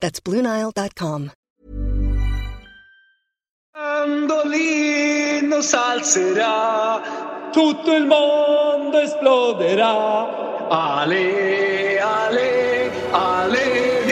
That's BlueNile.com. Mandolino salzerà, tutto il mondo esploderà. Ale, ale, ale,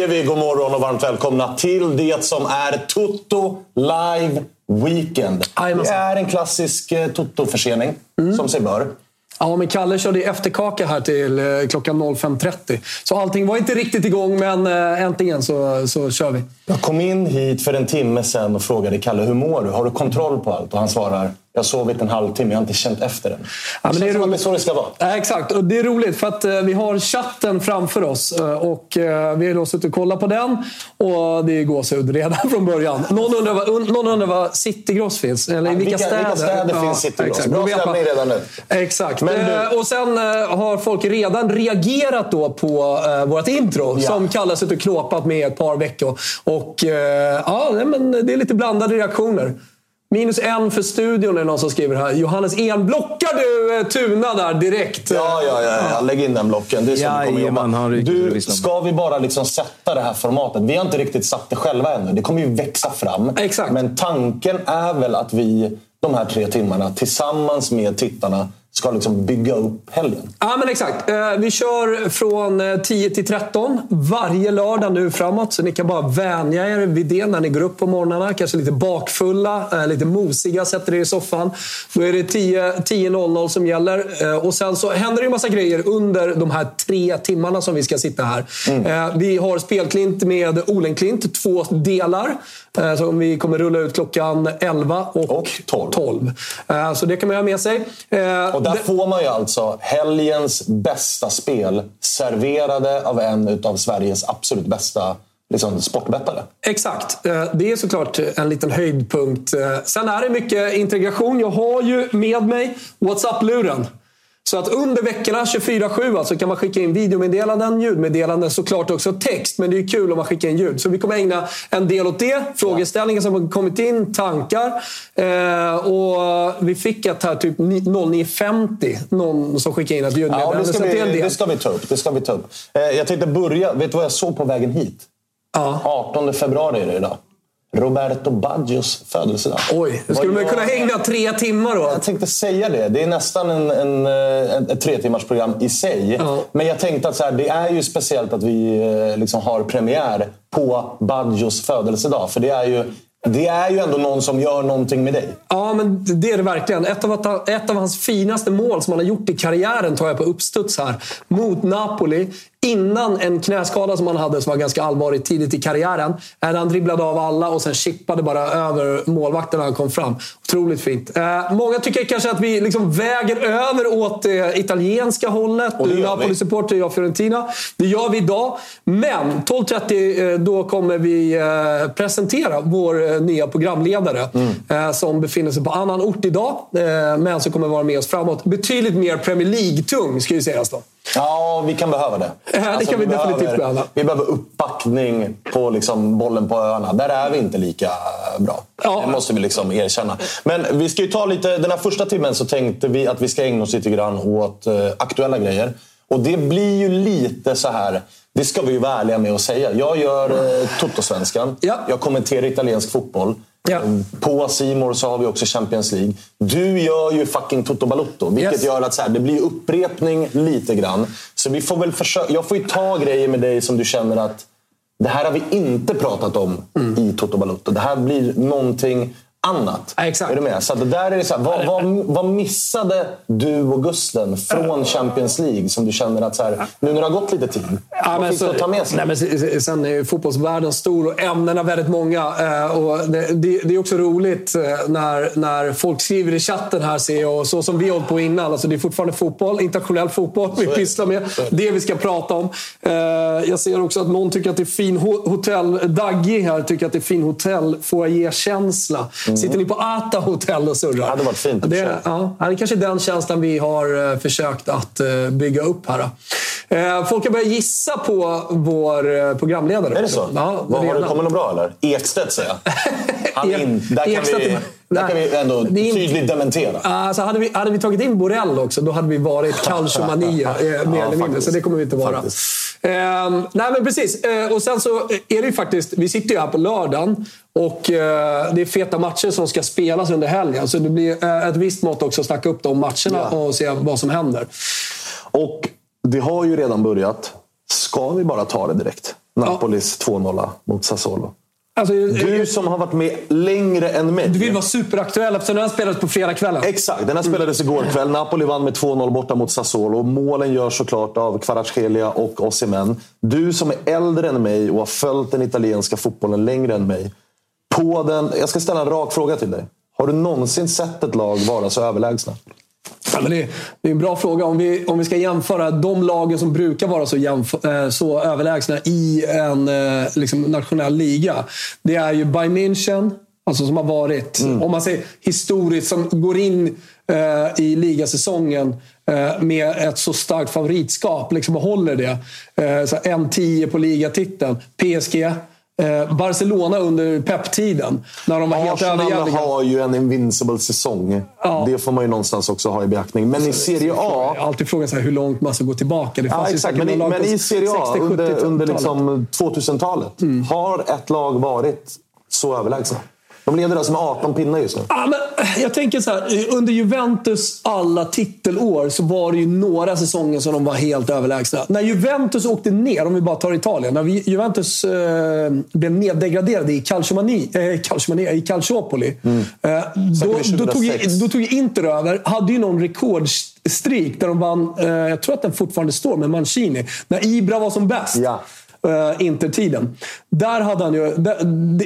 säger vi god morgon och varmt välkomna till det som är Toto Live Weekend. Det är en klassisk eh, Toto-försening, som sig bör. Ja, men Kalle körde efterkaka här till eh, klockan 05.30. Så allting var inte riktigt igång, men eh, äntligen så, så kör vi. Jag kom in hit för en timme sedan och frågade Kalle hur mår du? Har du kontroll på allt? Och han svarar jag har sovit en halvtimme, jag har inte känt efter den. Ja, men det är det roligt. så det ska vara. Ja, exakt, och det är roligt för att eh, vi har chatten framför oss eh, och eh, vi har då suttit och kollat på den och det är gåshud redan från början. Någon undrar var, någon undrar var Citygross finns, eller Ja, vilka, vilka- städer. vilka städer finns Citygross? exakt. Bra stämning redan nu. Exakt. Du- och sen har folk redan reagerat då på vårt intro Ja. som Kalle suttit och knåpat med ett par veckor. Och ja, men det är lite blandade reaktioner. Minus en för studion är det någon som skriver här. Johannes En, blockar du eh, Tuna där direkt? Ja, ja, ja, ja. Lägg in den blocken. Det är så vi kommer jobba. Du, ska vi bara liksom sätta det här formatet? Vi har inte riktigt satt det själva ännu. Det kommer ju växa fram. Exakt. Men tanken är väl att vi de här tre timmarna tillsammans med tittarna ska liksom bygga upp helgen. Ja, men exakt. Eh, Vi kör från eh, 10 till 13 varje lördag nu framåt. Så ni kan bara vänja er vid det när ni går upp på morgnarna. Kanske lite bakfulla, eh, lite mosiga, sätter er i soffan. Då är det 10 10.00 som gäller. Eh, Och sen så händer det en massa grejer under de här tre timmarna som vi ska sitta här. Eh, Vi har spelklint med Olenklint, två delar. eh, Som vi kommer rulla ut klockan 11 och, Och 12. 12. Eh, Så det kan man ha med sig. Och där det- får man ju alltså helgens bästa spel serverade av en av Sveriges absolut bästa liksom, sportbettare. Exakt. Eh, Det är såklart en liten höjdpunkt. Eh, Sen är det mycket integration. Jag har ju med mig WhatsApp-luren. Så att under veckorna 24-7 alltså, kan man skicka in videomeddelanden, ljudmeddelanden, såklart också text. Men det är kul om man skickar in ljud. Så vi kommer ägna en del åt det. Frågeställningar som har kommit in, tankar. Eh, och vi fick ett här typ 09.50. Någon som skickade in ett Ja, ljudmeddelande. det, ska vi, det ska vi ta upp. Det ska vi ta upp. Eh, jag tänkte börja... Vet du vad jag såg på vägen hit? Ja. 18 februari är det idag. Roberto Baggios födelsedag. Oj, skulle man kunna hänga tre timmar då. Jag tänkte säga det. Det är nästan en, en, en, ett tre timmars program i sig. Ja. Men jag tänkte att så här, det är ju speciellt att vi eh, liksom har premiär på Baggios födelsedag. För det är ju det är ju ändå någon som gör någonting med dig. Ja, men det är det verkligen. Ett av, ett av hans finaste mål som han har gjort i karriären tar jag på uppstuds här. Mot Napoli innan en knäskada som han hade som var ganska allvarlig tidigt i karriären. Där han dribblade av alla och sen chippade bara över målvakten när han kom fram. Otroligt fint. Eh, många tycker kanske att vi liksom väger över åt det italienska hållet. Och det. Napoli-supporter, jag Fiorentina. Det gör vi idag. Men 12.30 eh, då kommer vi eh, presentera vår eh, nya programledare. Mm. eh, Som befinner sig på annan ort idag. eh, Men som kommer vara med oss framåt. Betydligt mer Premier League-tung, ska ju sägas då. Ja, vi kan behöva det. det kan vi definitivt behöva. Vi behöver uppbackning på liksom bollen på öarna. Där är vi inte lika bra. Ja. Det måste vi liksom erkänna. Men vi ska ju ta lite... Den här första timmen så tänkte vi att vi ska ägna oss lite grann åt eh, aktuella grejer. Och det blir ju lite så här... Det ska vi ju vara ärliga med att säga. Jag gör eh, Toto-svenskan. Ja. Jag kommenterar italiensk fotboll. Ja. På Simor så har vi också Champions League. Du gör ju fucking Toto Balutto. Vilket Yes. gör att så här, det blir upprepning lite grann. Så vi får väl försöka... Jag får ju ta grejer med dig som du känner att det här har vi inte pratat om i Toto Balutto. Det här blir någonting annat. Ja, exakt. Är du med? Så det där är så här, vad, vad, vad missade du och Gusten från Champions League som du känner att så här, nu när det har gått lite tid, Ja, vad finns det att ta med sig? Nej, men se- se- sen är ju fotbollsvärlden stor och ämnena väldigt många. Eh, och det, det, det är också roligt eh, när, när folk skriver i chatten här, ser jag. Och så som vi har hållit på innan. Alltså, det är fortfarande fotboll, internationell fotboll vi pysslar med. Det. Vi ska prata om. Eh, jag ser också att någon tycker att det är fin ho- hotell. Daggy här tycker att det är fin hotell foajé-känsla. Sitter ni på Ata hotell och surrar? Det hade varit fint Det, ja, det är kanske den känslan vi har eh, försökt att eh, bygga upp här. Eh, Folk har börjat gissa på vår programledare. Är det så? Ja, Vad, har redan. kommit något bra eller? Ekstedt säger jag. Han är in, där kan vi, där kan vi ändå Det tydligt dementera. Alltså, hade, vi, hade vi tagit in Borrell också, då hade vi varit calciomania, eh, mer eller mindre. faktiskt. Så det kommer vi inte vara. Ehm, nej, men precis. Eh, och sen så är det ju faktiskt... Vi sitter ju här på lördagen och eh, det är feta matcher som ska spelas under helgen. Så det blir eh, ett visst mått också att snacka upp de matcherna Ja. och se vad som händer. Och det har ju redan börjat. Ska vi bara ta det direkt? Napolis 2-0 mot Sassuolo. Alltså, Du som har varit med längre än mig. Du vill vara superaktuell eftersom den här spelades på fredagskvällen. Exakt, den här spelades igår kväll. Napoli vann med 2-0 borta mot Sassuolo. Målen görs såklart av Kvaratskhelia och Osimhen. Du som är äldre än mig och har följt den italienska fotbollen längre än mig. På den, jag ska ställa en rak fråga till dig. Har du någonsin sett ett lag vara så överlägsna? Ja, men det, det är en bra fråga. Om vi, om vi ska jämföra de lagen som brukar vara så, jämf- eh, så överlägsna i en eh, liksom nationell liga. Det är ju Bayern München, alltså som har varit, om man säger historiskt, som går in eh, i ligasäsongen eh, med ett så starkt favoritskap liksom och håller det. Eh, så en 10 på ligatiteln. PSG. Eh, Barcelona under Pep-tiden. När de var helt Arsenal har ju en invincible säsong. Ja. Det får man ju någonstans också ha i beaktning. Men i Serie A... Alltid frågan så här, hur långt man ska gå tillbaka. Det Ja, exakt. Men, men i Serie A 60, under, 70, under 80-talet. liksom 2000-talet har ett lag varit så överlägsna. De leder alltså med 18 pinnar just nu. Ja, men jag tänker så här, under Juventus alla titelår så var det ju några säsonger som de var helt överlägsna. När Juventus åkte ner, om vi bara tar Italien. När Juventus eh, blev neddegraderade i Calciomani, eh, Calciomani, i Calciopoli. Eh, då, då, tog, 2006. ju- då tog Inter över. Hade ju någon rekordstreak där de vann, eh, jag tror att den fortfarande står, med Mancini. När Ibra var som bäst. Ja. Uh, Intertiden. Där hade han ju... Det,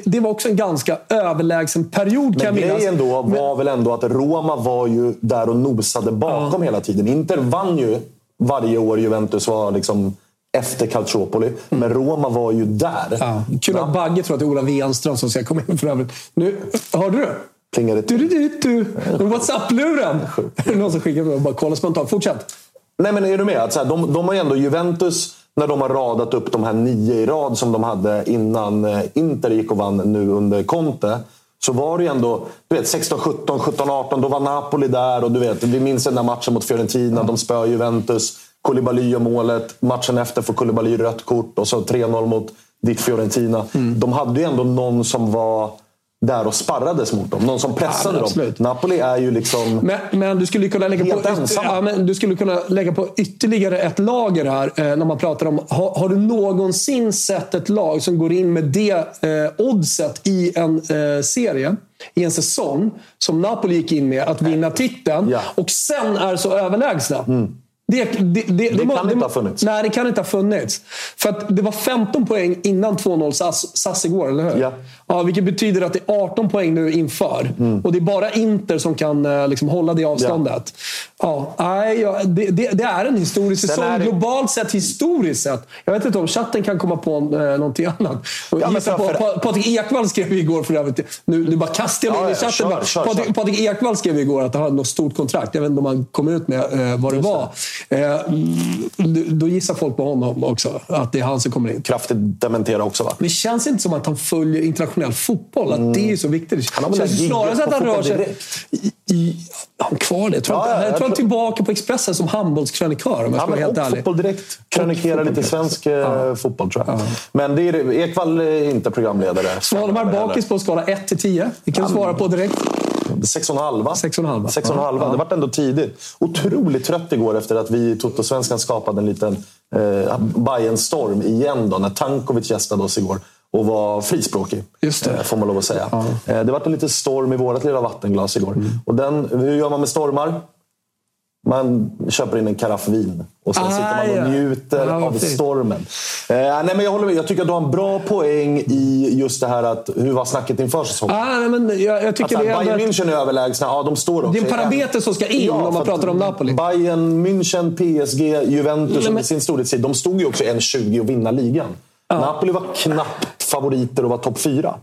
det- var också en ganska överlägsen period kan Men jag grejen då var väl ändå att Roma var ju där och nosade bakom hela tiden. Inter vann ju varje år Juventus var liksom efter Calciopoli. Men Roma var ju där. Mm. Ja, kul att Bagge tror att det är Ola Wenström som ska komma in för övrigt. Nu, hörde du? Plingar det Du, du, du, du. Whatsapp-luren! Är det någon som skickar? Bara kolla spontant. Fortsätt. Nej, men är du med? Att så här, de, de har ju ändå Juventus, när de har radat upp de här nio i rad som de hade innan eh, Inter gick och vann nu under Conte. Så var det ju ändå du vet, 16, 17, 17, 18. Då var Napoli där. och du vet, Vi minns den där matchen mot Fiorentina. De spöar Juventus. Koulibaly gör målet. Matchen efter får Koulibaly rött kort. Och så 3-0 mot ditt Fiorentina. De hade ju ändå någon som var där och sparrades mot dem. Någon som pressade Ja, dem. Napoli är ju liksom... Men, men du skulle kunna lägga på, ja, men du skulle kunna lägga på ytterligare ett lager här. Eh, när man pratar om, har, har du någonsin sett ett lag som går in med det eh, oddset i en eh, serie, i en säsong, som Napoli gick in med, att vinna titeln Ja. och sen är så överlägsna? Det, det, det, det, kan inte ha funnits. Nej, det kan inte ha funnits. För det var 15 poäng innan 2-0 SAS, SAS igår, eller hur? Ja. ja. Vilket betyder att det är 18 poäng nu inför. Mm. Och det är bara Inter som kan eh, liksom, hålla det avståndet. Ja. nej, ja, det, är en historisk Sen säsong. Globalt sett, historiskt sett. Jag vet inte om chatten kan komma på eh, någonting annat. Ja, gissa på, för- Pa- Patrik Ekwall skrev igår för övrigt. Nu, nu bara kastar jag mig Ja, in i ja, chatten. kör, kör, Patrik. Patrik Ekwall skrev igår att han hade något stort kontrakt. Jag vet inte om han kom ut med eh, vad det var. Eh, mm, då gissar folk på honom också. Att det är han som kommer in. Kraftigt dementera också va? Men det känns inte som att han följer internationell fotboll. Att det är så viktigt. Mm. Han har väl snarare att han rör sig... Fotboll I, han kvar det? Tror, Ja, han, ja, jag jag tror han tillbaka på Expressen som handbollskrönikör om jag ska Ja, vara men, helt ärlig. Fotboll Direkt krönikera Och lite svensk eh, fotboll tror jag. Men det är, Ekvall är inte programledare. Svanemar bakis på en skala 1 till 10. Det kan du svara på direkt. 6,5 6,5. 6,5. Ja. Det vart ändå tidigt. Otroligt trött igår efter att vi i Toto-svenskan skapade en liten eh, bayern storm igen då, när Tankovic gästade oss igår och var frispråkig. Just det. Eh, får man lov att säga. Eh, det vart en liten storm i vårt lilla vattenglas igår. Mm. Och den, hur gör man med stormar? Man köper in en karaff vin och sen Ah, sitter man och ja. njuter Ja, av stormen. Eh, nej, men jag, håller med. jag tycker att du har en bra poäng i just det här att hur var snacket inför säsongen? Ah, nej, men jag, jag tycker Att det är Bayern. München är överlägsna, ja de står också Det är en parameter som ska in om man pratar om Napoli. Bayern München, PSG, Juventus under sin storhetstid. De stod ju också i 1,20 och vinna ligan. Napoli var knappt favoriter och var topp fyra.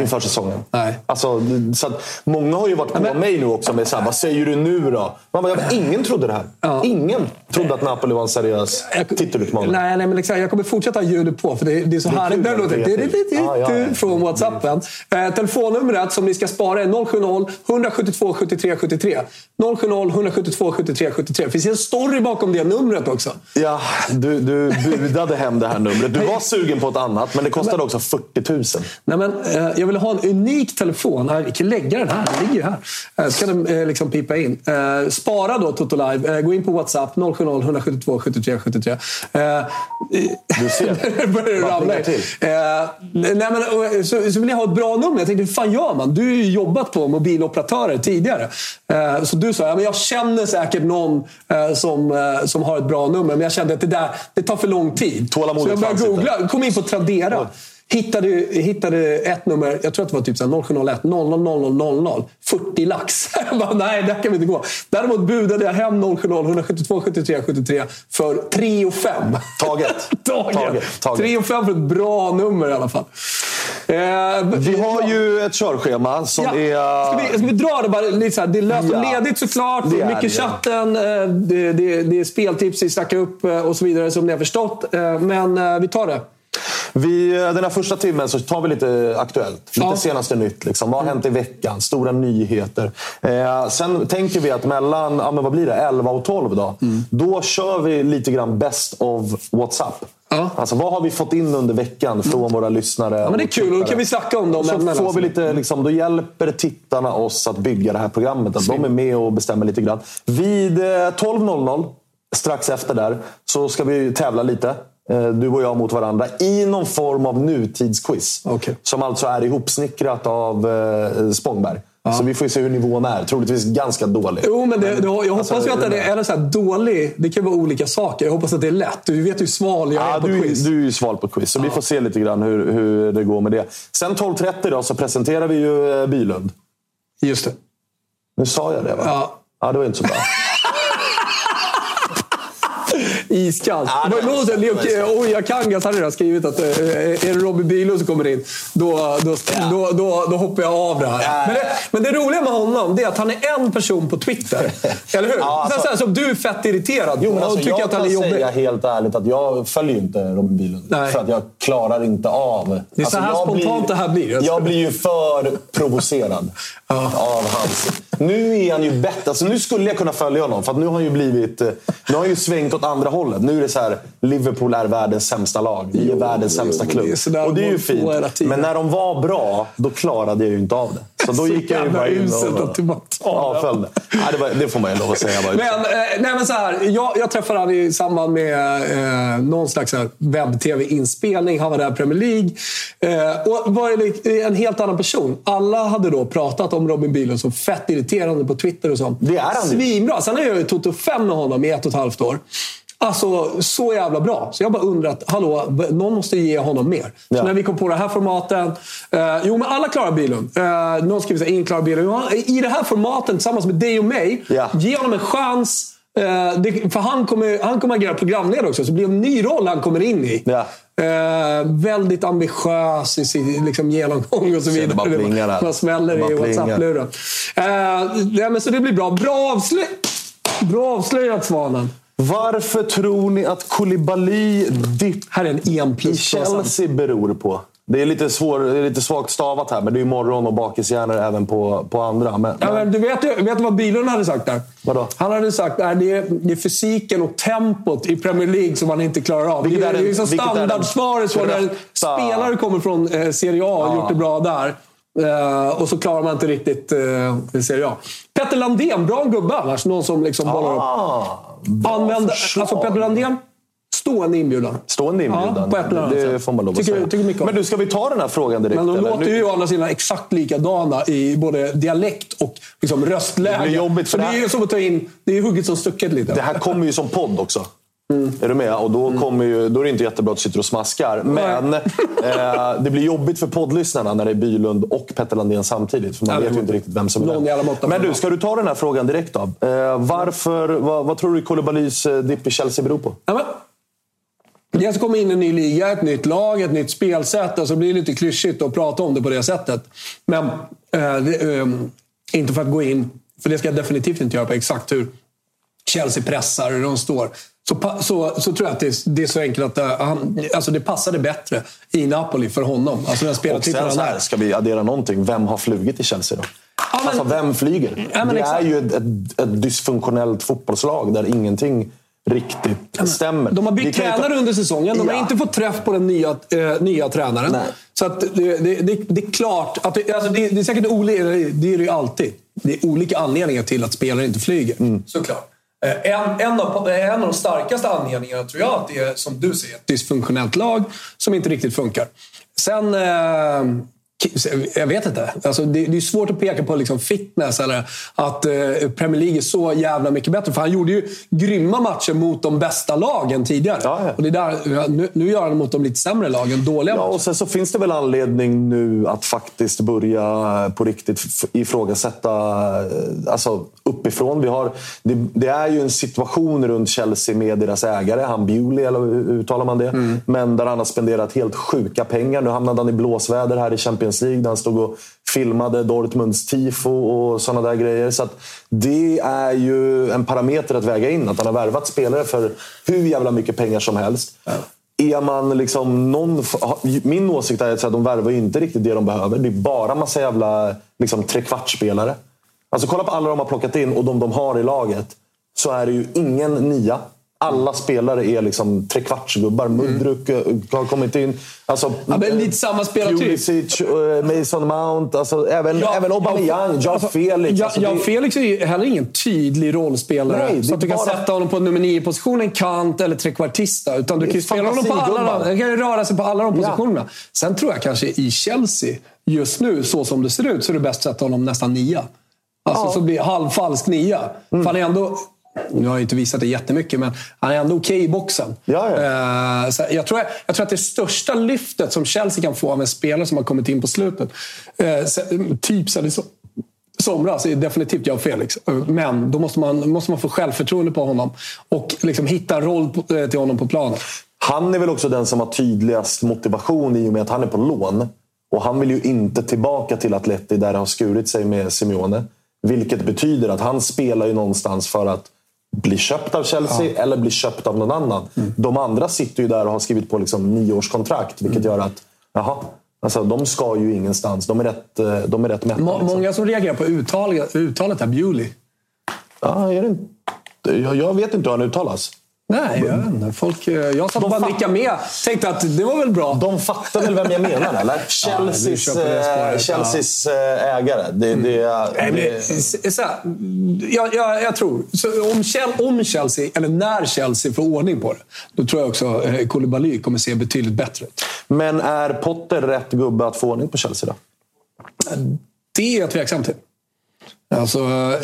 Inför säsongen. Nej. Alltså, så att, många har ju varit på men- mig nu också med så här, vad säger du nu då? Man bara, ja, ingen trodde det här. Ja. Ingen trodde att Napoli var en seriös titelutmanare. Nej, nej, men exakt, jag kommer fortsätta ljudet på, för det, det är så Det är härligt det det Det- det- det- ja, ja. Från Whatsappen. Eh, telefonnumret som ni ska spara är 070-172 73 73. 070 172 73 73. Det finns en story bakom det numret också. Ja, du, du budade hem det här numret. Du var sugen på ett annat, men det kostade också 40 000. Nej, men, eh, jag vill ha en unik telefon. Vi kan lägga den här. Den ligger ju här. Eh, ska den eh, liksom pipa in. Eh, spara då Toto Live. Gå in på WhatsApp 070 172 73 73. Eh, Du ser. Nu börjar ramla nej, men, så, så vill jag ha ett bra nummer. Jag tänkte, hur fan gör man? Du har ju jobbat på mobiloperatörer tidigare. Så du sa, ja, men jag känner säkert någon som, som har ett bra nummer. Men jag kände att det där det tar för lång tid. Tålamodet så jag började googla. Kom in på Tradera. Hittade, hittade ett nummer, jag tror att det var typ så här 0701 00 00 00 40 lax. Jag bara, nej, där kan vi inte gå. Däremot budade jag hem 070 172 73 73 för 3 och 5. Taget. Taget. Taget, taget. 3 och 5 för ett bra nummer i alla fall. Eh, Vi har ju ett körschema som Ja. är... Ska, vi, ska vi dra det bara lite? Det är löst och Ja. ledigt såklart. Det är mycket det. chatten. eh, Det, det, det är speltips vi snackar upp eh, och så vidare som ni har förstått. Eh, Men vi tar det. Vi, den här första timmen så tar vi lite aktuellt. Lite Ja. senaste nytt. Liksom. Vad har hänt i veckan? Stora nyheter. Eh, sen tänker vi att mellan ja, men vad blir det, 11 och 12 då, då kör vi lite grann best of WhatsApp. Ja. Alltså, vad har vi fått in under veckan från våra lyssare? Ja, men det är kul och då kan vi snacka om de så får vi lite, liksom, Då hjälper tittarna oss att bygga det här programmet. Att de är med och bestämmer lite grann. Vid eh, 12.00, strax efter där, så ska vi tävla lite. Eh, Du och jag mot varandra i någon form av nutidsquiz. Okej. Som alltså är ihopsnickrat av eh, Spångberg. Så vi får se hur nivån är. Troligtvis ganska dålig. Jo, men det, det, jag hoppas Alltså, ju att det är eller så här dålig. Det kan vara olika saker. Jag hoppas att det är lätt. Du vet hur sval jag är Ja, på du, quiz. du är ju sval på quiz, så vi får se lite grann hur, hur det går med det. Sen 12.30 då så presenterar vi ju eh, Bylund. Just det. Nu sa jag det va? Ja. Ja, det var inte så bra. Iskallt. Ja, också, Leo, det var Oja Kangas hade redan skrivit att eh, är det Robbie Bylund som kommer in, då, då, då, då, hoppar jag av det här. Men det, men det roliga med honom det är att han är en person på Twitter. Eller hur? Ja, alltså- så, så, här, som du är fett irriterad Jo, men alltså, och tycker jag att han är kan jobbig. säga helt ärligt att jag följer inte Robin Bylund. För att jag klarar inte av... Alltså, Det är så här jag spontant det här blir, alltså. Jag blir ju för provocerad av hans... Nu är han ju bättre. Alltså, nu skulle jag kunna följa honom, för att nu har han ju blivit... eh, Nu har han ju svängt åt andra hållet. Nu är det så här, Liverpool är världens sämsta lag. Vi är världens jo, sämsta men klubb. det och det är ju fint. Men när de var bra, då klarade jag ju inte av det. Så då gick jag ju bara in och att du bara tar det. Nej, det, var, det får man ju lov att säga. Var Men, eh, nej men så här, jag, jag träffade han i samband med eh, någon slags så webb-tv-inspelning. Han var där i Premier League. Eh, och var en helt annan person. Alla hade då pratat om Robin Bylund som fett irriterande på Twitter och sånt. Det är han. Svinbra. Sen har jag ju Toto 5 med honom i ett och ett halvt år. Alltså, så jävla bra. Så jag bara undrar att, hallå, någon måste ge honom mer. Så Ja. när vi kom på det här formaten. Eh, jo, men alla klarar Bylund. Eh, någon skriver såhär, ingen klarar Bylund. I det här formaten, tillsammans med dig och mig, Ja. ge honom en chans. Eh, det, för han kommer, han kommer agera programledare också, så det blir en ny roll han kommer in i. Ja. Eh, väldigt ambitiös i sin liksom, genomgång och så vidare. bara plingar. Man smäller Det bara i. WhatsApp-luren. Eh, ja, men så det blir bra. Bra, avslö bra avslöjat, Svanen. Varför tror ni att Koulibaly dipp Här är en EM i. Chelsea beror på? Det är lite, svår, det är lite svagt stavat här, men det är morgon och bakishjärnor även på, på andra. Men, Ja, men du vet, vet vad Bylund hade sagt där? Vadå? Han hade sagt att det, är, det är fysiken och tempot i Premier League som han inte klarar av. Vilket det är är, liksom standardsvaret när en spelare kommer från eh, Serie A och Ja. gjort det bra där. Eh, och så klarar man inte riktigt eh, Serie A. Petter Landén, bra gubbe annars. Någon som liksom bollar upp. Ah, Använder, förslag. alltså Petter Landén, stående inbjudan. Stående inbjudan. Ja, på ett eller annat det sätt. får man lov att Tycker- säga. tycker mycket om. Men du, ska vi ta den här frågan direkt? Men de eller? låter Nu- ju å andra sidan exakt likadana i både dialekt och liksom röstläge. Det blir jobbigt, för så det det här- är ju som att ta in... Det är hugget som stucket lite. Det här kommer ju som podd också. Mm. Är du med? Och då, kommer ju, då är det inte jättebra att du sitter och smaskar. Men eh, det blir jobbigt för poddlyssnarna när det är Bylund och Petter Landén samtidigt. För man Ja, vet ju inte riktigt vem som är vem. Men du, ska du ta den här frågan direkt då? Eh, varför, vad, vad tror du Koulibalys eh, dipp i Chelsea beror på? Ja, ska komma in en ny liga, ett nytt lag, ett nytt spelsätt. Alltså, det blir lite klyschigt att prata om det på det sättet. Men eh, det, eh, inte för att gå in, för det ska jag definitivt inte göra på exakt hur Chelsea pressar, hur de står. Så, så, så tror jag att det är, det är så enkelt att eh, han, alltså det passade bättre i Napoli för honom. Alltså den spelartypen han är. ska vi addera någonting. Vem har flugit i Chelsea då? Ja, men- alltså, vem flyger? Ja, det exakt. är ju ett, ett, ett dysfunktionellt fotbollslag där ingenting riktigt stämmer. De har bytt ju ta- tränare under säsongen. De Ja. har inte fått träff på den nya, eh, nya tränaren. Nej. Så att det, det, det, det är klart att det, alltså det, det är säkert olika. Det är det ju alltid. Det är olika anledningar till att spelare inte flyger. Mm. Såklart. Eh, en, en, av, eh, en av de starkaste anledningarna tror jag att det är, som du säger, ett dysfunktionellt lag som inte riktigt funkar. Sen... Eh, jag vet inte. Alltså det, det är svårt att peka på liksom fitness eller att eh, Premier League är så jävla mycket bättre. För han gjorde ju grymma matcher mot de bästa lagen tidigare. Ja, ja. Och det är där, nu, nu gör han mot de lite sämre lagen. Dåliga Ja, matcher. och sen så finns det väl anledning nu att faktiskt börja på riktigt ifrågasätta eh, alltså, uppifrån. Vi har, det, det är ju en situation runt Chelsea med deras ägare, han Bewley, eller hur uttalar man det? Mm. Men där han har spenderat helt sjuka pengar. Nu hamnade han i blåsväder här i Champions League där han stod och filmade Dortmunds tifo och sådana där grejer. Så det är ju en parameter att väga in. Att han har värvat spelare för hur jävla mycket pengar som helst. Är man liksom någon, min åsikt är att de värvar inte riktigt det de behöver. Det är bara massa jävla liksom, trekvartsspelare. Alltså kolla på alla de har plockat in och de de har i laget. Så är det ju ingen nia. Alla spelare är liksom trekvartsgubbar. Mudryk eh, har kommit in. Alltså, Ja, men lite samma spelartyp. Pulisic, eh, Mason Mount, alltså, även, Ja, även Aubameyang, Joao alltså, Felix. Ja, Alltså, ja, det- Felix är ju heller ingen tydlig rollspelare. Nej, så att du är kan bara- sätta honom på nummer nio position en kant eller trekvartista. Utan du kan spela honom på alla Han kan röra sig på alla de Ja. positionerna. Sen tror jag kanske i Chelsea, just nu, så som det ser ut, så är det bäst att sätta honom nästan nia. Alltså Ja. så blir halvfalsk nia. För han är ändå... Nu har jag inte visat det jättemycket, men han är ändå okej i boxen. Ja, ja. Eh, så jag, tror, jag tror att det största lyftet som Chelsea kan få av en spelare som har kommit in på slutet, eh, typ sen i so- somras, är definitivt jag Felix. Men då måste man, måste man få självförtroende på honom och liksom hitta en roll eh, till honom på planen. Han är väl också den som har tydligast motivation i och med att han är på lån. Och han vill ju inte tillbaka till Atleti där har skurit sig med Simeone. Vilket betyder att han spelar ju någonstans för att bli köpt av Chelsea eller bli köpt av någon annan. Mm. De andra sitter ju där och har skrivit på liksom nioårskontrakt. Vilket Mm. gör att jaha, alltså, de ska ju ingenstans. De är rätt, eh, de är rätt mätta. Må, liksom. Många som reagerar på uttalet, uttalet här, Bewley. Ja, är det inte, jag, jag vet inte hur han uttalas. Nej, jag vet inte. Folk, eh, jag satt och bara nickade med. Tänkte att det var väl bra. De fattar väl vem jag menar, eller? Chelseas, det eh, Chelseas eh, ägare. Det, det, Nej, det, men, så här, jag, jag, jag tror, så om, Chel- om Chelsea, eller när Chelsea får ordning på det, då tror jag också eh, Koulibaly kommer se betydligt bättre ut. men är Potter rätt gubbe att få ordning på Chelsea då? Det är jag tveksam till. Alltså,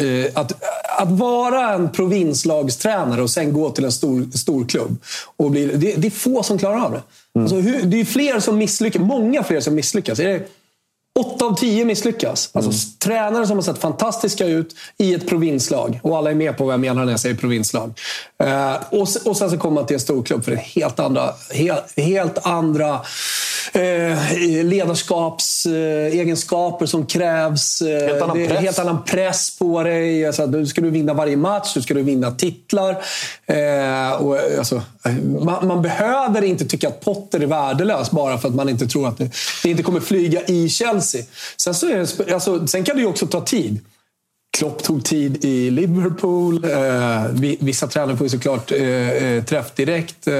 eh, att, att vara en provinslagstränare och sen gå till en stor, stor klubb. Och bli, det, det är få som klarar av det. Alltså, hur, det är fler som misslyckas. Många fler som misslyckas. Är det, Åtta av tio misslyckas. Alltså, s- Tränare som har sett fantastiska ut i ett provinslag. Och alla är med på vad jag menar när jag säger provinslag. Eh, och, och sen så kommer man till en storklubb för är helt andra, helt, helt andra eh, ledarskapsegenskaper som krävs. Eh, Helt annan det är press. helt annan press på dig. Alltså, nu ska du vinna varje match, nu ska du vinna titlar. Eh, och, eh, alltså, eh, man, man behöver inte tycka att Potter är värdelös bara för att man inte tror att det, det inte kommer flyga i Chelsea. Sen, så är det, alltså, sen kan det ju också ta tid. Klopp tog tid i Liverpool. Eh, vi- vissa tränare får ju såklart eh, eh, träff direkt. Eh,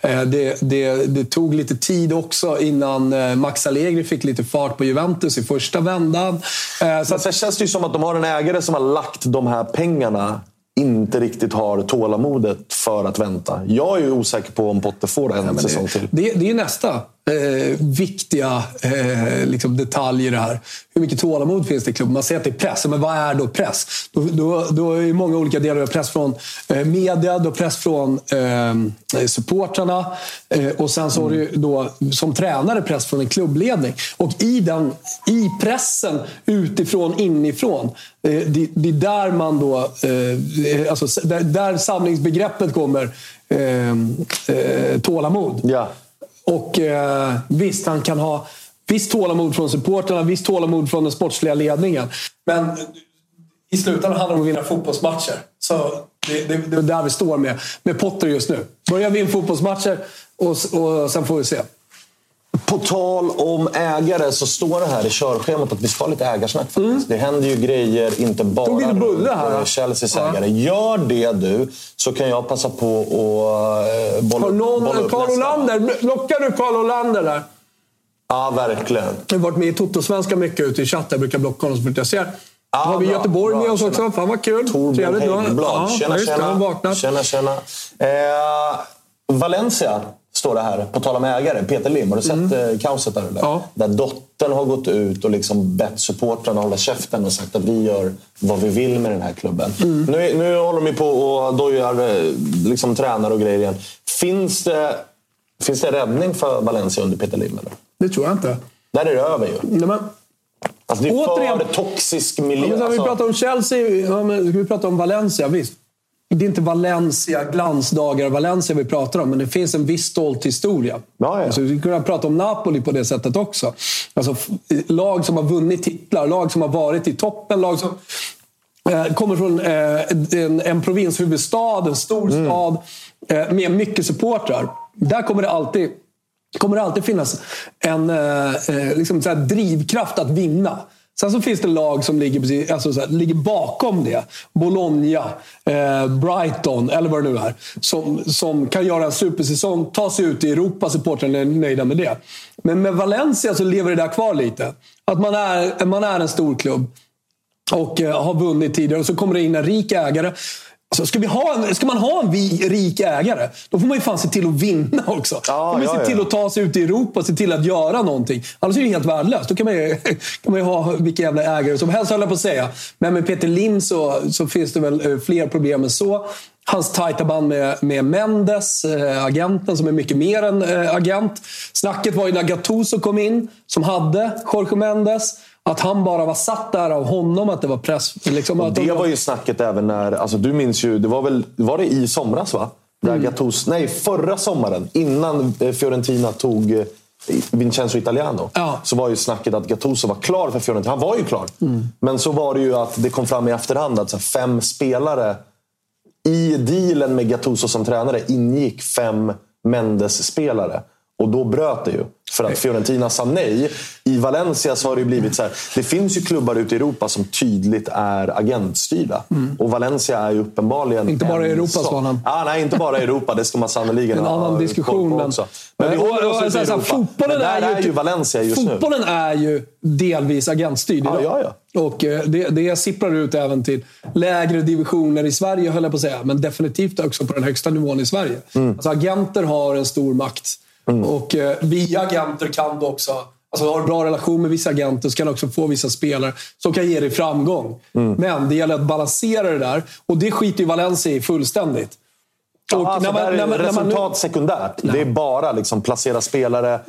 eh, det, det, det tog lite tid också innan eh, Max Allegri fick lite fart på Juventus i första vändan. Eh, så sen känns det ju som att de har en ägare som har lagt de här pengarna inte riktigt har tålamodet för att vänta. Jag är ju osäker på om Potter får en säsong till. det, det är nästa eh, viktiga eh, liksom detalj i det här. Hur mycket tålamod finns det i klubben? Man säger att det är press. Men vad är då press? Då, då, då är det många olika delar. Du press från eh, media, du press från eh, supportrarna eh, och sen så har du då som tränare press från en klubbledning. Och i, den, i pressen utifrån, inifrån, eh, det, det är där man då... Eh, alltså, där, där samlingsbegreppet kommer eh, eh, tålamod. Ja. Och eh, visst, han kan ha visst tålamod från supporterna, visst tålamod från den sportsliga ledningen. Men i slutändan handlar det om att vinna fotbollsmatcher. Så det, det, det är där vi står med, med Potter just nu. Börja vinna fotbollsmatcher och, och sen får vi se. På tal om ägare så står det här i körschemat att vi ska ha lite ägarsnack. Faktiskt. Det händer ju grejer, inte bara Mm. Tog lite bulle här, runt, eh, Chelseas Ja. ägare. Gör det du, så kan jag passa på att uh, bolla, Har bolla någon, upp Carl. Olander, lockar du Carl Olander där? Ja, verkligen. Jag har varit med i Toto-svenska mycket ute i chatten. Jag brukar blocka honom så fort jag ser. Ja, har vi bra, Göteborg bra. med oss Tjena. också. Fan vad kul. Torbjörn. Häggblad. Ja, tjena, tjena. vaknat. tjena, tjena. Eh, Valencia står det här, på tal om ägare. Peter Lim, har du sett eh, kaoset där? Eller? Mm. Ja. Där dottern har gått ut och liksom bett supportrarna hålla käften och sagt att vi gör vad vi vill med den här klubben. Mm. Nu, nu håller de på och dojar eh, liksom, tränare och grejer igen. Finns det, finns det räddning för Valencia under Peter Lim? Eller? Det tror jag inte. Där är det över ju. Nej, men, Alltså, det är Återigen- för toxisk Ja, miljö. men så har vi Alltså, pratar om Chelsea, ja, men ska vi prata om Valencia? Visst. Det är inte Valencia, glansdagar Valencia vi pratar om, men det finns en viss stolt historia. Ja, ja. Så vi skulle kunna prata om Napoli på det sättet också. Alltså, lag som har vunnit titlar, lag som har varit i toppen, lag som eh, kommer från eh, en, en provinshuvudstad, en stor Mm. stad eh, med mycket supportrar. Där kommer det alltid kommer det alltid finnas en eh, eh, liksom drivkraft att vinna. Sen så finns det lag som ligger, alltså så här, ligger bakom det. Bologna, eh, Brighton eller vad det nu är. Som, som kan göra en supersäsong, ta sig ut i Europa, supportrarna är nöjda med det. Men med Valencia så lever det där kvar lite. Att man är, man är en stor klubb och eh, har vunnit tidigare. Och så kommer det in en rik ägare. Alltså, ska, vi ha en, ska man ha en vi, rik ägare, då får man ju fan se till att vinna också. Ja, får man ja, se ja. till att ta sig ut i Europa och se till att göra någonting. Annars är det helt värdelöst. Då kan man ju, kan man ju ha vilka jävla ägare som helst, höll jag på att säga. Men med Peter Lim så, så finns det väl eh, fler problem än så. Hans tajta band med, med Mendes, eh, agenten, som är mycket mer än eh, agent. Snacket var ju när Gattuso kom in, som hade Jorge Mendes. Att han bara var satt där av honom, att det var press. Liksom, att det de- var ju snacket även när, alltså du minns ju, det var väl var det i somras va? Där Mm. Gattuso, nej förra sommaren innan Fiorentina tog eh, Vincenzo Italiano. Ja. Så var ju snacket att Gattuso var klar för Fiorentina. Han var ju klar. Mm. Men så var det ju att det kom fram i efterhand att fem spelare i dealen med Gattuso som tränare ingick fem Mendes-spelare. Och då bröt det ju. För att Fiorentina sa nej. I Valencia så har det ju blivit så här. Det finns ju klubbar ute i Europa som tydligt är agentstyrda. Och Valencia är ju uppenbarligen... Mm. Inte bara i en Europa, sån- Svanen. Ah, nej, inte bara i Europa. Det ska man sannerligen En ha annan koll diskussion. Men. Men vi håller oss ute i Europa. Fotbollen Men där är, är ju Valencia just nu. Fotbollen är ju delvis agentstyrd idag. Ja, ja, Och eh, det, det sipprar ut även till lägre divisioner i Sverige, höll jag på att säga. Men definitivt också på den högsta nivån i Sverige. Mm. Alltså, agenter har en stor makt. Och eh, via agenter kan du också... Alltså har du bra relation med vissa agenter så kan du också få vissa spelare som kan ge dig framgång. Mm. Men det gäller att balansera det där. Och det skiter ju Valencia i fullständigt. Ja, alltså, där är när man nu- resultat sekundärt. Det är bara liksom placera spelare,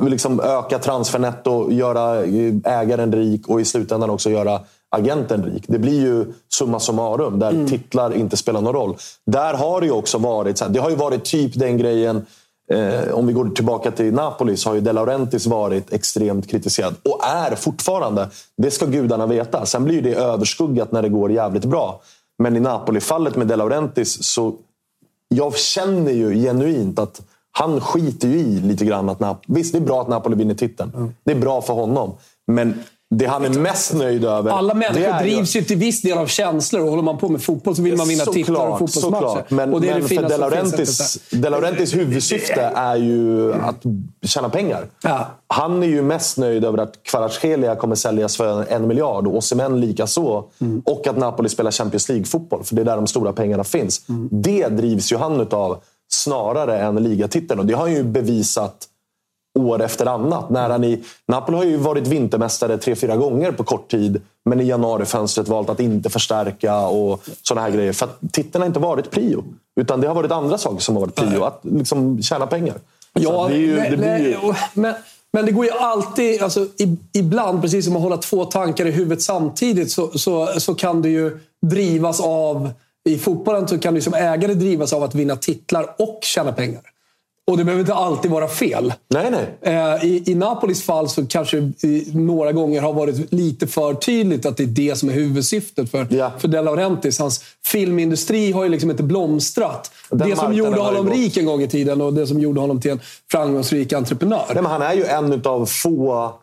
liksom öka transfernetto, göra eh, ägaren rik och i slutändan också göra agenten rik. Det blir ju summa summarum, där Mm. titlar inte spelar någon roll. Där har det ju också varit, det har ju varit typ den grejen Eh, om vi går tillbaka till Napoli så har ju De Laurentiis varit extremt kritiserad. Och är fortfarande. Det ska gudarna veta. Sen blir det överskuggat när det går jävligt bra. Men i Napoli-fallet med De Laurentiis så jag känner ju genuint att han skiter ju i lite grann att Nap- Visst, det är bra att Napoli vinner titeln. Det är bra för honom. Men det han är mest nöjd över... Alla människor drivs ju till viss del av känslor och håller man på med fotboll så vill man vinna titlar och fotbollsmatcher. Men, och det men det för De Laurentiis huvudsyfte är ju att tjäna pengar. Ja. Han är ju mest nöjd över att Kvaratskhelia kommer säljas för en miljard och Osimhen lika så. Mm. Och att Napoli spelar Champions League-fotboll, för det är där de stora pengarna finns. Mm. Det drivs ju han utav snarare än ligatiteln. Och det har han ju bevisat år efter annat. När han i, Napoli har ju varit vintermästare tre, fyra gånger på kort tid. Men i januarifönstret valt att inte förstärka och sådana här grejer. För att titeln har inte varit prio. Utan det har varit andra saker som har varit prio. Att liksom tjäna pengar. Ja, det ju, det nej, ju, men, men det går ju alltid... Alltså, ibland, precis som att hålla två tankar i huvudet samtidigt, så, så, så kan du ju drivas av... I fotbollen så kan du som ägare drivas av att vinna titlar och tjäna pengar. Och det behöver inte alltid vara fel. nej, nej. Eh, I, I Napolis fall så kanske några gånger har varit lite för tydligt att det är det som är huvudsyftet för, Ja. för De Laurentiis. Hans filmindustri har ju liksom inte blomstrat. Den det som gjorde honom rik en gång i tiden och det som gjorde honom till en framgångsrik entreprenör. Nej, men han är ju en av få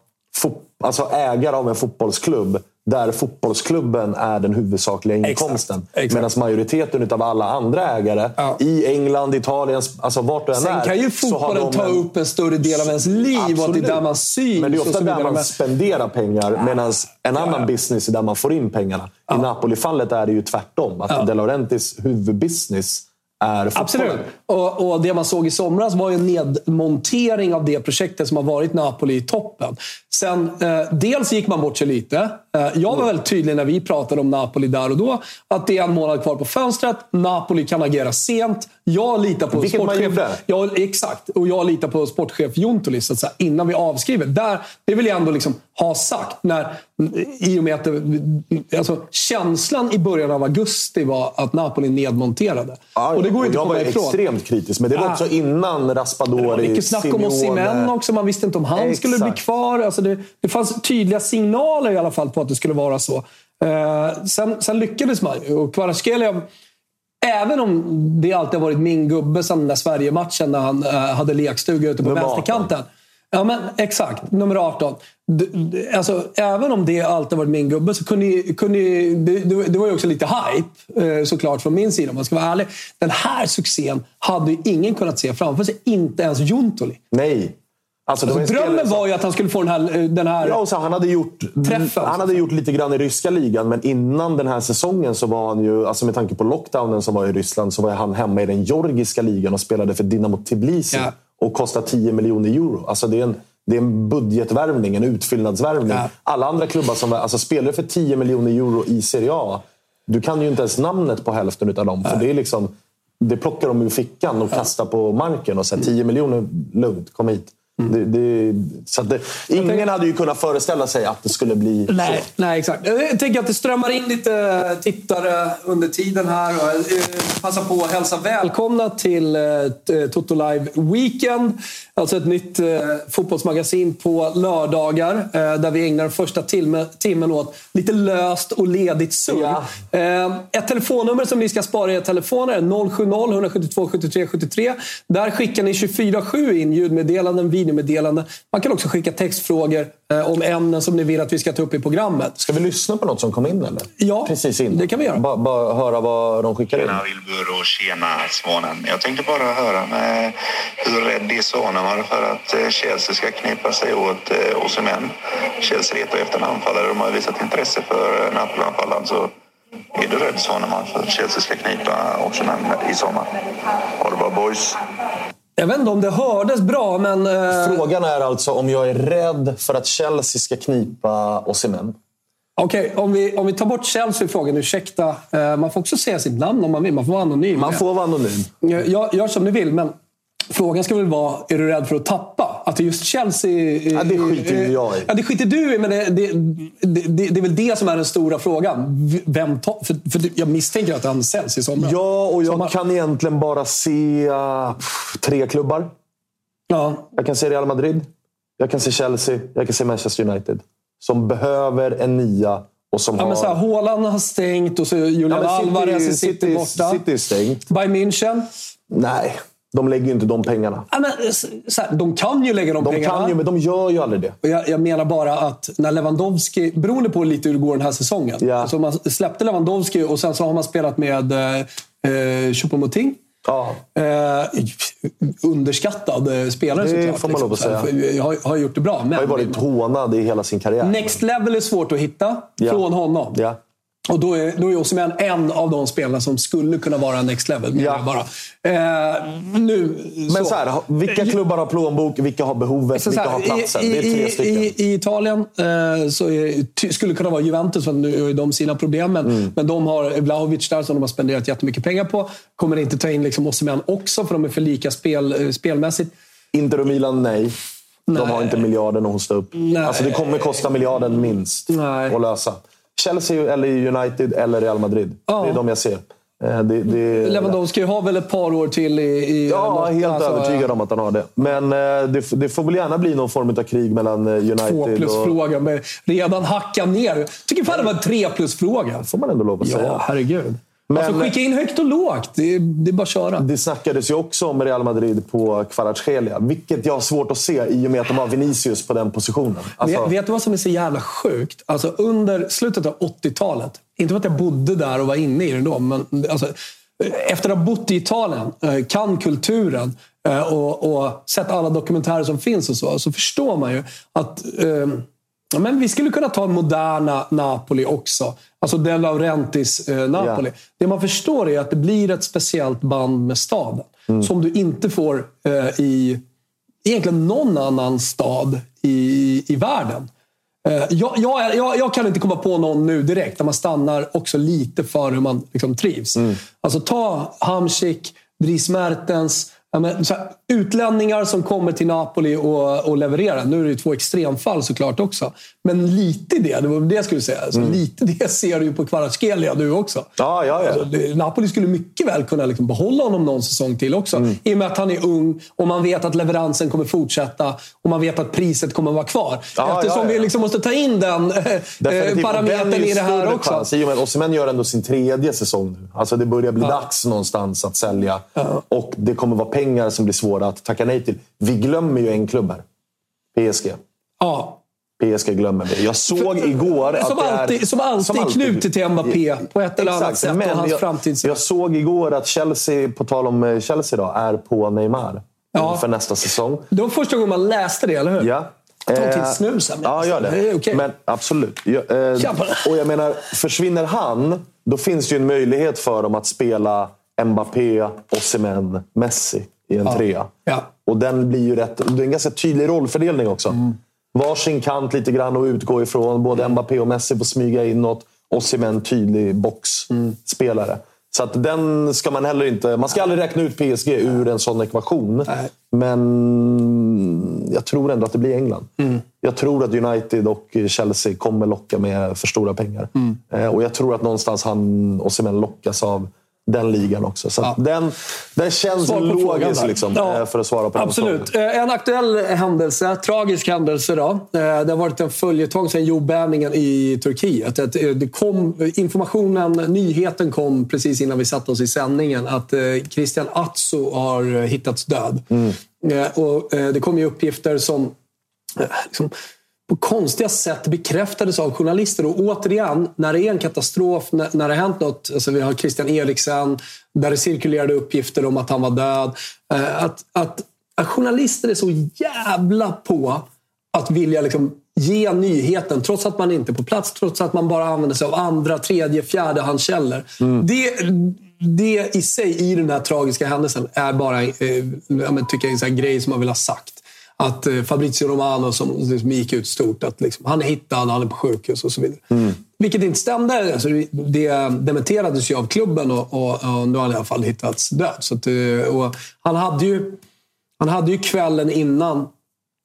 alltså ägare av en fotbollsklubb där fotbollsklubben är den huvudsakliga inkomsten. Medan majoriteten av alla andra ägare Ja. i England, Italien, alltså vart du än Sen är. kan ju fotbollen ta en- upp en större del av ens liv och att det är Absolut. där man syns. Men det är och ofta där man Men- spenderar pengar. Medan en annan business är där man får in pengarna. I Napoli-fallet är det ju tvärtom. Att De Laurentiis huvudbusiness är fotbollen. Absolut. Och, och det man såg i somras var en nedmontering av det projektet som har varit Napoli i toppen. Sen, eh, dels gick man bort sig lite. Eh, jag var väldigt tydlig när vi pratade om Napoli där och då. Att det är en månad kvar på fönstret. Napoli kan agera sent. Jag litar på Vilket man sportchef... gjorde. Ja, exakt. Och jag litar på sportchef Juntulis så att säga, innan vi avskriver. Där, det vill jag ändå liksom ha sagt. När, I och med att det, alltså, känslan i början av augusti var att Napoli nedmonterade. Ja, och det går inte jag var ifrån. extremt kritisk, men det var Ah. också innan Raspadori, Mycket snack om Osimhen också. Man visste inte om han skulle bli Exakt. kvar. Alltså det, det fanns tydliga signaler i alla fall på att det skulle vara så. Eh, sen, sen lyckades man ju. Och Kvaratskhelia, även om det alltid har varit min gubbe sedan den där Sverige-matchen när han eh, hade lekstuga ute på Nummer 18. Ja, men exakt. Nummer 18. D- d- Alltså, även om det alltid varit min gubbe så kunde, kunde det, det, var ju också lite hype eh, såklart från min sida om man ska vara ärlig. Den här succén hade ju ingen kunnat se framför sig. Inte ens Juntoli. Nej. Alltså, Alltså, drömmen var ju att han skulle få den här... eh, Den här Ja, och så han hade gjort, Träffen. han hade gjort lite grann i ryska ligan, men innan den här säsongen så var han ju, alltså med tanke på lockdownen som var i Ryssland, så var han hemma i den georgiska ligan och spelade för Dynamo Tbilisi Ja. Och kostade 10 miljoner euro. Alltså det är en, det är en budgetvärvning, en utfyllnadsvärvning. Ja. Alla andra klubbar som alltså spelar för 10 miljoner euro i Serie A, du kan ju inte ens namnet på hälften av dem. För det är liksom, det plockar de ur fickan och kastar på marken och säger 10 miljoner, lugnt, kom hit. Det, det, så det, ingen tänker- hade ju kunnat föreställa sig att det skulle bli Nej, så. nej, exakt. Jag tänker att det strömmar in lite tittare under tiden här. Eh, passar på att hälsa välkomna till eh, Toto Live Weekend. Alltså ett nytt eh, fotbollsmagasin på lördagar eh, där vi ägnar första timme, timmen åt lite löst och ledigt surr. Ja. Eh, ett telefonnummer som ni ska spara i era telefoner är 070 172 73 73. Där skickar ni 24-7 in ljudmeddelanden, videomeddelanden. Man kan också skicka textfrågor eh, om ämnen som ni vill att vi ska ta upp i programmet. Ska vi lyssna på något som kom in eller? Ja, Precis in. det kan vi göra. Bara, bara höra vad de skickar in. Tjena Wilbur och tjena Svanen. Jag tänkte bara höra med hur rädd är Svanen var för att Chelsea ska knipa sig åt eh, Osimhen. Chelsea letar efter en anfallare. De har visat intresse för eh, Napoli-anfallaren. Så är du rädd Svaneman för att Chelsea ska knipa Osimhen i sommar? Ha det bra boys. Jag vet inte om det hördes bra, men... Eh, Frågan är alltså om jag är rädd för att Chelsea ska knipa Osimhen. Okej, om, vi, om vi tar bort Chelsea frågan, ursäkta. Eh, man får också säga sitt namn om man vill. Man får vara anonym. Man får vara anonym. Gör, gör som ni vill, men frågan ska väl vara, är du rädd för att tappa? Att det just Chelsea... Ja, det skiter ju jag i. Ja, det skiter du i, men det, det, det, det, är väl det som är den stora frågan. Vem tar, för, för jag misstänker att han säljs i sommar. Ja, och jag Sommar. kan egentligen bara se uh, tre klubbar. Ja, Jag kan se Real Madrid, jag kan se Chelsea, jag kan se Manchester United. Som behöver en nia och som ja har... men så här, Haaland har stängt och så Julian Ja, Alvarez sitter borta. City är stängt. Bayern München. Nej, de lägger ju inte de pengarna. Ja, men, så här, de kan ju lägga de, De pengarna. kan ju, men de gör ju aldrig det. Och Jag, jag menar bara att när Lewandowski, beroende på lite hur det går den här säsongen. Ja. Alltså man släppte Lewandowski och sen så har man spelat med eh, eh, Choupo-Moting. Ja. Eh, underskattad eh, spelare Det såklart. liksom. får man lov att Så här, säga. Jag har, har gjort det bra. Men har ju varit hånad i hela sin karriär. next level är svårt att hitta Ja. från honom. Ja. Och då är, då är Osimhen en av de spelarna som skulle kunna vara next level. Ja. Bara. Eh, nu, Men så här, vilka klubbar har plånbok, vilka har behovet, Så vilka så har här, platsen? i, Det är tre stycken. I, I Italien eh, så är, skulle det kunna vara Juventus, för nu har de sina problem. Men, Mm. men de har Vlahovic där som de har spenderat jättemycket pengar på. Kommer inte ta in liksom Osimhen också, för de är för lika spel, eh, spelmässigt. Inter och Milan, nej. De Nej. har inte miljarden att hosta upp. Nej. Alltså det kommer kosta miljarden minst Nej. att lösa. Chelsea, eller United eller Real Madrid. Ja. Det är de jag ser. Eh, Det, det, Lewandowski har väl ett par år till i... i Ja, helt alltså, övertygad om att han har det. Men eh, det, det får väl gärna bli någon form av krig mellan eh, Två United och... plus-fråga. men Redan hacka ner. tycker fan det var en tre plus-fråga. får man ändå lov att Ja, säga. herregud. Men- Man får skicka in högt och lågt. Det är, det är bara att köra. Det snackades ju också om Real Madrid på Kvaratskhelia. Vilket jag har svårt att se i och med att de har Vinicius på den positionen. Alltså, vet, vet du vad som är så jävla sjukt? Alltså under slutet av 80-talet, inte för att jag bodde där och var inne i det då, men alltså, efter att ha bott i Italien, eh, kan kulturen eh, och, och sett alla dokumentärer som finns och så, så förstår man ju att ja, men vi skulle kunna ta moderna Napoli också. Alltså De Laurentiis eh, Napoli. Ja. Det man förstår är att det blir ett speciellt band med staden. Som du inte får eh, i egentligen någon annan stad i, i världen. Eh, Jag, jag, jag, jag kan inte komma på någon nu direkt där man stannar också lite för hur man liksom trivs. Alltså ta Hamsik, Dries Mertens. Ja, men så här, utlänningar som kommer till Napoli och, och levererar. Nu är det ju två extremfall såklart också. Men lite det, det var det jag skulle säga. Alltså, Lite det ser du ju på Kvaratskhelia nu också. Ja, ja, ja. Alltså, Napoli skulle mycket väl kunna liksom behålla honom någon säsong till också. I och med att han är ung och man vet att leveransen kommer fortsätta och man vet att priset kommer vara kvar. Ja, Eftersom ja, ja. vi liksom måste ta in den eh, parametern i det här också. Chans, I och med att Osimhen gör ändå sin tredje säsong nu. Alltså det börjar bli dags någonstans att sälja. Och det kommer vara pengar som blir svåra att tacka nej till. Vi glömmer ju en klubb här. PSG. Ja. PSG glömmer vi. Jag såg igår att som, det är... alltid, som alltid knutet till Mbappé på ett eller annat Exakt, sätt men och hans jag, jag såg igår att Chelsea, på tal om eh, Chelsea då, är på Neymar. Ja. För nästa säsong. Det var första gången man läste det, eller hur? Ja. Ta en Eh, till snus här, men- Ja, gör det. Det är okej. Men absolut. Jag, eh, och jag menar, försvinner han, då finns det ju en möjlighet för dem att spela Mbappé, Osimhen, Messi i en trea. Ja. Och den blir ju rätt... Det är en ganska tydlig rollfördelning också. Mm. Varsin kant lite grann att utgå ifrån. Både Mbappé och Messi får smyga inåt. Osimhen tydlig boxspelare. Så att den ska man heller inte... Man ska aldrig räkna ut PSG ur en sån ekvation. Nej. Men jag tror ändå att det blir England. Mm. Jag tror att United och Chelsea kommer locka med för stora pengar. Mm. Eh, Och jag tror att någonstans han Osimhen lockas av den ligan också. Så att den, den känns logisk liksom, Ja, eh, för att svara på den Absolut. frågan. Eh, En aktuell händelse, tragisk händelse. Då. Eh, Det har varit en följetong sedan jordbävningen i Turkiet. Det kom, informationen, nyheten kom precis innan vi satte oss i sändningen att Christian Atso har hittats död. Eh, Och det kom ju uppgifter som liksom, på konstiga sätt bekräftades av journalister. Och återigen, när det är en katastrof, när, när det har hänt något. Alltså vi har Christian Eriksen, där det cirkulerade uppgifter om att han var död. Eh, att, att, att journalister är så jävla på att vilja liksom ge nyheten trots att man inte är på plats. Trots att man bara använder sig av andra, tredje, fjärde handkällor. Det, det i sig, i den här tragiska händelsen, är bara eh, ja, men, tycker jag, en grej som man vill ha sagt. Att eh, Fabrizio Romano som liksom gick ut stort, att liksom, han är hittad, han är på sjukhus och så vidare. Vilket inte stämde. Alltså, det dementerades ju av klubben och, och, och nu har han i alla fall hittats död. Så att, eh, han, hade ju, han hade ju kvällen innan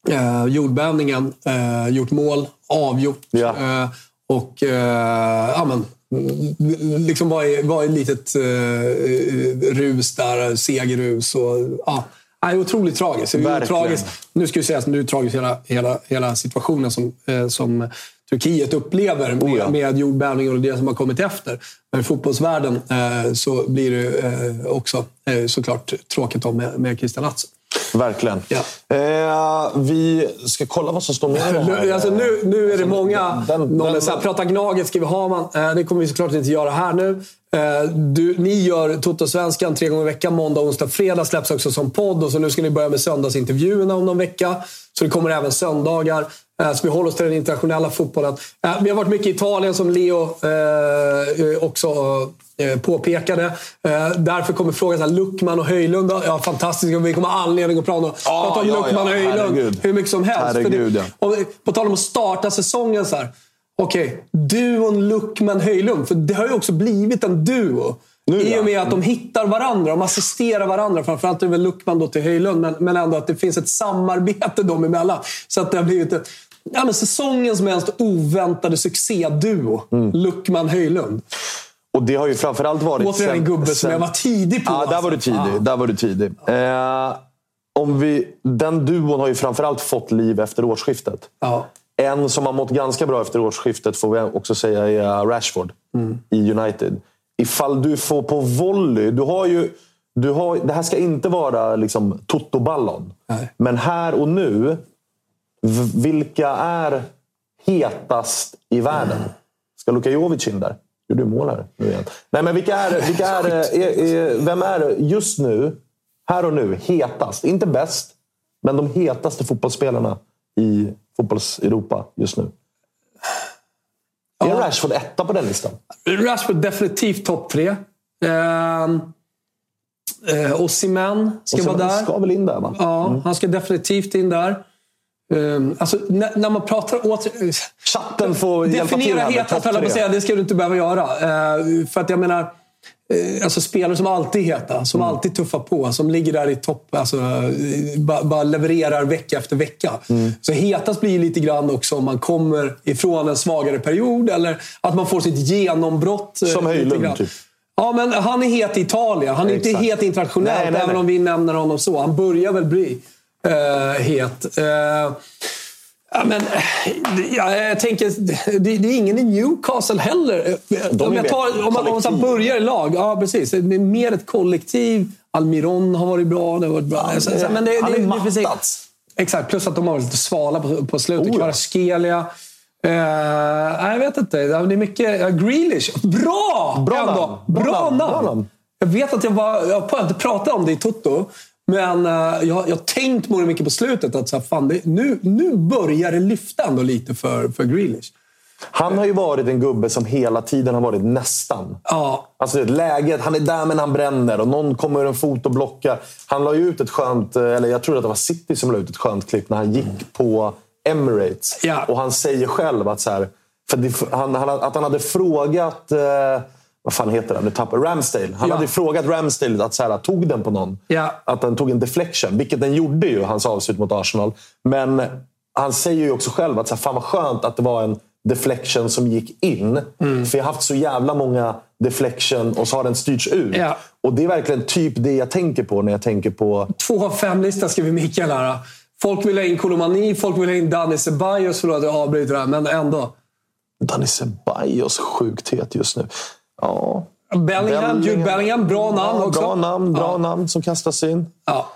eh, jordbävningen eh, gjort mål, avgjort. Ja. Eh, och eh, ja, men, mm, liksom var i, var i ett litet eh, rus där, segerrus. Och, ja. Nej, otroligt tragiskt. Det ju Verkligen. tragiskt. Nu ska jag säga att nu är det tragiskt hela, hela, hela situationen som, eh, som Turkiet upplever med, Oh ja. med jordbävningen och det som har kommit efter. Men i fotbollsvärlden eh, så blir det eh, också eh, såklart tråkigt om med, med Christian Atso. Verkligen. Ja. Eh, vi ska kolla vad som står med det här. Alltså, nu, nu är det många... den- någon den- så här, prata Gnaget ska vi ha. Man. Eh, det kommer vi såklart inte göra här nu. Eh, du, ni gör Toto-svenskan tre gånger i veckan. Måndag, onsdag, fredag släpps också som podd. Och så nu ska ni börja med söndagsintervjuerna om någon vecka. Så det kommer även söndagar. Eh, så vi håller oss till den internationella fotbollen. Eh, vi har varit mycket i Italien som Leo eh, eh, också eh, påpekade. Eh, därför kommer frågan så här, Luckman och Höjlund. Ja, fantastiskt. Vi kommer ha anledning att prata om, ja, Luckman och ja, Höjlund herregud. hur mycket som helst. Herregud, det, ja. och på tal om att starta säsongen så här. Okej, duon Luckman-Höjlund. För det har ju också blivit en duo. Nu, I ja. och med att de hittar varandra. De assisterar varandra. Framförallt är det väl Luckman då till Höjlund. Men, men ändå att det finns ett samarbete dem emellan. Så att det har blivit ett, ja, men säsongens mest oväntade succéduo. Mm. Luckman-Höjlund. Och det har ju framförallt varit... Återigen en sen- gubbe som sen- jag var tidig på. Ja, där var du alltså. tidig. Ja. Där var du tidig. Eh, om vi, den duon har ju framförallt fått liv efter årsskiftet. Ja. En som har mått ganska bra efter årsskiftet får vi också säga är Rashford Mm. i United. Ifall du får på volley. Du har ju, du har, det här ska inte vara liksom Toto-ballon. Men här och nu, vilka är hetast i världen? Ska Luka Jovic in där? Gjorde du mål här nu igen? Nej, men vilka är, vilka är, är, är, vem är just nu, här och nu, hetast? Inte bäst, men de hetaste fotbollsspelarna i fotbolls-Europa just nu. Är Rashford etta på den listan? Rashford definitivt topp tre. Ehm, eh, Osimhen ska vara där. ska väl in där, va? Ja, han ska definitivt in där. Um, alltså, när, när man pratar åter... Chatten får hjälpa till Definiera topp höll jag på att säga. Det ska du inte behöva göra. Eh, för att jag menar, eh, alltså spelare som alltid är heta, som Mm. alltid tuffar på, som ligger där i topp, alltså, eh, bara, bara levererar vecka efter vecka. Mm. Så hetast blir lite grann också om man kommer ifrån en svagare period eller att man får sitt genombrott. eh, Som Höjlund, grann. typ. Ja, men han är het i Italien. Han är inte Exakt. het internationellt, Nej, nej, även nej. om vi nämner honom så. Han börjar väl bli eh, het. Eh, Ja, men, eh, ja, jag tänker, det, det är ingen i Newcastle heller. De om, jag tar, om, man, om man börjar i lag, ja precis. Det är mer ett kollektiv. Almiron har varit bra. Det har varit bra. Ja, så- men det, han det, är det, finns- mattats. Exakt, plus att de har varit lite svala på, på slutet. Oh, ja. Kvaratskhelia. Eh, nej, jag vet inte. Det är mycket... Ja, Grealish. Bra! Bra namn. Bra namn. Bra namn. Jag vet att jag, var, jag inte pratat om det i Toto. Men eh, jag, jag har tänkt på det mycket på slutet. Att så här, fan, det, nu, nu börjar det lyfta ändå lite för, för Grealish. Han har ju varit en gubbe som hela tiden har varit nästan. Ja, Alltså det läget, han är där men han bränner och någon kommer en fot och blockar. Han la ju ut ett skönt, eller jag tror att det var City som la ut ett skönt klipp när han gick på Emirates. Ja. Och han säger själv att, så här, för det, han, han, att han hade frågat, eh, vad fan heter han? Nu tappar Ramsdale. Han Ja. hade frågat Ramsdale att så här, tog den på någon. Ja. Att den tog en deflection, vilket den gjorde ju, hans avslut mot Arsenal. Men han säger ju också själv att så här, fan vad skönt att det var en deflection som gick in. Mm. För jag har haft så jävla många deflection och så har den styrts ut. Ja. Och det är verkligen typ det jag tänker på när jag tänker på... Två av fem listan skriver Mikael här. Folk vill ha in Kolomani, folk vill ha in Dani Ceballos. Förlåt, jag avbryter det här, men ändå. Danny Ceballos sjukt het just nu. Ja. Bellingham, Jude Bellingham. Bra namn ja, också. Bra namn, bra Ja. namn som kastas in. Ja.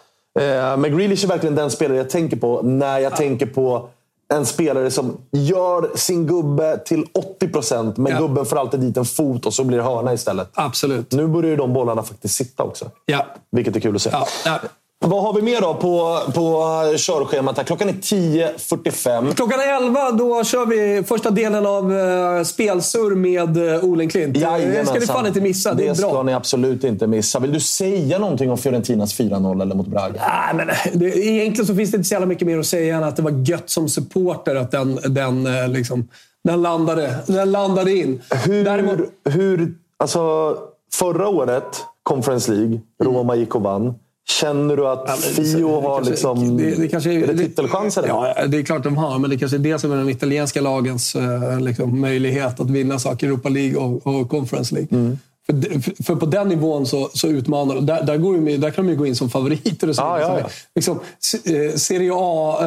Eh, men Grealish är verkligen den spelare jag tänker på när jag tänker på en spelare som gör sin gubbe till 80% men Ja. gubben får alltid dit en fot och så blir det hörna istället. Absolut. Nu börjar ju de bollarna faktiskt sitta också. Ja. Vilket är kul att se. Ja. Vad har vi mer då på, på körschemat? Här? Klockan är 10.45. Klockan 11 då kör vi första delen av uh, Spelsur med uh, Olen Klint. Det ska ni fan inte missa. Det är Det ska bra. ni absolut inte missa. Vill du säga någonting om Fiorentinas 4-0 eller mot Braga? Nej, men det, egentligen så finns det inte så jävla mycket mer att säga än att det var gött som supporter att den, den, eh, liksom, den, landade, den landade in. Hur, Däremot, hur, alltså, förra året, Conference League, Roma gick och vann. Känner du att Fio har kanske- liksom... det- det kanske- är det titelchanser? Ja, det är klart de har, men det kanske är det som är de italienska lagens eh, liksom, möjlighet att vinna saker i Europa League och, och Conference League. Mm. För, för- på den nivån så, så utmanar de. Där, där, går ju- där kan de ju gå in som favoriter. Och så vidare. ja, ja. Liksom, eh, Serie A,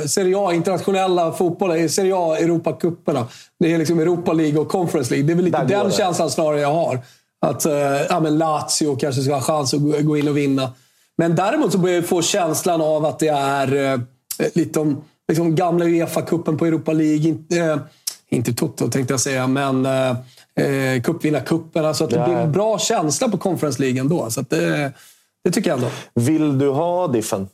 eh, Serie A, internationella fotbollen, Serie A, Europacuperna. Det är liksom Europa League och Conference League. Det är väl lite den det. känslan snarare jag har. Att eh, ja, men Lazio kanske ska ha chans att gå, in och vinna. Men däremot så börjar jag få känslan av att det är eh, lite om liksom gamla Uefa-cupen på Europa League. Inte, eh, inte Toto tänkte jag säga, men eh, eh, cupvinnarcupen. Alltså att det blir en bra känsla på Conference League ändå. Så att det, det tycker jag ändå. Vill du ha diffen?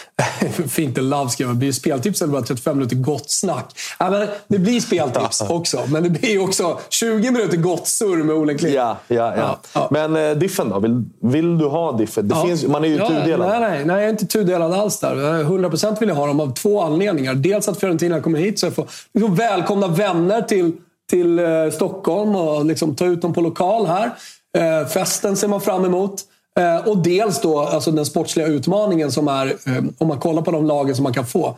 Fint love skriver. Blir speltips eller bara 35 minuter gott snack? Ja, men det blir speltips också, men det blir också 20 minuter gott surr med Olen Klint. Ja, ja, ja. Ja, ja. Men eh, diffen då? Vill, vill du ha diffen? Det Ja. finns, man är ju Ja, tudelad. Nej, nej, nej, jag är inte tudelad alls där. 100% vill jag ha dem av två anledningar. Dels att Fiorentina kommer hit så jag får liksom välkomna vänner till, till eh, Stockholm och liksom ta ut dem på lokal här. Eh, festen ser man fram emot. Eh, och dels då alltså den sportsliga utmaningen som är, eh, om man kollar på de lagen som man kan få.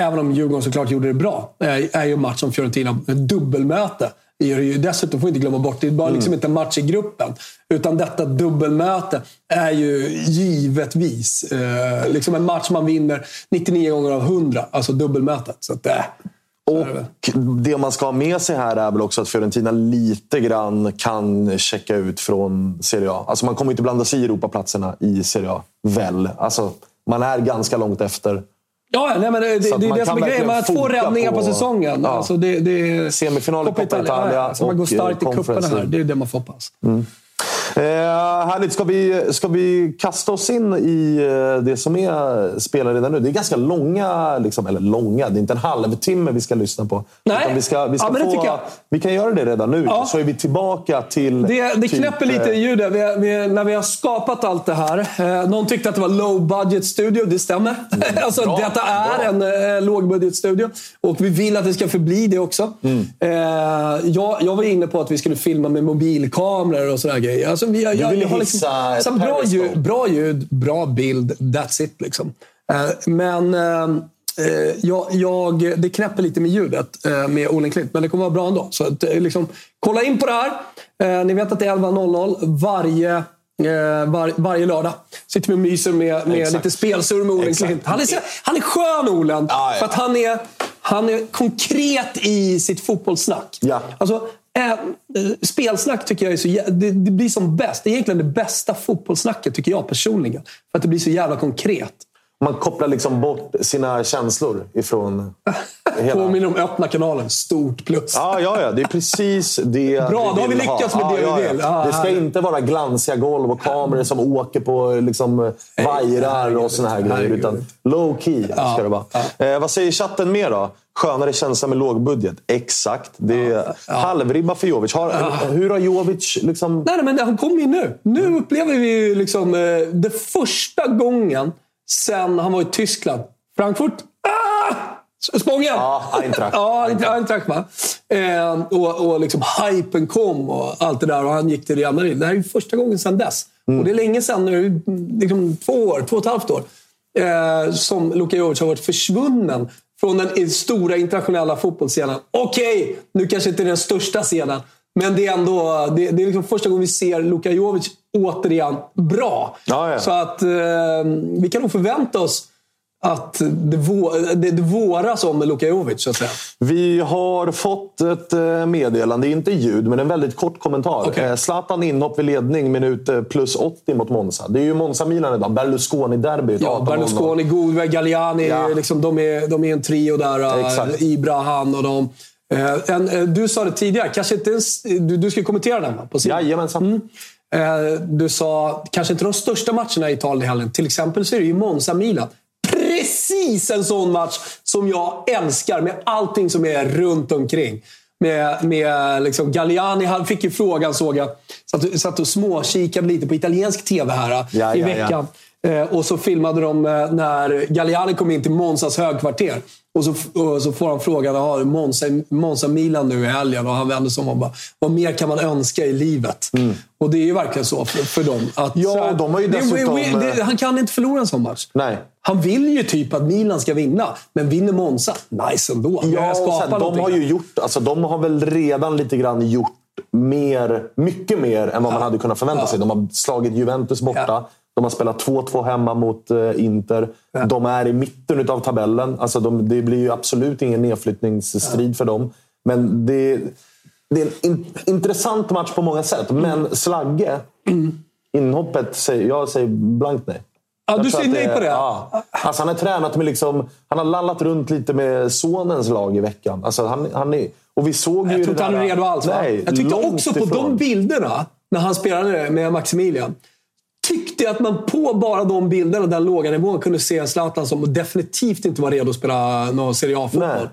Även om Djurgården såklart gjorde det bra, eh, är ju en match som Fiorentina, dubbelmöte. Det är ju dessutom, får inte glömma bort, det är bara liksom inte en match i gruppen. Utan detta dubbelmöte är ju givetvis eh, liksom en match man vinner 99 gånger av 100. Alltså dubbelmötet. Så att, eh, Och det man ska ha med sig här är väl också att Fiorentina lite grann kan checka ut från Serie A. Alltså man kommer inte blanda sig i Europaplatserna i Serie A. Väl? Alltså, man är ganska långt efter. ja, nej, men det, det, det är det som är grejen. Man har två räddningar på, på- säsongen. Ja. Alltså det, det, Semifinal i Coppa Italia ja, så man går starkt i eh, cuperna här. Det är det man får hoppas. Eh, härligt. Ska vi, ska vi kasta oss in i eh, det som är spelare redan nu? Det är ganska långa, liksom, eller långa, det är inte en halvtimme vi ska lyssna på. Nej. Vi, ska, vi, ska Ja, få, vi kan göra det redan nu, Ja. så är vi tillbaka till... Det, det typ, knäpper lite eh, i ljudet. Vi, vi, när vi har skapat allt det här. Eh, någon tyckte att det var low budget studio. Det stämmer. alltså, Bra, detta är bra. en eh, lågbudget studio. Och vi vill att det ska förbli det också. Mm. Eh, jag, jag var inne på att vi skulle filma med mobilkameror och sådär grejer. Alltså, vi, jag, ville jag har ett så bra, ljud, bra ljud, bra bild. That's it liksom. Eh, men... Eh, Eh, jag, jag, det knäpper lite med ljudet eh, med Olen Klint, men det kommer vara bra ändå. Så att, eh, liksom, kolla in på det här. Eh, ni vet att det är 11.00 varje, var, varje lördag. Sitter vi och myser med, med Exakt. lite spelsurr med Olen. Klint. Han är, han är skön, Olen. Ja, ja. För att han är, han är konkret i sitt fotbollssnack. Ja. Alltså, eh, eh, spelsnack tycker jag är så det, det blir som bäst. Det är egentligen det bästa fotbollssnacket, tycker jag personligen. För att det blir så jävla konkret. Man kopplar liksom bort sina känslor ifrån hela... Påminner om öppna kanalen. Stort plus. Ja, ja, ja. Det är precis det Bra, då har vi lyckats ha. med det vi vill. Ja, det ska inte vara glansiga golv och kameror som åker på liksom, vajrar och såna här grejer. Utan low key ska det vara. Eh, vad säger chatten mer då? Skönare känsla med lågbudget. Exakt. Det är halvribba för Jovic. Har, Hur har Jovic liksom... Nej, men han kommer ju nu. Nu upplever vi ju liksom, eh, det första gången sen han var i Tyskland. Frankfurt. Spången! Ja, Eintracht. ja, Eintracht va? Eh, och, och liksom hypen kom och allt det där och han gick till Real Madrid. Det här är första gången sedan dess. Mm. Och det är länge sedan nu, liksom två år, två och ett halvt år, eh, som Luka Jovic har varit försvunnen från den stora internationella fotbollsscenen. Okej, nu kanske inte den största scenen, men det är ändå det, det är liksom första gången vi ser Luka Jovic återigen bra. Ja, ja. Så att eh, vi kan nog förvänta oss att det, vå, det, det våras om Luka Jovic, så att säga. Vi har fått ett eh, meddelande, inte ljud, men en väldigt kort kommentar. Okej. Eh, Zlatan inhopp vid ledning, minut eh, plus 80 mot Monza. Det är ju Monza-Milan idag. Berlusconi-derbyt. Ja, 18-0. Berlusconi, Godberg, Galliani. Ja. Liksom, de, är, de är en trio där. Exakt. Ibra, han och de. Eh, en, du sa det tidigare, kanske inte ens, du, du ska kommentera den? På sidan. Jajamensan. Eh, du sa, kanske inte de största matcherna i Italien i helgen. Till exempel så är det ju Monza-Milan. Precis en sån match som jag älskar med allting som är runt omkring. Med, med liksom Galliani, han fick ju frågan såg jag. Satt, satt och småkikade lite på italiensk TV här Ja, i ja, ja. veckan. Eh, och så filmade de eh, när Galliani kom in till Monzas högkvarter. Och så, och så får han frågan, "Jaha, Monza, Monza Milan nu i helgen. Och han vänder sig om och bara, vad mer kan man önska i livet? Och det är ju verkligen så för, för dem. Att, Mm. Ja, här, de har ju det- dessutom, det- eh, han kan inte förlora en sån match. Nej. Han vill ju typ att Milan ska vinna, men vinner Monza, nice ändå. Ja, och sen, de har ju gjort, alltså, de har väl redan lite grann gjort mer, mycket mer än vad man hade kunnat förvänta Ja. sig. De har slagit Juventus borta. Ja. De har spelat 2-2 hemma mot eh, Inter. De är i mitten av tabellen. Alltså, de, det blir ju absolut ingen nedflyttningsstrid för dem. Men det, det är en in, intressant match på många sätt. Mm. Men Slagge, inhoppet, säger, jag säger blankt nej. Ja, Jag du tror säger nej på det? Ja. Alltså han har tränat med liksom, Han har lallat runt lite med sonens lag i veckan. Alltså han, han är, och vi såg ju Jag tror det inte han är redo alls. Va? Nej, jag tyckte också på ifrån. de bilderna, när han spelade med Maximilian, tyckte att man på bara de bilderna, den låga nivån, kunde se Zlatan som definitivt inte var redo att spela någon Serie A-fotboll.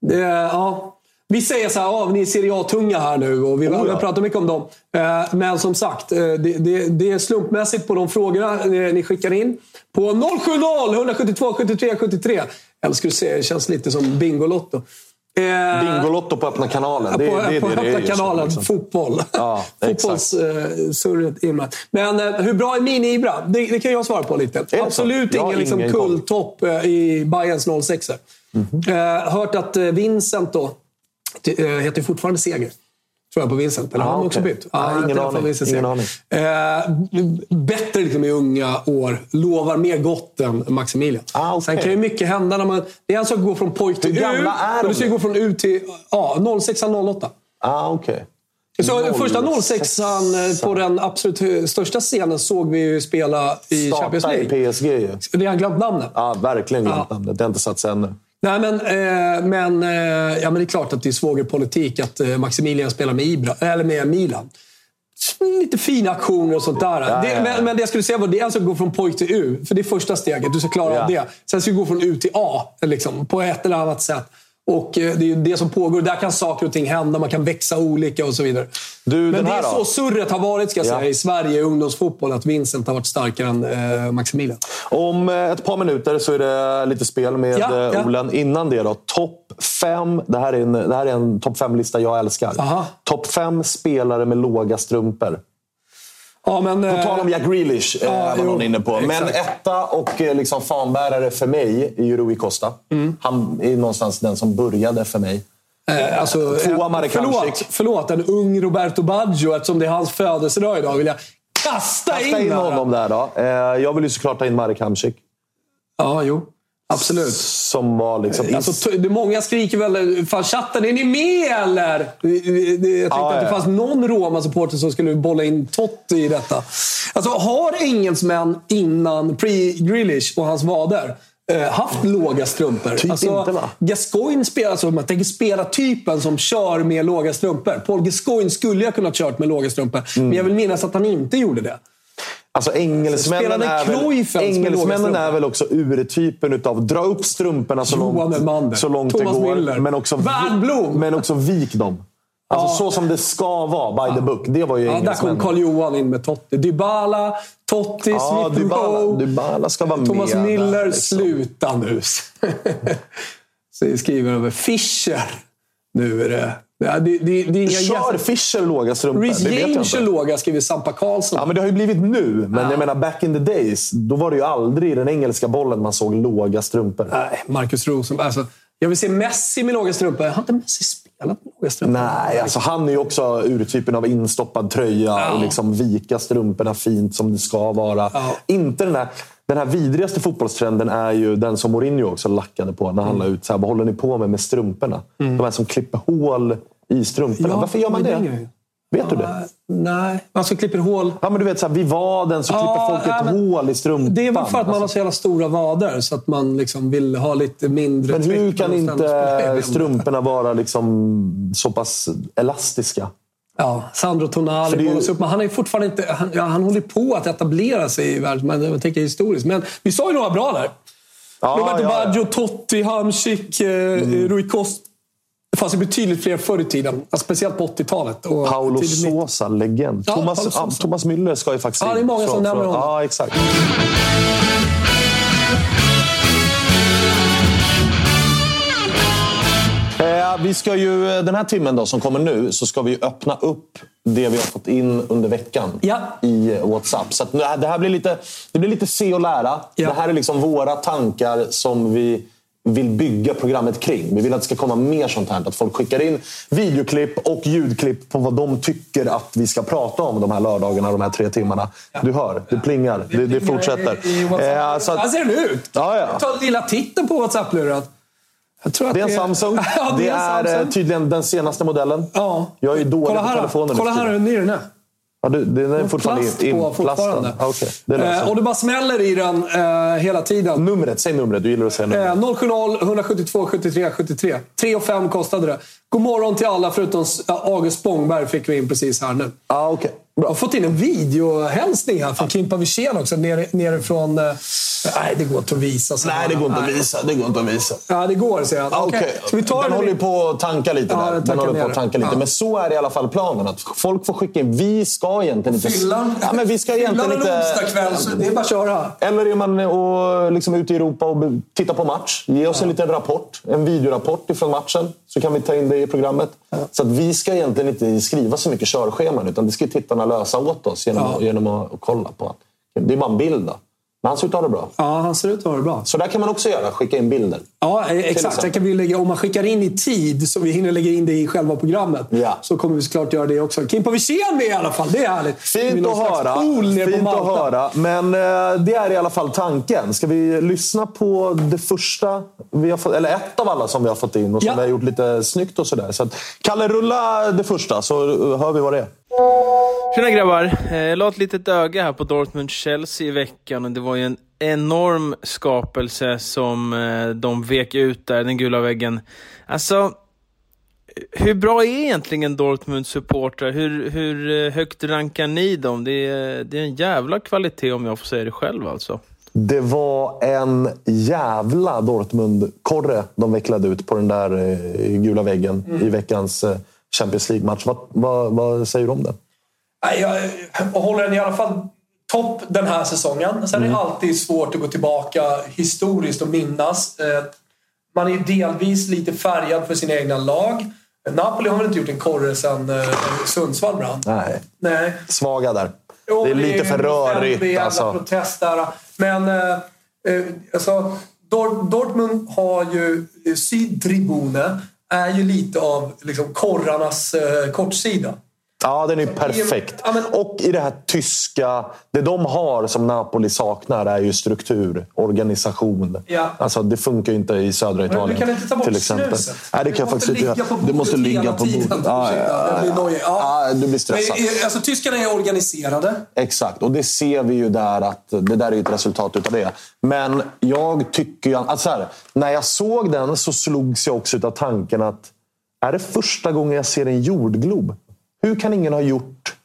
Ja. Vi säger så här, ja, ni är Serie A-tunga här nu och vi, Oh, ja. pratat mycket om dem. Eh, Men som sagt, eh, det, det, det är slumpmässigt på de frågorna eh, ni skickar in. På 070 172 73 73. Jag älskar att säga det känns lite som Bingolotto. Eh, Bingolotto på öppna kanalen. Det, på det, det, på det, öppna kanalen. liksom. Fotboll. Ja. Fotbollssurret inblandat. Men eh, hur bra är Mini Ibra? Det, det kan jag svara på lite. Absolut ingen, liksom, ingen koll. kulltopp eh, i Bayerns 06 eh, Hört att eh, Vincent då, eh, heter fortfarande Seger. Tror jag på Vincent. Eller Ah, har han också bytt? Han ingen aning. Ingen Seger. Eh, bättre liksom i unga år. Lovar mer gott än Maximilian. Ah, okej. Sen kan ju mycket hända när man... Det är en sak att gå från pojk till Hur U. gamla är de du ska gå från U till ja, 06 08. Ah, okej. Så första 06 06an på den absolut största scenen såg vi ju spela i Champions Starta League. i PSG ju. Redan glömt namnet. Ja, verkligen glömt Ja. namnet. Det har inte satt sig ännu. Nej, men, eh, men, eh, ja, men det är klart att det är svågerpolitik att eh, Maximilian spelar med, Ibra, eller med Milan. Lite fina aktioner och sånt där. Ja, det, ja. Men, men det jag skulle säga var det är alltså att gå från pojk till U. För det är första steget. Du ska klara av det. Sen ska du gå från U till A. Liksom, på ett eller annat sätt. Och eh, det är ju det som pågår. Där kan saker och ting hända. Man kan växa olika och så vidare. Du, men det är då? så surret har varit ska jag Ja. säga, i Sverige i ungdomsfotboll. Att Vincent har varit starkare än eh, Maximilian. Om eh, ett par minuter så är det lite spel med Ja, eh, ja. Olen. Innan det då, topp fem. Det här är en, det här är en topp fem-lista jag älskar. Topp fem spelare med låga strumpor. Ja, men, På eh, tal om Jack Grealish eh, ja, var jo, någon inne på. Men exakt. etta och eh, liksom fanbärare för mig är ju Rui Costa. Mm. Han är någonstans den som började för mig. Eh, alltså, Tvåa eh, Marek förlåt, förlåt, en ung Roberto Baggio, eftersom det är hans födelsedag idag, vill jag kasta, Kasta in här. honom där då. Eh, Jag vill ju såklart ta in Marek Hamsik. Ja, jo. Absolut. Som var liksom... Alltså, t- det- många skriker väl Fan chatten, är ni med eller? Det- det- Jag tänkte Ja, att det ja. fanns någon Roma-supporter som skulle bolla in Totti i detta. Alltså, har engelsmän innan pre-Grealish och hans vader eh, haft låga strumpor? Typ alltså, inte, va? Gascoigne spelar, alltså, man tänker spela typen som kör med låga strumpor. Paul Gascoigne skulle jag kunnat kört med låga strumpor, Mm. men jag vill minnas att han inte gjorde det. Alltså engelsmännen, är väl, engelsmännen är väl också urtypen utav dra upp strumporna så Johan långt, så långt Thomas det går. Müller, Men också, men också vik dem. Alltså så som det ska vara, by the book. Det var ju Ja, där kom. Karl-Johan in med Totti. Dybala, Totti, Ja, Smith Dybala. Dybala ska vara Thomas med Miller, där, liksom. sluta nu. Så skriver över Fischer. Nu är det... Ja, det, det, det är Kör gäster. Fischer låga strumpor? Reece James kör låga, skriver Sampa Karlsson. Ja, men det har ju blivit nu. Men jag menar, back in the days, då var det ju aldrig i den engelska bollen man såg låga strumpor. Nej, Marcus Rosenberg. Alltså, jag vill se Messi med låga strumpor. Har inte Messi spelat med låga strumpor? Nej, alltså han är ju också urtypen av instoppad tröja och liksom vika strumporna fint som det ska vara. Ja. Inte den här, den här vidrigaste fotbollstrenden är ju den som Mourinho också lackade på när han Mm. la ut så här, vad håller ni på med med strumporna? De här som klipper hål i strumporna. Varför gör man det? ju- Vet du det? Nej, alltså klipper hål. Ja, men du vet, så här, vid vaden så Ja, klipper folk ja, ett men hål i strumpan. Det är väl för att man har Alltså, så jävla stora vader så att man liksom vill ha lite mindre men hur kan inte strumporna vara liksom så pass elastiska? Ja, Sandro Tonali bollas upp. Men han är fortfarande inte... Han, ja, han håller på att etablera sig i världen, men jag tänker historiskt. Men vi sa ju några bra där. Ja, Roberto ja. Baggio, Totti, Hamsik, eh, Rui Costa. Det fanns ju betydligt fler förr i tiden. Alltså, speciellt på 80-talet. och Paolo tidigt 90. Sosa, legend. Ja, Thomas, Sosa. Thomas Müller ska ju faktiskt Ja, det är in. många som Så- nämner honom. Ja, exakt. Vi ska ju, den här timmen då, som kommer nu så ska vi öppna upp det vi har fått in under veckan Ja. i eh, WhatsApp. Så det här- blir lite, det blir lite se och lära. Ja. Det här är liksom våra tankar som vi vill bygga programmet kring. Vi vill att det ska komma mer sånt här. Att folk skickar in videoklipp och ljudklipp på vad de tycker att vi ska prata om de här lördagarna, de här tre timmarna. Du hör, det plingar. Det, det fortsätter. Eh, så att- Här ser den ut! Ja, ja. Ta lilla titeln på WhatsApp-luren. Jag tror att Det är en Samsung. ja, det, det är en är, eh, Samsung. tydligen den senaste modellen. Ja. Jag är dålig kolla på här, telefonen Kolla nu för här hur ny den är. Ja, du, den är fortfarande Plast in, på fortfarande. Det löser Eh, och det bara smäller i den eh, hela tiden. Numret, säg numret. Du gillar att säga numret. Eh, 070 172 73 73. 3 och 5 kostade det. God morgon till alla förutom eh, August Spångberg fick vi in precis här nu. Ah, okay. Jag har fått in en videohälsning här från Kimpa Wirsén också, nere, nerifrån... Eh, nej, det går inte att visa. så. Nej, det går inte att visa. Det går inte att visa. Ja, det går, säger han. Okej, vi ta den den? håller ju på att tanka lite Ja, där. den håller på att tanka lite. Ja. Men så är det i alla fall planen. Att folk får skicka in. Vi ska egentligen inte... Fyllan, Ja, men vi ska egentligen fyllan en inte... onsdagkväll, så det är bara att köra. Eller är man och liksom ute i Europa och tittar på match. Ge oss en liten rapport. En videorapport ifrån matchen. Så kan vi ta in det i programmet. Så att vi ska egentligen inte skriva så mycket körscheman. Utan det ska tittarna lösa åt oss genom, Ja. genom att, att kolla på. Det är bara en bild då. Men han ser ut att ha det bra. Ja, han ser ut att ha det bra. Så där kan man också göra. Skicka in bilder. Ja, eh, exakt. kan vi lägga, om man skickar in i tid, så vi hinner lägga in det i själva programmet, Ja. så kommer vi såklart göra det också. Kimpa Wirsén i alla fall. Det är härligt. Fint att höra. Fint att höra. Men eh, det är i alla fall tanken. Ska vi lyssna på det första, vi har fått, eller ett av alla som vi har fått in och som Ja. vi har gjort lite snyggt och sådär. Så att, Kalle, rulla det första så hör vi vad det är. Tjena grabbar! Jag la ett litet öga här på Dortmund-Chelsea i veckan och det var ju en enorm skapelse som eh, de vek ut där, den gula väggen. Alltså, hur bra är egentligen Dortmunds supportrar? Hur, hur eh, högt rankar ni dem? Det är, det är en jävla kvalitet om jag får säga det själv alltså. Det var en jävla Dortmund-korre de vecklade ut på den där gula väggen Mm. i veckans Champions League-match. Vad, vad, vad säger du om det? Jag håller den i alla fall topp den här säsongen. Sen är det alltid svårt att gå tillbaka historiskt och minnas. Eh, Man är delvis lite färgad för sina egna lag. Napoli har väl inte gjort en korre sen eh, Sundsvall brann? Nej, Nej. svaga där. Jo, det är lite för rörigt. jävla Alltså. protest där. Men eh, eh, alltså, Dort- Dortmund har ju... eh, Sydtribune är ju lite av liksom, korrarnas eh, kortsida. Ja, den är ju perfekt. Ja, men- Och i det här tyska... Det de har som Napoli saknar är ju struktur, organisation. Ja. Alltså, det funkar ju inte i södra Men Italien. du kan inte ta bort till exempel. snuset. Nej, det kan jag faktiskt inte. Det måste ligga på bordet. Ja, ja, Jag blir nojig. ja. Ja, du blir stressad. Men, eh, alltså, tyskarna är organiserade. Exakt, och det ser vi ju där att det där är ett resultat utav det. Men jag tycker ju... Alltså här, när jag såg den så slogs jag också av tanken att är det första gången jag ser en jordglob? Hur kan ingen ha gjort...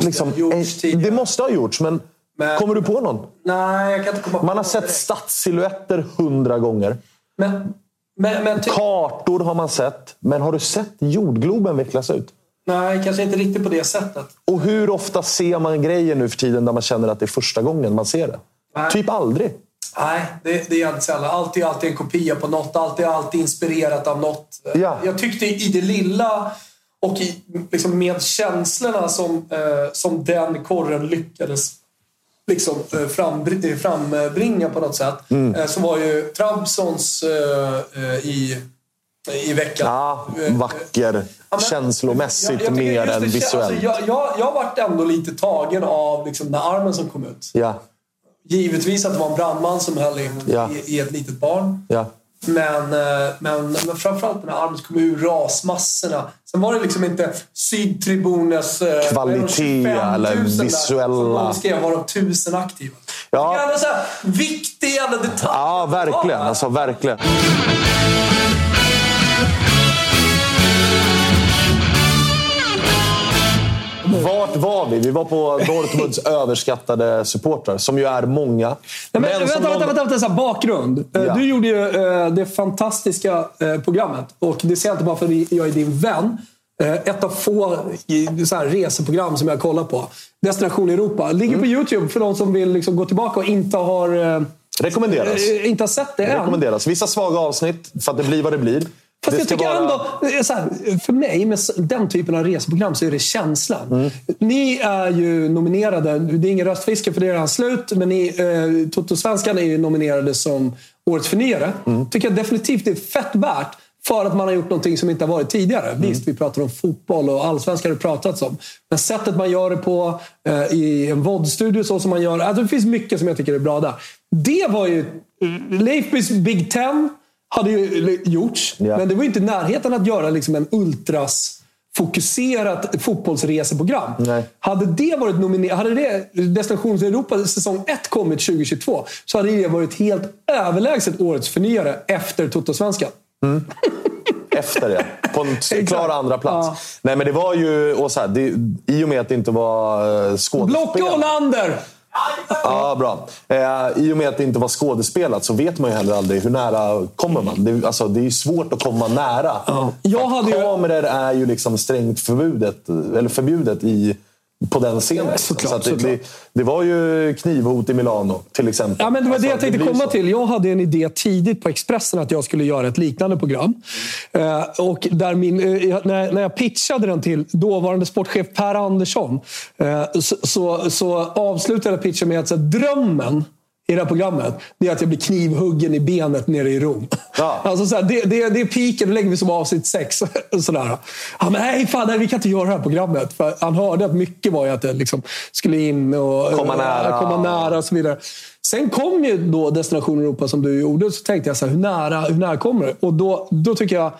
liksom, ha gjorts en- tidigare. det måste ha gjorts, men, Men- kommer du på någon? Nej, jag kan inte komma på Man har sett stadssilhuetter hundra gånger. Men, men, men Kartor har man sett. Men har du sett jordgloben vecklas ut? nej, kanske inte riktigt på det sättet. Och hur ofta ser man grejer nu för tiden där man känner att det är första gången man ser det? Nej. Typ aldrig. Nej, det, det är inte sällan. Allt är alltid en kopia på något. Allt är alltid inspirerat av något. Ja. Jag tyckte i det lilla och i, liksom med känslorna som, eh, som den korren lyckades liksom, eh, frambr- eh, frambringa på något sätt. Mm. Eh, så var ju Trabzons eh, eh, i, i veckan. Ja, vacker. Ja, men- Känslomässigt jag- jag mer än visuellt. Alltså, jag, jag, jag vart ändå lite tagen av liksom, den armen som kom ut. Ja, Givetvis att det var en brandman som höll i, Ja. i, i ett litet barn. ja. Men, eh, men, men framförallt den här armen som kom ur rasmassorna. Sen var det liksom inte Sydtribunens... eh, Kvalitet vad är de, 25 000 eller där, visuella. Som de skrev var de tusen aktiva. Ja. Ändå så här viktig jävla detalj. Ja, verkligen. Alltså, verkligen. Vart var vi? Vi var på Dortmunds överskattade supportrar, som ju är många. Nej, men, Men vänta, vänta, någon- vänta, vänta, så bakgrund. Eh, Ja. Du gjorde ju eh, det fantastiska eh, programmet. Och det säger jag inte bara för att jag är din vän. Ett av få så här, reseprogram som jag kollar på. Destination Europa. Ligger Mm. på YouTube för de som vill liksom, gå tillbaka och inte har, Rekommenderas. inte har sett det än. Rekommenderas. Vissa svaga avsnitt, för att det blir vad det blir. Fast jag tycker vara- ändå, eh, här, för mig med den typen av reseprogram så är det känslan. Mm. Ni är ju nominerade, det är ingen röstfiske för det är redan slut, men ni, eh, Toto-svenskan är ju nominerade som Årets förnyare. Mm. tycker jag definitivt det är fett värt. För att man har gjort någonting som inte har varit tidigare. Mm. Visst, vi pratar om fotboll och allsvenskan har det pratats om. Men sättet man gör det på, eh, i en VOD-studio så som man gör. Alltså det finns mycket som jag tycker är bra där. Det var ju... Leifbys Big Ten hade ju gjorts. Ja. Men det var inte i närheten att göra liksom en ultras fokuserat fotbollsreseprogram. Nej. Hade det varit nominerat, hade det Destinations Europa säsong 1 kommit 2022 så hade det varit helt överlägset årets förnyare efter Toto-svenskan. Efter det. På en klar andra plats. Ja. Nej, men det var ju... Och så här, det, I och med att det inte var eh, skådespel... Blocka Olander! Ja, bra. Eh, I och med att det inte var skådespelat så vet man ju heller aldrig hur nära kommer man. Det, alltså, det är ju svårt att komma nära. Jag För hade ju- Kameror är ju liksom strängt förbjudet, eller förbjudet i, på den scenen. Såklart, så det, det, det var ju knivhot i Milano till exempel. Ja, men det var det jag Alltså, tänkte blir komma så. till. Jag hade en idé tidigt på Expressen att jag skulle göra ett liknande program. Eh, och där min, eh, när, när jag pitchade den till dåvarande sportchef Per Andersson eh, så, så, så avslutade jag pitchen med att här, drömmen i det här programmet det är att jag blir knivhuggen i benet nere i Rom. Ja. Alltså, så här, det, det, det är piken, det lägger vi som avsnitt sex. Sådär. Ja, men nej, fan, nej, vi kan inte göra det här programmet. För han hörde att mycket var ju att det liksom skulle in och Komma nära. komma nära och så vidare. Sen kom ju då Destination Europa som du gjorde. Så tänkte jag så här, hur nära, hur nära kommer det? Och då, då tycker jag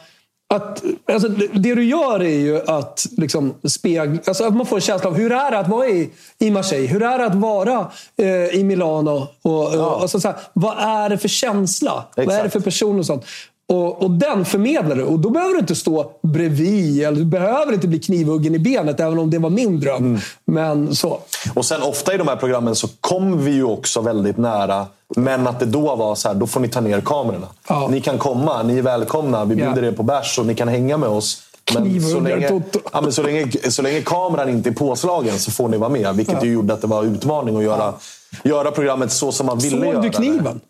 att alltså, det du gör är ju att liksom spegla... Alltså att man får en känsla av hur är det att vara i, i Marseille? Hur är det att vara eh, i Milano? Och, och, alltså, så här, vad är det för känsla? Vad är det Exakt. för person och sånt? Och, och den förmedlar du. Och då behöver du inte stå bredvid. Eller du behöver inte bli knivhuggen i benet, även om det var min dröm. Mm. Men så. Och sen ofta i de här programmen så kom vi ju också väldigt nära. Men att det då var så här, då får ni ta ner kamerorna. Ja. Ni kan komma, ni är välkomna. Vi bjuder Ja. er på bärs och ni kan hänga med oss. Men så länge, ja, men så, länge, så länge kameran inte är påslagen så får ni vara med. Vilket ju gjorde att det var utmaning att göra, göra programmet så som man ville göra Såg du kniven?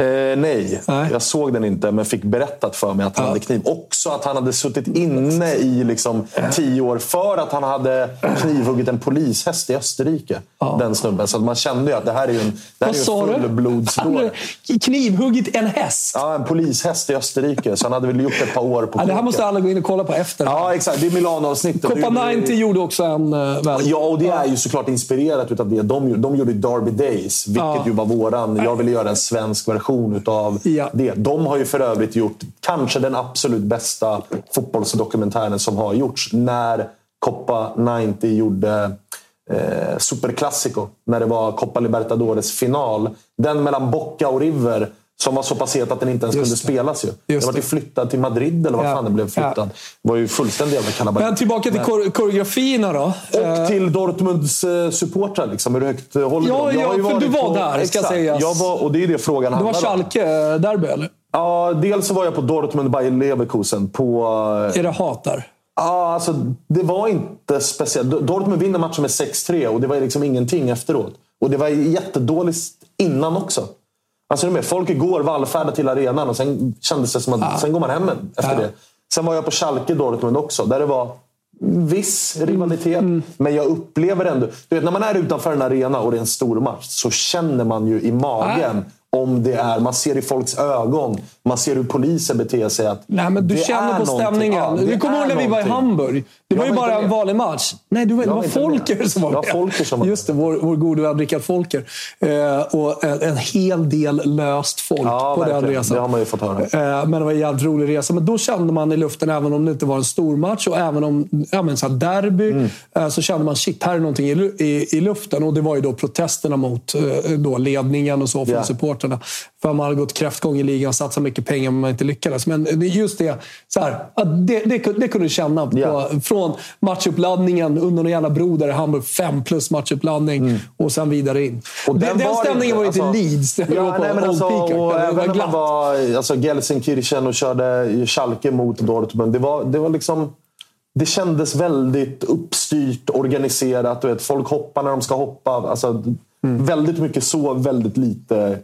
Eh, nej, Nej. jag såg den inte men fick berättat för mig att han hade kniv. Också att han hade suttit inne i liksom tio år för att han hade knivhuggit en polishäst i Österrike. Den snubben. Så att man kände ju att det här är ju en, det här Vad är sa ju en fullblodsdåre. knivhuggit en häst. Ja, en polishäst i Österrike. Så han hade väl gjort ett par år på Ja, det här måste alla gå in och kolla på efter. Ja, exakt. Det är Milano-avsnittet. Copa Det är ju- 90 gjorde också en uh, väl. Ja, och det är ju såklart inspirerat utav det. De, de gjorde Derby Days, vilket Ja. ju var våran... Jag ville göra en svensk version utav Ja. det. De har ju för övrigt gjort kanske den absolut bästa fotbollsdokumentären som har gjorts. När Copa 90 gjorde eh, Superclásico. När det var Copa Libertadores final. Den mellan Boca och River. Som var så pass het att den inte ens Just kunde det. spelas. Ju. Den var ju det. flyttad till Madrid eller vad Ja. fan den blev flyttad. Ja. Det var ju fullständig jävla kalabalik. Men tillbaka till kor- koreografierna då. Och till Dortmunds eh, supportrar. Liksom. Hur högt eh, håller Ja, de? Ja, för varit du var där, ska Exakt. sägas. Jag var, och det är det frågan Det var handlar om. Schalke-derby, eller? Ja, dels så var jag på Dortmund Bayer Leverkusen. På, eh, Är det hat där? ja, alltså, det var inte speciellt. Dortmund vinner matchen med 6-3 och det var liksom ingenting efteråt. Och det var jättedåligt innan också. Alltså, du med, folk igår vallfärdade till arenan och sen kändes det som att sen går man hem efter det. Sen var jag på Schalke Dortmund också, där det var viss rivalitet. Mm. Men jag upplever ändå... Du vet, när man är utanför en arena och det är en stor match så känner man ju i magen om det är... Man ser i folks ögon. Man ser hur polisen beter sig. Att Nej, men du det känner på stämningen. Ja, det du kommer ihåg när vi var i. Hamburg? Det var ju var bara en vanlig match. Nej, du, det var var inte med. Folker som var Ja, med. Folker som var Just det, vår, vår gode vän Rickard Folker. Eh, och en, en hel del löst folk Ja, på den verkligen. resan. Det har man ju fått höra. Eh, men det var en jävligt rolig resa. Men då kände man i luften, även om det inte var en stor match och även om ja, men så derby, Mm. eh, så kände man shit, här är någonting i, i, i luften. Och det var ju då protesterna mot eh, då ledningen och så från Ja. Supporterna. För man hade gått kräftgång i ligan, satsat mycket pengar men man inte lyckades. Men just det, så här, det, det, det kunde du känna på, Ja. från matchuppladdningen under någon jävla bro där i Hamburg. Fem plus matchuppladdning och sen vidare in. Mm. Och den, den var stämningen var inte- till Leeds. Det Ja, var på nej, men alltså, Peacock. och Det var även man glatt. var alltså, Gelsenkirchen och körde Schalke mot Dortmund. Det var, det var liksom... Det kändes väldigt uppstyrt, organiserat. Du vet, folk hoppar när de ska hoppa. Alltså, Mm. Väldigt mycket så, väldigt lite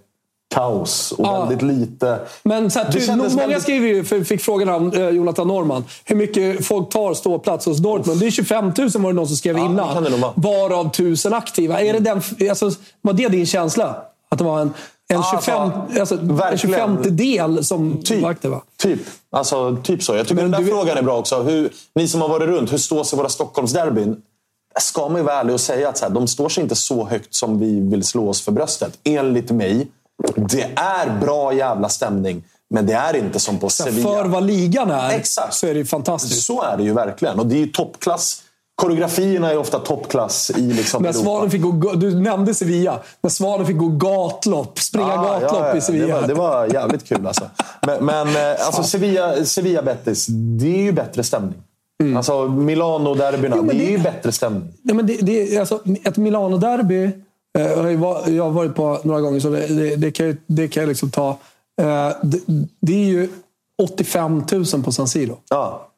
kaos. Och Ja. väldigt lite... Men så här, Det ty, kändes många väldigt- skriver ju, fick frågan av eh, Jonathan Norman, hur mycket folk tar ståplats hos Dortmund. Det är 25 000 var det någon som skrev Ja, innan. Varav 1000 aktiva. Är det den, alltså, var det din känsla? Att det var en, en Ja, 25, alltså, alltså, en verkligen. 25 del som Typ. var aktiva? Typ. Alltså, typ så. Jag tycker Men den där du- frågan är bra också. Hur, ni som har varit runt, hur står sig våra Stockholmsderbyn? Ska man ju vara ärlig och säga att så här, de står sig inte så högt som vi vill slå oss för bröstet. Enligt mig. Det är bra jävla stämning, men det är inte som på Sevilla. För vad ligan är Exakt. så är det ju fantastiskt. Så är det ju verkligen. Och det är ju toppklass. Koreografierna är ofta toppklass i liksom När. Svanen fick gå, du nämnde Sevilla. När Svanen fick gå gatlopp. Springa Ja, gatlopp ja, ja. i Sevilla. Det var, det var jävligt kul alltså. Men, men eh, alltså Sevilla, Sevilla Betis, det är ju bättre stämning. Alltså Milano-derbyna, Mm. Men det är ju det- bättre stämning. Nej, men det, det, alltså, ett Milano-derby eh, jag har varit på några gånger, så det, det, det kan jag, det kan jag liksom ta. Eh, det, det är ju 85 000 på San Siro. Ja.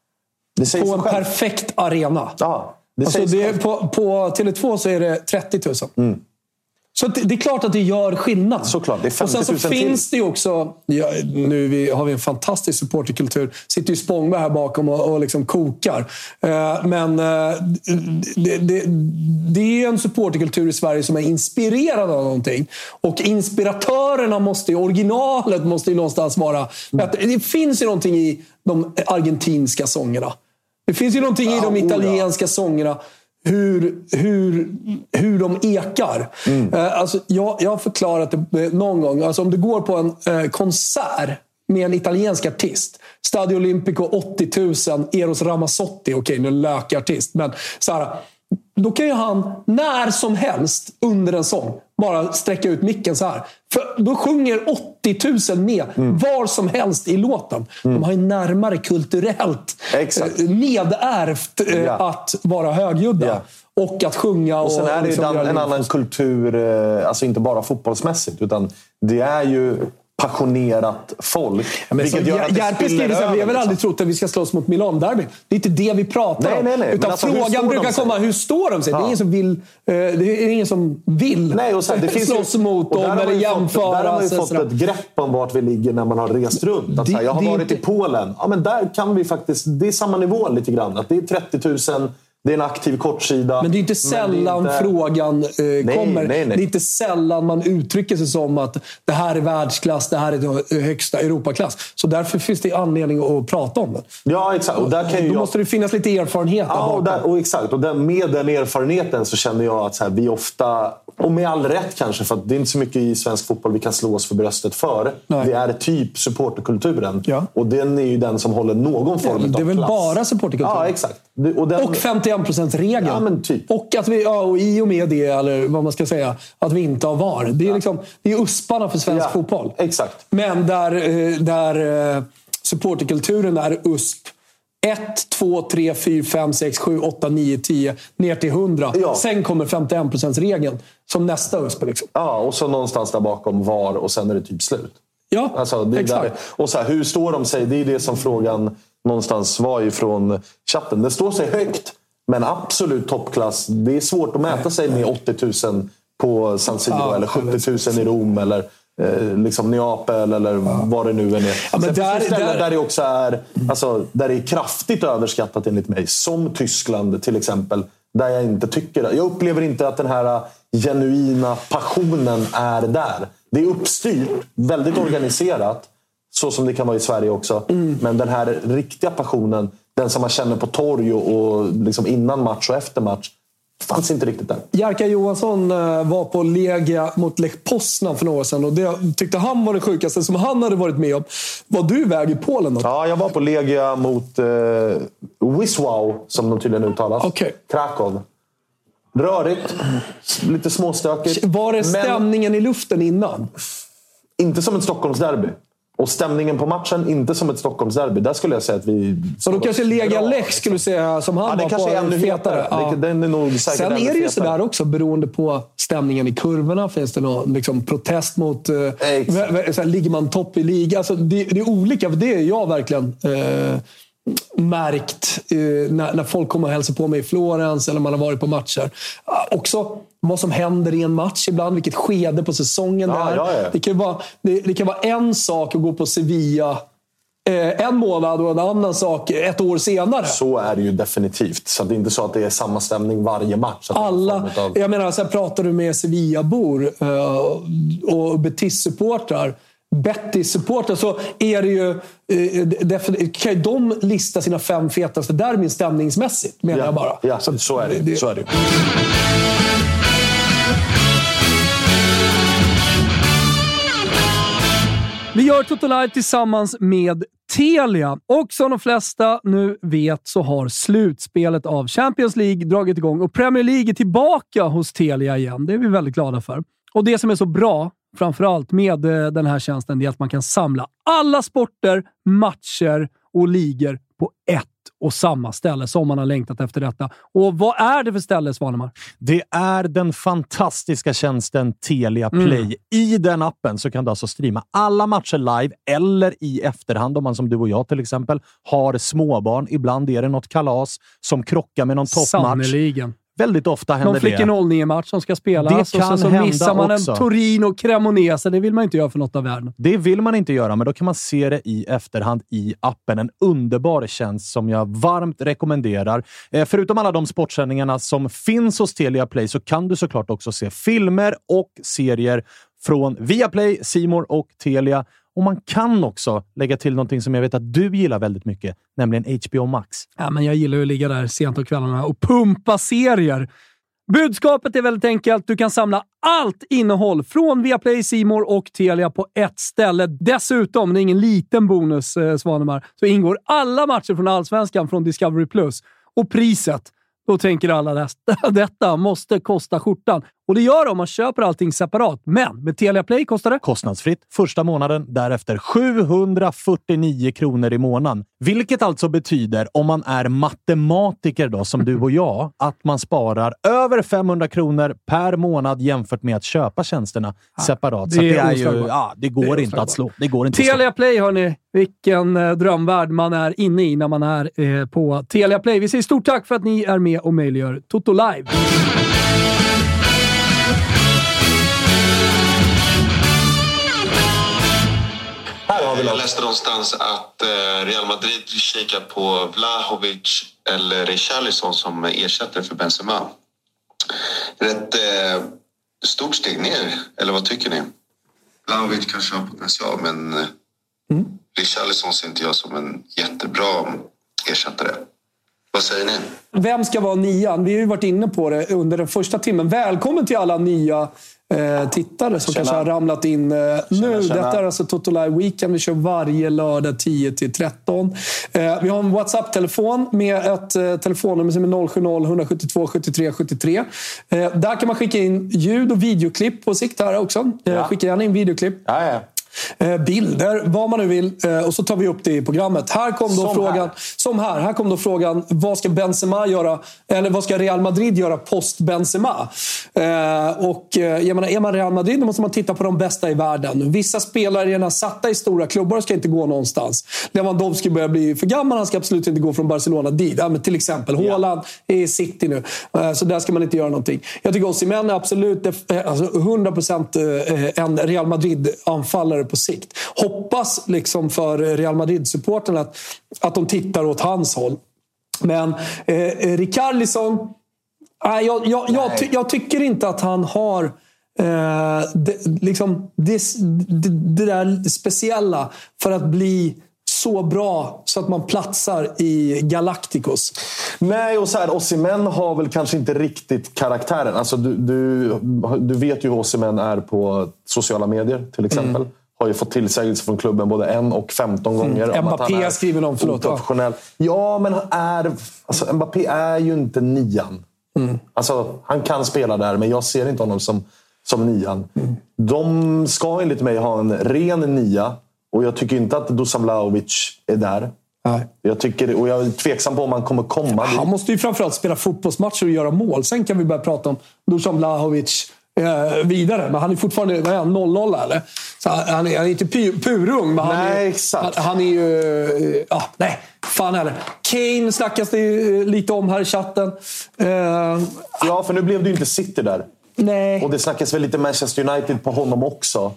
På en själv. perfekt arena. Ja, det Alltså på, på Tele2 så är det 30 000. Så det, det är klart att det gör skillnad. Såklart, det är 50 Och sen så 000 till. finns det ju också... Ja, nu vi, har vi en fantastisk supporterkultur. Sitter ju Spångberg här bakom och, och liksom kokar. Eh, men eh, det, det, det är en supporterkultur i Sverige som är inspirerad av någonting. Och inspiratörerna måste ju, originalet måste ju någonstans vara... Mm. Att det finns ju någonting i de argentinska sångerna. Det finns ju någonting i de oh ja. italienska sångerna. Hur, hur, hur de ekar. Mm. Eh, alltså, jag, jag har förklarat det eh, någon gång. Alltså, om du går på en eh, konsert med en italiensk artist. Stadio Olimpico 80 000, Eros Ramazzotti. Okej, nu är lökartist. Men så här, då kan ju han när som helst under en sång bara sträcka ut micken så här. För då sjunger 80 000 med Mm. var som helst i låten. De har ju närmare kulturellt Exakt. eh, nedärvt eh, Ja. att vara högljudda. Ja. Och att sjunga. Och, Och sen är det liksom en, en annan kultur, eh, alltså inte bara fotbollsmässigt, utan det är ju passionerat folk. Ja, vilket gör att det Järpe spiller skriver så här, vi har väl aldrig liksom. trott att vi ska slåss mot Milan-derbyn. Det är inte det vi pratar Nej, om. nej, nej. Utan alltså, frågan brukar sig? komma, hur står de sig? Det, är ingen som vill, eh, det är ingen som vill Nej, och sen, det finns slåss ju, mot dem eller Fått, där har man jämföra. ju fått ett grepp om vart vi ligger när man har rest runt. Att, Det- här, jag har det varit inte- i Polen. Ja, men där kan vi faktiskt... Det är samma nivå lite grann. Att det är 30 000, det är en aktiv kortsida. Men det är inte det är sällan inte- frågan eh, kommer. nej, nej. Det är inte sällan man uttrycker sig som att det här är världsklass, det här är då högsta Europaklass. Så därför finns det anledning att prata om det. Ja, exakt. Och där kan ju Då jag... måste det finnas lite erfarenhet där Ja, och, där, och exakt. Och den, med den erfarenheten så känner jag att här, vi ofta, och med all rätt kanske, för att det är inte så mycket i svensk fotboll vi kan slå oss för bröstet för. Nej. Det är typ supporterkulturen. Ja. Och den är ju den som håller någon form det är av väl klass. bara supporterkulturen? Ja, exakt. Och, den, Och 51%-regeln. Ja, men typ. Och att vi, ja, och i och med det, eller vad man ska säga, att vi inte har VAR. Det är, liksom, det är usparna för svensk Ja, fotboll. exakt. Men där, eh, där eh, supporterkulturen är USP 1, 2, 3, 4, 5, 6, 7, 8, 9, 10 ner till 100. Ja. Sen kommer 51%-regeln som nästa USP. Liksom. Ja, och så någonstans där bakom VAR och sen är det typ slut. Ja, Alltså, exakt. där, och så här, hur står de sig? Det är det som frågan någonstans var ifrån chatten. Det står sig högt, men absolut toppklass. Det är svårt att mäta sig med 80 000 på San Siro Ja, eller 70 000 i Rom. Eller, eh, liksom Neapel eller vad det nu än är. Ja, men där- finns där- där det också är, alltså, där det är kraftigt överskattat enligt mig. Som Tyskland till exempel. Där jag inte tycker... Jag upplever inte att den här genuina passionen är där. Det är uppstyrt, väldigt organiserat. Så som det kan vara i Sverige också. Men den här riktiga passionen, den som man känner på torg och, och liksom innan match och efter match, fanns inte riktigt där. Jerka Johansson eh, var på Legia mot Lech Poznan för några år sedan och det tyckte han var det sjukaste som han hade varit med om. Var du iväg i Polen då? Ja, jag var på Legia mot eh, Wisław, som de tydligen uttalas. Okej. Krakow. Rörigt, lite småstökigt. Var det men stämningen i luften innan? inte som ett Stockholmsderby. Och stämningen på matchen, inte som ett Stockholmsderby. Där skulle jag säga att vi... Så då kanske Legia Lech skulle säga som han Ja, var kanske på är ännu fetare. Det- den är nog säkert Sen är det ju fetare. sådär också beroende på stämningen i kurvorna. Finns det någon liksom, protest mot... Eh, såhär, ligger man topp i liga? Alltså, det, det är olika. För det är jag verkligen eh, märkt eh, när, när folk kommer och hälsar på mig i Florens eller man har varit på matcher. Ah, också vad som händer i en match ibland. Vilket skede på säsongen Ja, det är. ja, ja. Det, kan vara, det, det kan vara en sak att gå på Sevilla eh, en månad och en annan sak ett år senare. Så är det ju definitivt. Så det är inte så att det är samma stämning varje match. Alla, av- jag menar, så här pratar du med Sevilla-bor eh, och Betis-supportrar. Betis-supportrar så är det ju... eh, kan ju de lista sina fem fetaste derbyn stämningsmässigt, menar jag bara. Ja, så, så är det. det- så är det. Vi gör Toto Live tillsammans med Telia. Och som de flesta nu vet så har slutspelet av Champions League dragit igång och Premier League är tillbaka hos Telia igen. Det är vi väldigt glada för. Och det som är så bra, framförallt med eh, den här tjänsten, det är att man kan samla alla sporter, matcher och ligor på ett och samma ställe som man har längtat efter detta. Och vad är det för ställe, Svanemar? Det är den fantastiska tjänsten Telia Play. I den appen så kan du alltså streama alla matcher live eller i efterhand om man som du och jag till exempel har småbarn. Ibland är det något kalas som krockar med någon toppmatch. Sannerligen. Väldigt ofta händer Någon flick det. 09-match som ska spelas Det och kan så missar man också. en Torino Cremonese. Det vill man inte göra för något av världen. Det vill man inte göra, men då kan man se det i efterhand i appen. En underbar tjänst som jag varmt rekommenderar. Eh, förutom alla de sportsändningarna som finns hos Telia Play så kan du såklart också se filmer och serier från Viaplay, Simor och Telia. Och man kan också lägga till någonting som jag vet att du gillar väldigt mycket, nämligen HBO Max. Ja, men jag gillar ju att ligga där sent på kvällarna och pumpa serier. Budskapet är väldigt enkelt. Du kan samla allt innehåll från Viaplay, Simor och Telia på ett ställe. Dessutom, det är ingen liten bonus, eh, Svanemar, så ingår alla matcher från Allsvenskan från Discovery+. Och priset, då tänker alla detta måste kosta skjortan. Och det gör det om man köper allting separat. Men med Telia Play kostar det Kostnadsfritt första månaden, därefter 749 kronor i månaden. Vilket alltså betyder, om man är matematiker då, som du och jag, att man sparar över 500 kronor per månad jämfört med att köpa tjänsterna separat. Så det det, är ju, ja, det Det går är inte att slå. Det går inte. Telia Play, hörni. Vilken eh, drömvärld man är inne i när man är eh, på Telia Play. Vi säger stort tack för att ni är med och möjliggör Toto Live. Vi Jag läste någonstans att eh, Real Madrid kikar på Vlahovic eller Richarlison som ersättare för Benzema. Rätt eh, stort steg ner, eller vad tycker ni? Vlahovic kanske har potential, men eh, Richarlison ser inte jag som en jättebra ersättare. Vad säger ni? Vem ska vara nian? Vi har ju varit inne på det under den första timmen. Välkommen till alla nya eh, tittare som Tjena. kanske har ramlat in eh, nu. tjena. Detta är alltså Toto Live Weekend. Vi kör varje lördag 10 till 13. Eh, vi har en WhatsApp-telefon med ett eh, telefonnummer som är 070-172 73 73. Eh, där kan man skicka in ljud och videoklipp på sikt här också. Eh, Ja. Skicka gärna in videoklipp. Ja, ja. Eh, bilder, vad man nu vill. Eh, och så tar vi upp det i programmet. Här kom då Som frågan, här. som här, här kom då frågan, vad ska Benzema göra? Eller vad ska Real Madrid göra post Benzema? Eh, och jag menar, är man Real Madrid då måste man titta på de bästa i världen. Vissa spelare är redan satta i stora klubbar ska inte gå någonstans. Lewandowski börjar bli för gammal, han ska absolut inte gå från Barcelona dit. Ja, men till exempel Haaland är i City nu, så där ska man inte göra någonting. Jag tycker Osimhen är absolut alltså 100% eh, en Real Madrid-anfallare på sikt. Hoppas liksom för Real Madrid-supporterna att, att de tittar åt hans håll. Men eh, Rikarlison, nej, jag, jag, jag, ty, jag tycker inte att han har eh, det, liksom, det, det, det där speciella för att bli så bra så att man platsar i Galacticos. Nej, och så här, Osimhen har väl kanske inte riktigt karaktären. Alltså, du, du, du vet ju hur Osimhen är på sociala medier till exempel. Har ju fått tillsägelse från klubben både en och 15 gånger. om att Mbappé är skriver någon, förlåt, ja. oprofessionell. Ja, men han är, alltså, Mbappé är ju inte nian. Alltså, han kan spela där, men jag ser inte honom som, som nian. De ska enligt mig ha en ren nia. Och jag tycker inte att Dusan Vlahovic är där. Nej. Jag, tycker, och jag är tveksam på om han kommer komma. Han måste ju framförallt spela fotbollsmatcher och göra mål. Sen kan vi börja prata om Dusan Vlahovic eh, vidare. Men han är fortfarande vad är han, 0-0 eller? Så han, han, är, han är inte pu- purung, men han, Nej, är, exakt. Han, han är ju... eh, Ja, nej, fan heller. Kane snackas det eh, lite om här i chatten. Eh, Ja, för nu blev det ju inte City där. nej. Och det snackas väl lite Manchester United på honom också.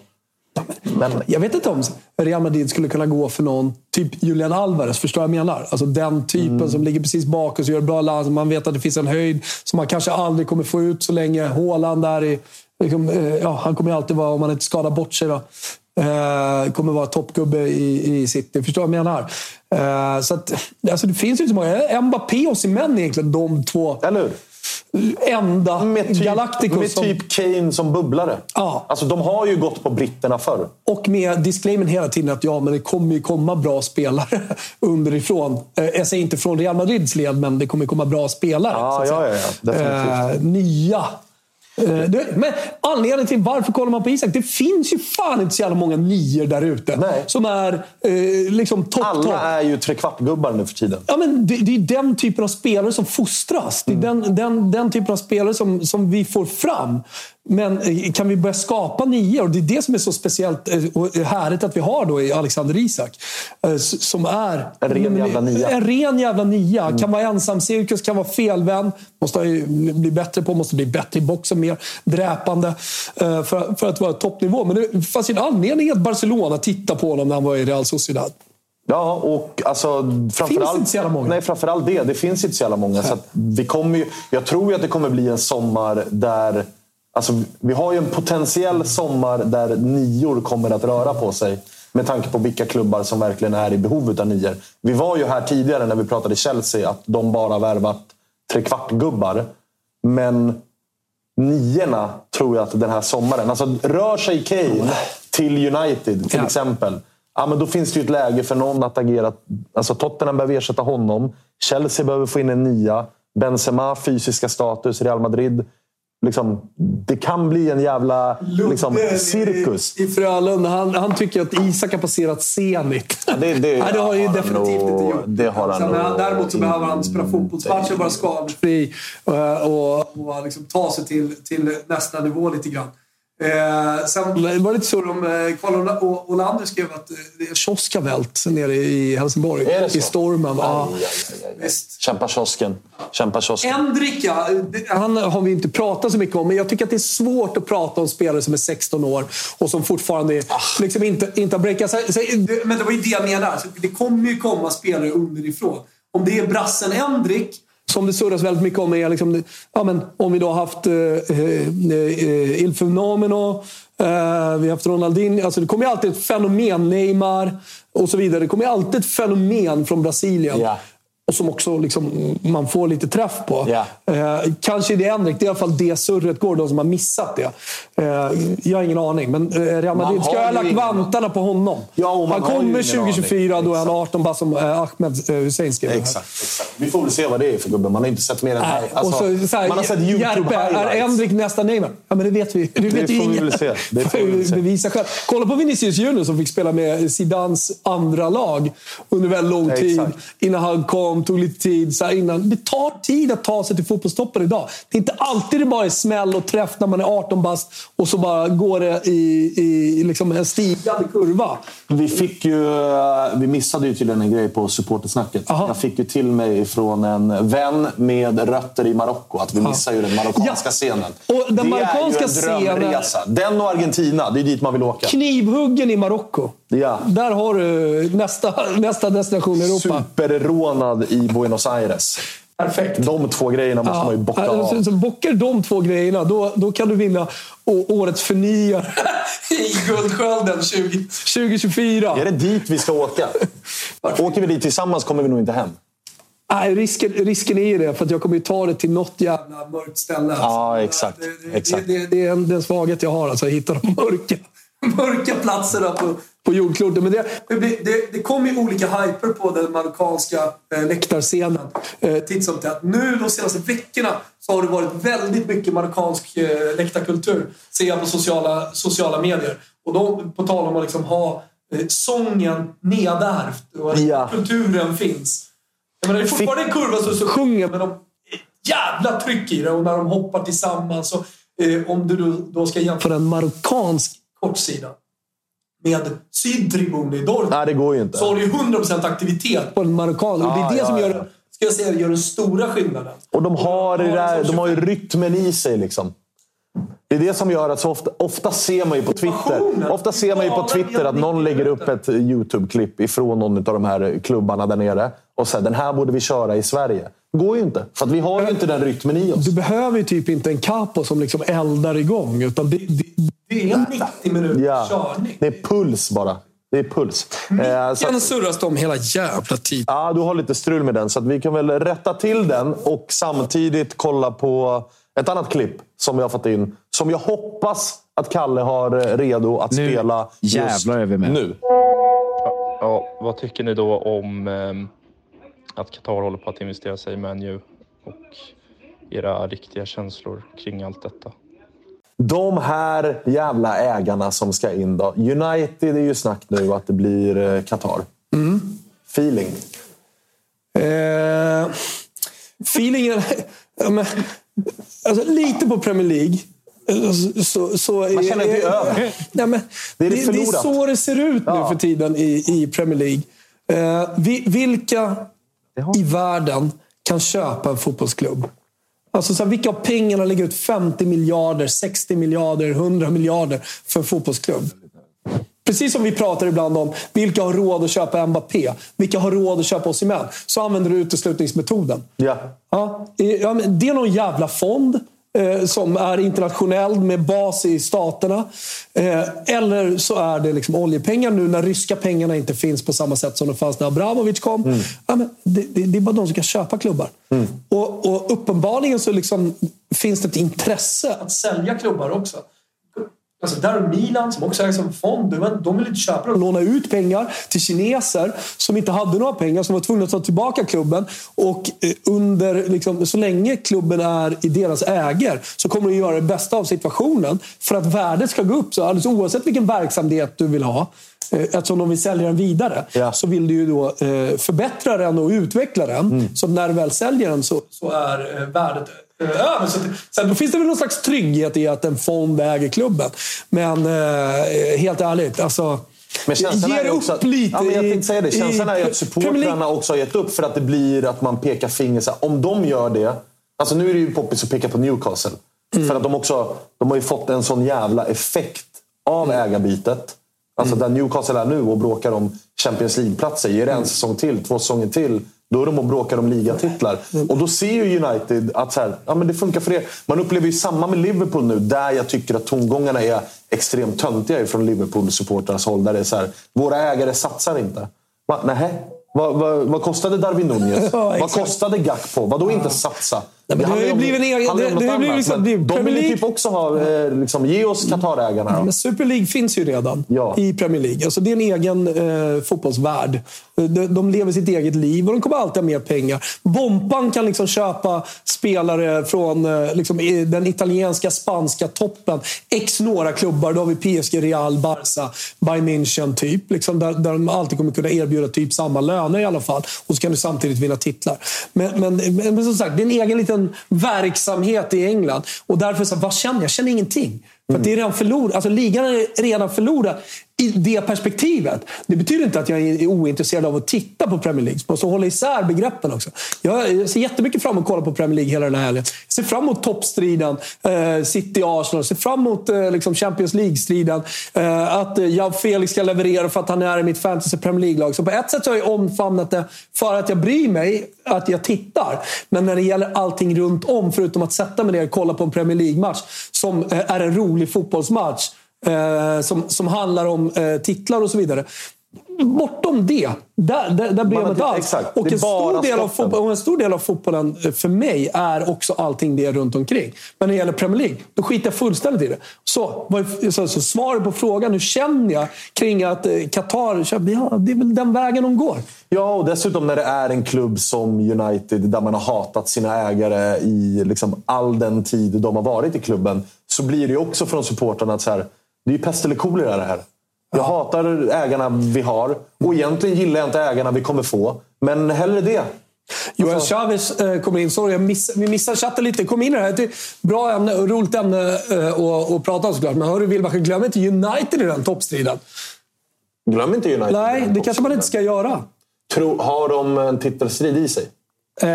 Men Jag vet inte om Real Madrid skulle kunna gå för någon, typ Julian Alvarez. Förstår du vad jag menar? Alltså den typen Mm. som ligger precis bak och gör bra land. Man vet att det finns en höjd som man kanske aldrig kommer få ut så länge Haaland är i... Liksom, eh, ja, han kommer alltid vara, om man inte skadar bort sig, då, eh, kommer vara toppgubbe i, i City. Förstår du vad jag menar? Eh, så att, alltså det finns ju inte så många. Mbappé och Osimhen är egentligen de två eller hur? Enda Med typ, Galacticos med som... typ Kane som bubblare. Ja. Alltså, de har ju gått på britterna förr. Och med disclaimen hela tiden att ja, men det kommer ju komma bra spelare underifrån. Eh, Jag säger inte från Real Madrids led, men det kommer komma bra spelare. Att ja, ja, ja. Definitivt. Eh, nya. Eh, Men anledningen till varför kollar man på Isak? Det finns ju fan inte så jävla många nior där ute som är eh, liksom topp, Alla topp. är ju trekvartgubbar nu för tiden. Ja, men det, det är den typen av spelare som fostras. Det är Mm. den, den, den typen av spelare som, som vi får fram. Men eh, kan vi börja skapa nior? Och det är det som är så speciellt eh, och härligt att vi har då i Alexander Isak. eh, Som är... En ren jävla nia. En ren jävla nia. Kan vara ensam cirkus, kan vara felvän. Måste bli bättre på, måste bli bättre i boxen, mer dräpande. eh, För, för att vara toppnivå. Men det fanns ju en anledning att Barcelona tittade på honom när han var i Real Sociedad. Ja, och alltså, framförallt, inte så jävla många. Nej, framförallt det. Det finns inte så jävla många. Så vi kommer ju, jag tror ju att det kommer bli en sommar där... Alltså, vi har ju en potentiell sommar där nior kommer att röra på sig. Med tanke på vilka klubbar som verkligen är i behov av nior. Vi var ju här tidigare när vi pratade Chelsea att de bara värvat trekvartgubbar. Men niorna tror jag att den här sommaren... Alltså, rör sig Kane till United till Ja. exempel. Ja, men då finns det ju ett läge för någon att agera. Alltså, Tottenham behöver ersätta honom. Chelsea behöver få in en nia. Benzema, fysiska status. Real Madrid. Liksom, det kan bli en jävla liksom, cirkus. I Frölunda. Han, han tycker att Isak har passerat Zenit. Ja, det- det- Nej, det har ju har han definitivt nog- inte gjort. det har han Sen, nog Däremot så behöver han spela fotbollsmatcher, vara skadefri eh, och, och liksom ta sig till, till nästa nivå lite grann. Eh, sen var det lite så om eh, Karl Olander skrev att eh, det är kiosk har vält nere i Helsingborg. Är det så? I stormen. Ja. Aj, aj, aj, aj. Visst. Kämpa kiosken. Kämpa kiosken. Endrik, ja. Det- Han har vi inte pratat så mycket om, men jag tycker att det är svårt att prata om spelare som är 16 år och som fortfarande Ah. liksom inte, inte har breakat Men det var ju det jag menade. Så Det kommer ju komma spelare underifrån. Om det är brassen Endrik, som det surras väldigt mycket om, är liksom, ja, men, om vi då har haft eh, eh, eh, Il Fenomeno, eh, vi har haft Ronaldinho. Alltså, det kommer ju alltid ett fenomen. Neymar och så vidare. Det kommer ju alltid ett fenomen från Brasilien. Yeah och som också liksom, man får lite träff på. Ja. Eh, kanske är det Endrik. Det är i alla fall det surret går, de som har missat det. Eh, jag har ingen aning, men eh, Real Madrid ska har ha lagt ingen vantarna på honom. Ja, han kommer ingen 2024, aning. då är han 18 bara som eh, Ahmed eh, Hussein skrev. här. Exakt, exakt. Vi får väl se vad det är för gubbe. Man har inte sett mer än Nej, alltså, och så, så här, Man har sett Järpe, är. Endrik nästa Neymar? Ja, men det vet vi. Det, vet får ju vi väl se. Det får vi se. Bevisa själv. Kolla på Vinicius Junior som fick spela med Zidans andra lag under väldigt lång tid. Exakt. Innan han kom, tog lite tid. Så innan. Det tar tid att ta sig till fotbollstoppen idag. Det är inte alltid det bara är smäll och träff när man är 18 bast och så bara går det i, i liksom en stigande kurva. Vi, fick ju, eh, vi missade ju tydligen en grej på supportersnacket. Aha. Jag fick ju till mig från en vän med rötter i Marocko att vi missar ju den marockanska Ja. scenen. Och den det marockanska är ju en drömresa. Den och Argentina, det är dit man vill åka. Knivhuggen i Marocko. Ja. Där har du nästa, nästa destination i Europa. Superrånad i Buenos Aires. Perfekt. De två grejerna måste man ju bocka Ja, av. så, så bockar de två grejerna, då, då kan du vinna årets förnyare i Guldskölden 20, 2024. Är det dit vi ska åka? Åker vi dit tillsammans kommer vi nog inte hem. Nej, risken, risken är ju det, för att jag kommer ju ta det till något jävla mörkt ställe. Ja, Så, exakt. Det, det, exakt. det, det, det är en, den svaghet jag har, alltså, att hitta de mörka, mörka platserna på, på jordklotet. Men det, det, det, det kommer ju olika hyper på den marockanska eh, läktarscenen eh, titt som tätt. Nu de senaste veckorna så har det varit väldigt mycket marockansk eh, läktarkultur. Ser jag på sociala, sociala medier. Och då, på tal om att liksom ha eh, sången nedärvt och att Ja. kulturen finns. Jag menar, det är fortfarande en kurva som så sjunger, men de jävla tryck i det. Och när de hoppar tillsammans. Och, eh, om du då ska jämföra en marockansk kortsida med sydtribunen i Dortmund. Nej, det går ju inte. Så har du ju 100% aktivitet på en marockan. Och det är det ja, som gör, ja. ska jag säga, gör den stora skillnaden. Och de har, det där, liksom de har ju rytmen i sig. Liksom. Det är det som gör att så ofta, ofta ser man ju på Twitter. Ofta ser man ju på Twitter att någon lägger upp ett YouTube-klipp ifrån någon av de här klubbarna där nere och säger den här borde vi köra i Sverige. Går ju inte, för att vi har ju inte den rytmen i oss. Du behöver ju typ inte en capo som liksom eldar igång. Utan det, det, det är en 90 minuters Ja, körning. det är puls bara. Det är puls. Eh, så Den att, surras de hela jävla tiden. ja, du har lite strul med den, så att vi kan väl rätta till den och samtidigt kolla på ett annat klipp som vi har fått in. Som jag hoppas att Kalle har eh, redo att Nu spela just jävlar är vi med. nu. Ja, vad tycker ni då om ehm, att Qatar håller på att investera sig i Man U och era riktiga känslor kring allt detta? De här jävla ägarna som ska in då. United är ju snack nu att det blir eh, Qatar. Feeling. Eh, feelingen... Alltså, lite på Premier League. eh, Så, så, Man känner att det är över. Ja, men, Det är det, det det är så det ser ut nu Ja. för tiden i, i Premier League. Eh, vi, vilka i världen kan köpa en fotbollsklubb? Alltså, så här, vilka har pengarna lägga ut 50 miljarder, 60 miljarder, 100 miljarder för en fotbollsklubb? Precis som vi pratar ibland om, vilka har råd att köpa Mbappé? Vilka har råd att köpa Osimhen? Så använder du uteslutningsmetoden. Ja. Ja, det är någon jävla fond eh, som är internationell med bas i staterna. Eh, eller så är det liksom oljepengar nu när ryska pengarna inte finns på samma sätt som de fanns när Abramovic kom. Ja, men det, det, det är bara de som kan köpa klubbar. Och, och uppenbarligen så liksom finns det ett intresse att sälja klubbar också. Alltså där är Milan som också är som fond. De- vill inte köpa dem. Låna ut pengar till kineser som inte hade några pengar, som var tvungna att ta tillbaka klubben. Och eh, under, liksom, så länge klubben är i deras äger så kommer de göra det bästa av situationen för att värdet ska gå upp. Så alldeles oavsett vilken verksamhet du vill ha, eh, eftersom de vill sälja den vidare, Ja. så vill du ju då eh, förbättra den och utveckla den. Så när du väl säljer den så, så är värdet över. Så sen då finns det väl någon slags trygghet i att en fond äger klubben. Men eh, helt ärligt, alltså... Men känslan är ju också upp att, lite ja, men jag tänkte säga det. Känslan i är att supportrarna också har gett upp för att det blir att man pekar finger. Så här, om de gör det. Alltså nu är det ju poppis att peka på Newcastle. Mm. För att de också de har ju fått en sån jävla effekt av Mm. ägarbytet. Alltså där Newcastle är nu och bråkar om Champions League-platser. Ger det en säsong till, två säsonger till. Då är de och bråkar om ligatitlar. Och då ser ju United att så här, ja, men det funkar för er. Man upplever ju samma med Liverpool nu. Där jag tycker att tongångarna är extremt töntiga från Liverpool-supportrarnas håll. Där det är så här, våra ägare satsar inte. Va? Nähä? Vad, vad, vad kostade Darwin Nunez? Vad kostade Gakpo? Vadå inte satsa? Nej, men det har ju blivit en egen- det- det blivit annat, liksom- det De Premier vill ju typ också ha... eh, Liksom, ge oss Qatar-ägarna. Men Super League finns ju redan Ja. i Premier League. Alltså det är en egen eh, fotbollsvärld. De, de lever sitt eget liv och de kommer alltid ha mer pengar. Bompan kan liksom köpa spelare från eh, liksom, den italienska, spanska toppen. X några klubbar. Då har vi PSG, Real, Barca, Bayern München typ. Liksom, där, där de alltid kommer kunna erbjuda typ samma löner i alla fall. Och så kan du samtidigt vinna titlar. Men, men, men, men som sagt, det är en egen liten verksamhet i England. Och därför, så, vad känner jag? Jag känner ingenting. För att det är redan förlorat. Alltså, ligan är redan förlorad i det perspektivet. Det betyder inte att jag är ointresserad av att titta på Premier League. Man måste hålla isär begreppen också. Jag ser jättemycket fram emot att kolla på Premier League hela den här helgen. Jag ser fram emot toppstriden. Eh, City-Arsenal. Jag ser fram emot eh, liksom Champions League-striden. Eh, att eh, jag Felix ska leverera för att han är i mitt fantasy Premier League-lag. Så på ett sätt så har jag omfamnat det för att jag bryr mig, att jag tittar. Men när det gäller allting runt om, förutom att sätta mig ner och kolla på en Premier League-match som eh, är en rolig fotbollsmatch eh, som, som handlar om eh, titlar och så vidare. Bortom det, där, där, där bryr jag inte alls. exakt. Och en, stor del av fotboll, och en stor del av fotbollen eh, för mig är också allting det runt omkring. Men när det gäller Premier League, då skiter jag fullständigt i det. Så, så, så svaret på frågan, hur känner jag kring att eh, Qatar, ja, det är väl den vägen de går. Ja, och dessutom när det är en klubb som United där man har hatat sina ägare i liksom all den tid de har varit i klubben. Så blir det också från supportrarna att så här, det är ju pest eller kolera det här. Jag hatar ägarna vi har och egentligen gillar jag inte ägarna vi kommer få. Men hellre det. Joel Chavez eh, kommer in. Sorry, miss, vi missade chatten lite. Kom in i det här. Det är ett bra ämne och roligt ämne eh, att, att prata om såklart. Men hörru Wilbacher, glöm inte United i den toppstriden. Glöm inte United. Nej, det kanske man inte ska göra. Tro, har de en titelstrid i sig? Eh,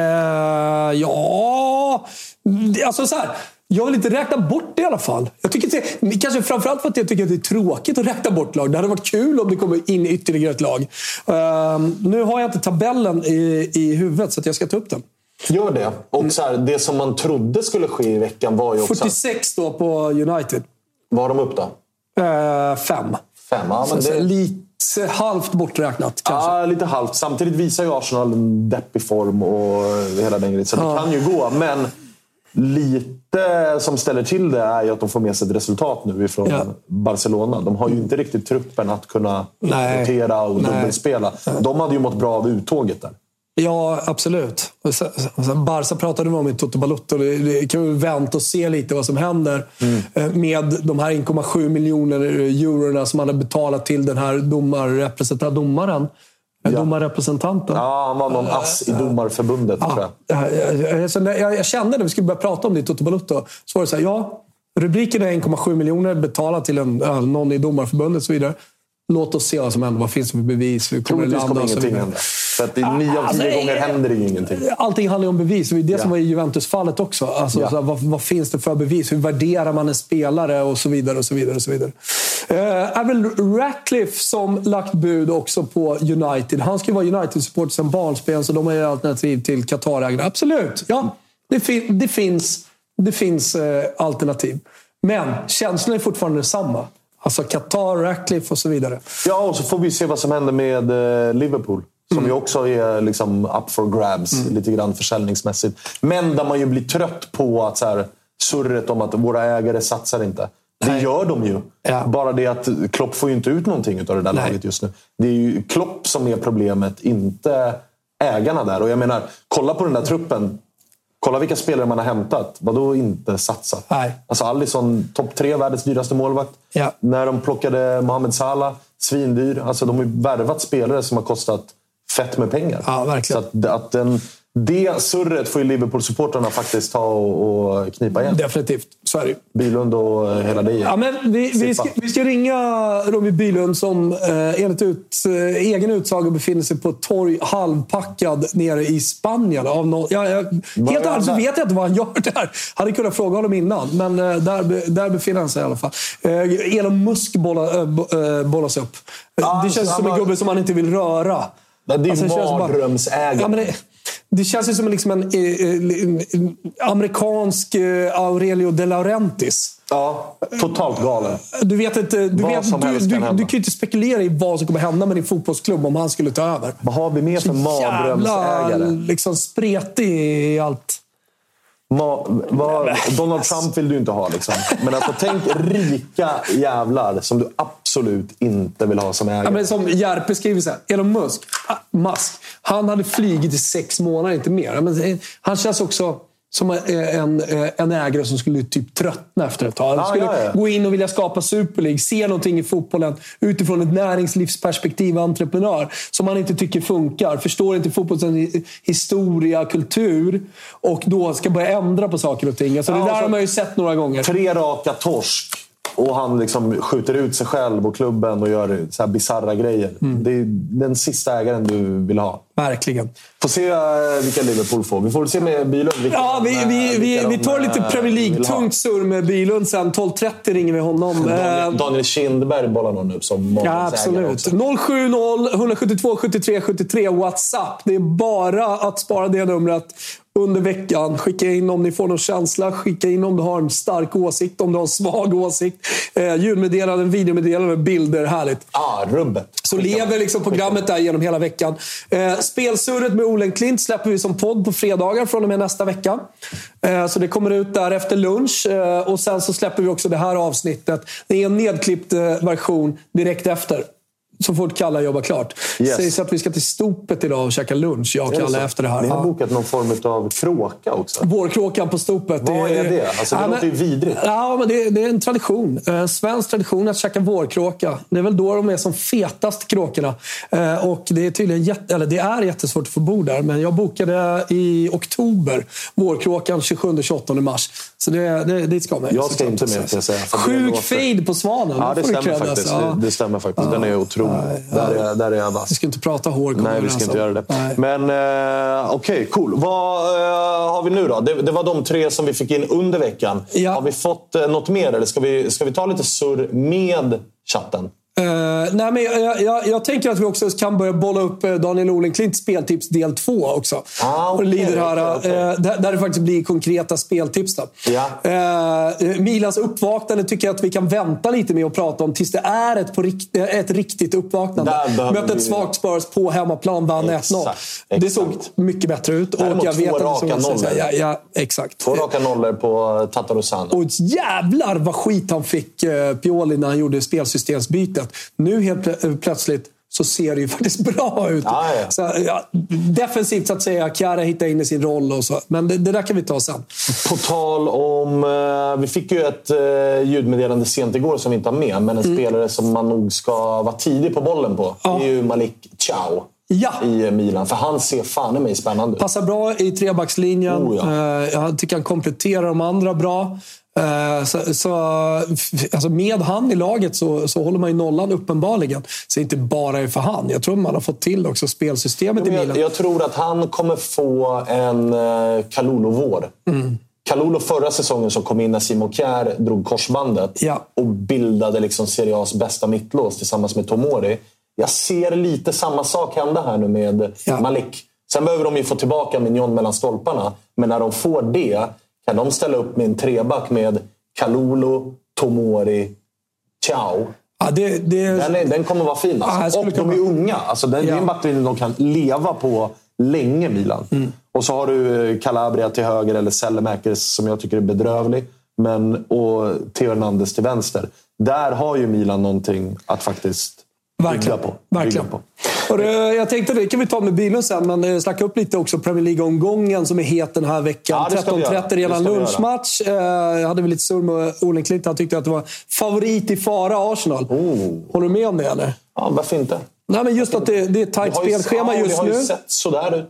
ja... Alltså så här. Jag vill inte räkna bort det i alla fall. Jag tycker inte, kanske framförallt för att jag tycker att det är tråkigt att räkna bort lag. Det hade varit kul om det kommer in ytterligare ett lag. Eh, nu har jag inte tabellen i, i huvudet, så att jag ska ta upp den. Gör det. Och så här, det som man trodde skulle ske i veckan var ju också... 46 då på United. Vad har de upp då? Eh, fem. Fem? Ja, men Så det... Lite halvt borträknat kanske. Ja, lite halvt. Samtidigt visar ju Arsenal en deppig form och hela den grejen. Så det kan ju gå. Men lite som ställer till det är ju att de får med sig ett resultat nu ifrån Ja. Barcelona. De har ju inte riktigt truppen att kunna Nej. rotera och Nej. dubbelspela. De hade ju mått bra av uttåget där. Ja, absolut. Barca pratade vi om i Toto Balotto. Det, kan vi vänta och se lite vad som händer Mm. eh, med de här 1,7 miljoner eurona som man har betalat till den här domarrepresentant, domaren. Ja. Domarrepresentanten. Ja, han var någon ass i domarförbundet tror jag. Ja, jag, jag, jag, kände när vi skulle börja prata om det i Toto Balotto, så var det så här, ja, rubriken är 1,7 miljoner betalat till en, ja, någon i domarförbundet och så vidare. Låt oss se vad som händer. Vad finns det för bevis? Hur kommer det Troligtvis kommer så ingenting hända. För att i nio av Alltså, tio det- gånger händer det ingenting. Allting handlar ju om bevis. Det är det som Ja. var i Juventus-fallet också. Alltså, Ja. så här, vad, vad finns det för bevis? Hur värderar man en spelare? Och så vidare. och så vidare, och så vidare. Eh, är väl Ratcliffe som lagt bud också på United. Han ska ju vara United-supporter sedan barnsben, så de har ju alternativ till Qatar-ägarna. Absolut! Ja, det, fin- det finns, det finns eh, alternativ. Men känslan är fortfarande detsamma. Alltså Qatar, Ratcliffe och så vidare. Ja, och så får vi se vad som händer med eh, Liverpool. Som Mm. ju också är liksom up for grabs lite grann försäljningsmässigt. Men där man ju blir trött på att så här, surret om att våra ägare satsar inte. Det gör de ju. Ja. Bara det att Klopp får ju inte ut någonting av det där Nej. laget just nu. Det är ju Klopp som är problemet, inte ägarna där. Och jag menar, kolla på den där truppen. Kolla vilka spelare man har hämtat. Vadå inte satsat? Nej. Alltså Alisson, topp tre, världens dyraste målvakt. Ja. När de plockade Mohamed Salah, svindyr. Alltså de har ju värvat spelare som har kostat fett med pengar. Ja, verkligen. Så att, att den, det surret får ju Liverpool-supportrarna faktiskt ta och, och knipa igen. Definitivt. Så är det. Bylund och eh, hela det Ja, men vi, vi, ska, vi ska ringa Romy Bylund som eh, enligt ut, eh, egen utsago befinner sig på ett torg halvpackad nere i Spanien. Av no, ja, jag, helt ärligt så vet jag inte vad han gör där. Hade kunnat fråga honom innan, men eh, där, där befinner han sig i alla fall. Eh, Elon Musk bolla, eh, eh, bollas upp. Ja, det känns han som en gubbe som man inte vill röra. Det är ju Alltså, känns mardrömsägare. Det, känns ju som liksom en, en, en amerikansk eh, Aurelio De Laurentiis. Ja, totalt galen. Du vet inte, du, vet, du, du, kan du, kan ju inte spekulera i vad som kommer hända med din fotbollsklubb om han skulle ta över. Vad har vi mer för Jävla mardrömsägare? liksom spretig i allt. Ma, vad, Donald Trump vill du inte ha liksom. Men alltså tänk rika jävlar som du absolut inte vill ha som Ja, ägare. men som Järpe skriver så här, Elon Musk, ah, Musk, han hade flugit i sex månader, inte mer. Ja, Men, eh, han känns också som en, en, en ägare som skulle typ tröttna efter ett tag. Han Ja, skulle ja, ja. gå in och vilja skapa Super League, se någonting i fotbollen utifrån ett näringslivsperspektiv, entreprenör, som han inte tycker funkar. Förstår inte fotbollens historia, kultur och då ska börja ändra på saker och ting. Alltså, det Ja, där har man ju sett några gånger. Tre raka torsk. Och han liksom skjuter ut sig själv och klubben och gör så här bisarra grejer. Mm. Det är den sista ägaren du vill ha. Verkligen. Får se eh, vilka Liverpool får. Vi får se med Bylund. vilka Ja, vi, vi, vi, vi tar lite eh, Premier. League-tungt surr med Bylund sen. 12.30 ringer vi honom. Daniel, Eh, Daniel Kindberg bollar någon upp som Ja, absolut. också. 070 172 73 73 WhatsApp. Det är bara att spara det numret under veckan. Skicka in om ni får någon känsla. Skicka in om du har en stark åsikt, om du har en svag åsikt. Eh, ljudmeddelanden, videomeddelanden, bilder. Härligt. Ah, rubbet. Så lever liksom programmet där genom hela veckan. Eh, spelsurret med Olen Klint släpper vi som podd på fredagar från och med nästa vecka. Eh, så det kommer ut där efter lunch. Eh, och sen så släpper vi också det här avsnittet. Det är en nedklippt eh, version direkt efter. Så fort Kalle jobbar klart. Yes. Sägs att vi ska till Stopet idag och käka lunch, jag och Är det Kalle, efter det här. Ni har Ja. bokat någon form av kråka också. Vårkråkan på Stopet. Vad är det? Alltså, det låter ju vidrigt. Ja, men det, det är en tradition. Eh, svensk tradition att käka vårkråka. Det är väl då de är som fetast, kråkorna. Eh, och det är tydligen jätte, eller det är jättesvårt att få bo där, men jag bokade i oktober. Vårkråkan 27-28 mars. Så det, det, dit ska man. Jag ska inte med, ska jag säga. det Sjuk fade på Svanen. Ja, det får du stämmer faktiskt. alltså. Ja. Det, det stämmer faktiskt. Den är otrolig. Där, är, där är jag vass. Vi ska inte prata hår. Nej, vi ska inte göra det. Nej. Men eh, okej, cool. Vad eh, har vi nu då? Det, det var de tre som vi fick in under veckan. Ja. Har vi fått eh, något mer eller ska vi, ska vi ta lite surr med chatten? Eh, nej, men jag, jag, jag tänker att vi också kan börja bolla upp eh, Daniel Olenklints speltips del 2 också. Ah, och okej, lider här, okej, okej. eh, där, det faktiskt blir konkreta speltips. Då. Ja. Eh, Milans uppvaknande tycker jag att vi kan vänta lite med att prata om tills det är ett, på rikt, ett riktigt uppvaknande. Mötte ett svagt Spurs på hemmaplan, vann 1-0. Exakt, Det såg mycket bättre ut. Däremot jag vet två raka nollor. Ja, ja, exakt. Två raka nollor på Tatarusano. Och jävlar vad skit han fick, Pioli, när han gjorde spelsystemsbytet. Nu helt plö- eh, plötsligt så ser det ju faktiskt bra ut. Ja, ja. Så, ja, defensivt så att säga. Chiara hittar in i sin roll och så. Men det, det där kan vi ta sen. På tal om... Eh, vi fick ju ett eh, ljudmeddelande sent igår som vi inte har med. Men en Mm. spelare som man nog ska vara tidig på bollen på. Det är ju Malik Ciao Ja. i eh, Milan. För han ser fan i mig spännande ut. Passar bra i trebackslinjen. Oh, ja. Eh, jag tycker han kompletterar de andra bra. Eh, Så, så, alltså med han i laget så, så håller man ju nollan uppenbarligen. Så inte bara för han. Jag tror man har fått till också spelsystemet i Men Milan. jag, jag tror att han kommer få en eh, Kalulu-vår. Mm. Kalulu förra säsongen som kom in när Simon Kjär drog korsbandet Ja. och bildade liksom Serie A's bästa mittlås tillsammans med Tomori. Jag ser lite samma sak hända här nu med Ja. Malik. Sen behöver de ju få tillbaka Mignon mellan stolparna. Men när de får det kan de ställa upp med en treback med Kalulu, Tomori, Ciao. Ja, det, det, Den, är, den kommer vara fin. Ja, Alltså. skulle och de är unga. Alltså, det, är Ja. en batteri de kan leva på länge, Milan. Mm. Och så har du eh, Calabria till höger, eller Sellemäkers som jag tycker är bedrövlig. Men, och Theo Hernandez till vänster. Där har ju Milan någonting att faktiskt Verkligen. bygga på. Verkligen. Bygga på. Och det, jag tänkte det kan vi ta med bilen sen, men eh, snacka upp lite också Premier League-omgången som är het den här veckan. Ja, det ska vi göra. 13.30 redan lunchmatch. Eh, Jag hade väl lite surr med Olen Klint. Han tyckte att det var favorit i fara, Arsenal. Oh. Håller du med om det, eller? Ja, varför inte? Nej, men just att det, det är ett tajt spelschema just Det har nu. ju sett sådär ut.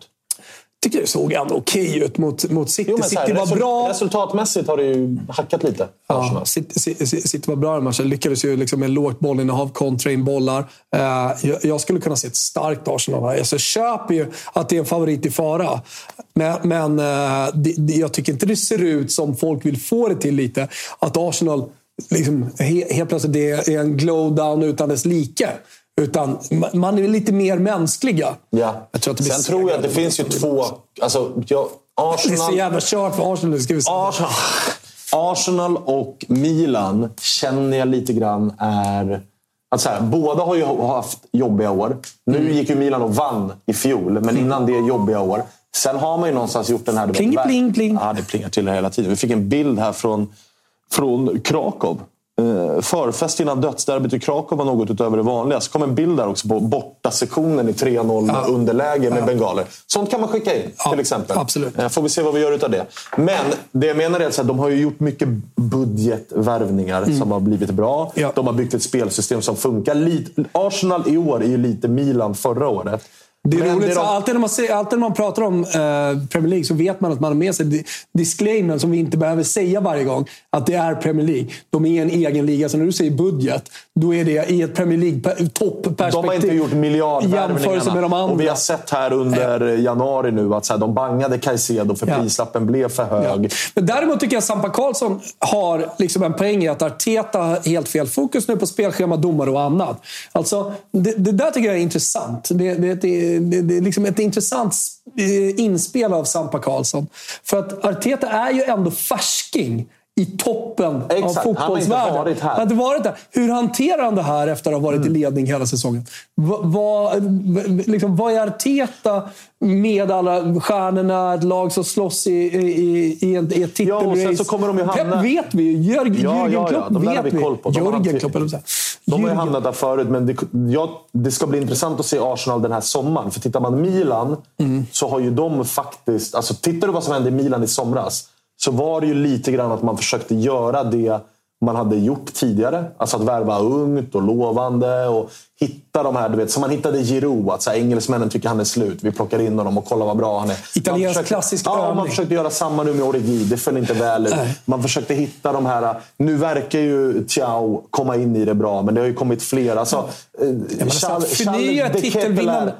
Tycker det såg ändå okej ut mot, mot City. Jo, City var bra. Resultatmässigt har det ju hackat lite. Ja. City, City, City var bra i matchen. Lyckades ju liksom med lågt bollinnehav, kontra in bollar. Eh, jag, jag skulle kunna se ett starkt Arsenal här. Alltså, jag köper ju att det är en favorit i fara. Men, men eh, det, det, jag tycker inte det ser ut som folk vill få det till lite. Att Arsenal liksom, he, helt plötsligt det är en glow down utan dess like. Utan ma- man är lite mer mänskliga. Ja. Jag tror att det blir Sen tror jag att det finns ju två... Alltså, jag, Det är så Arsenal, jävla kört för Arsenal nu. Arsenal, Arsenal och Milan känner jag lite grann är... Att så här, båda har ju haft jobbiga år. Nu Mm. gick ju Milan och vann i fjol, men innan det jobbiga år. Sen har man ju någonstans gjort den här... Pling, pling, pling. Ja, det plingar till hela tiden. Vi fick en bild här från, från Krakow. Eh, förfest innan dödsderbyt i Krakow var något utöver det vanliga. Så kom en bild där också på borta sektionen i 3-0 med underläge med bengaler. Sånt kan man skicka in till exempel. absolut. Eh, Får vi se vad vi gör utav det. Men det jag menar är att de har ju gjort mycket budgetvärvningar som har blivit bra. Mm. Ja. De har byggt ett spelsystem som funkar. Arsenal i år är ju lite Milan förra året. Det är Men roligt, det så de- alltid, när man ser, alltid när man pratar om eh, Premier League så vet man att man har med sig di- disclaimer som vi inte behöver säga varje gång. Att det är Premier League. De är en egen liga. Så när du säger budget, då är det i ett Premier League-topperspektiv. De har inte gjort miljardvärvningarna. Och vi har sett här under januari nu att så här, de bangade Caicedo för Ja. prislappen blev för hög. Men däremot tycker jag att Sampa Karlsson har liksom en poäng i att Arteta har helt fel fokus nu på spelschema, domare och annat. Alltså, det, det där tycker jag är intressant. Det, det, det, det, det är liksom ett intressant eh, inspel av Sampa Karlsson. För att Arteta är ju ändå färsking i toppen Exakt, av han har inte fotbollsvärlden. varit här. Han har inte varit där. Hur hanterar han det här efter att ha varit i ledning hela säsongen? Va, va, liksom, vad är Arteta med alla stjärnorna, ett lag som slåss i, i, i, en, i ett Ja, och titelrace? så kommer de ju hamna- Pep vet vi ju. Jörgen, Ja, Jürgen ja, ja. Klopp har vet vi koll på. De har Jörgen haft- Klopp, eller säger De har ju hamnat där förut, men det, ja, det ska bli intressant att se Arsenal den här sommaren. För tittar man Milan Mm. så har ju de faktiskt... Alltså, tittar du vad som hände i Milan i somras så var det ju lite grann att man försökte göra det man hade gjort tidigare. Alltså att värva ungt och lovande och hitta de här, du vet, som man hittade Giroud. Att så här, engelsmännen tycker han är slut. Vi plockar in honom och kollar vad bra han är. Italiensk försökte- klassisk Ja, övning. man försökte göra samma nu med Origi. Det föll inte väl ut. Man försökte hitta de här... Nu verkar ju Thiao komma in i det bra, men det har ju kommit fler. Alltså, eh, förnya titelvinnande- Ketelaere,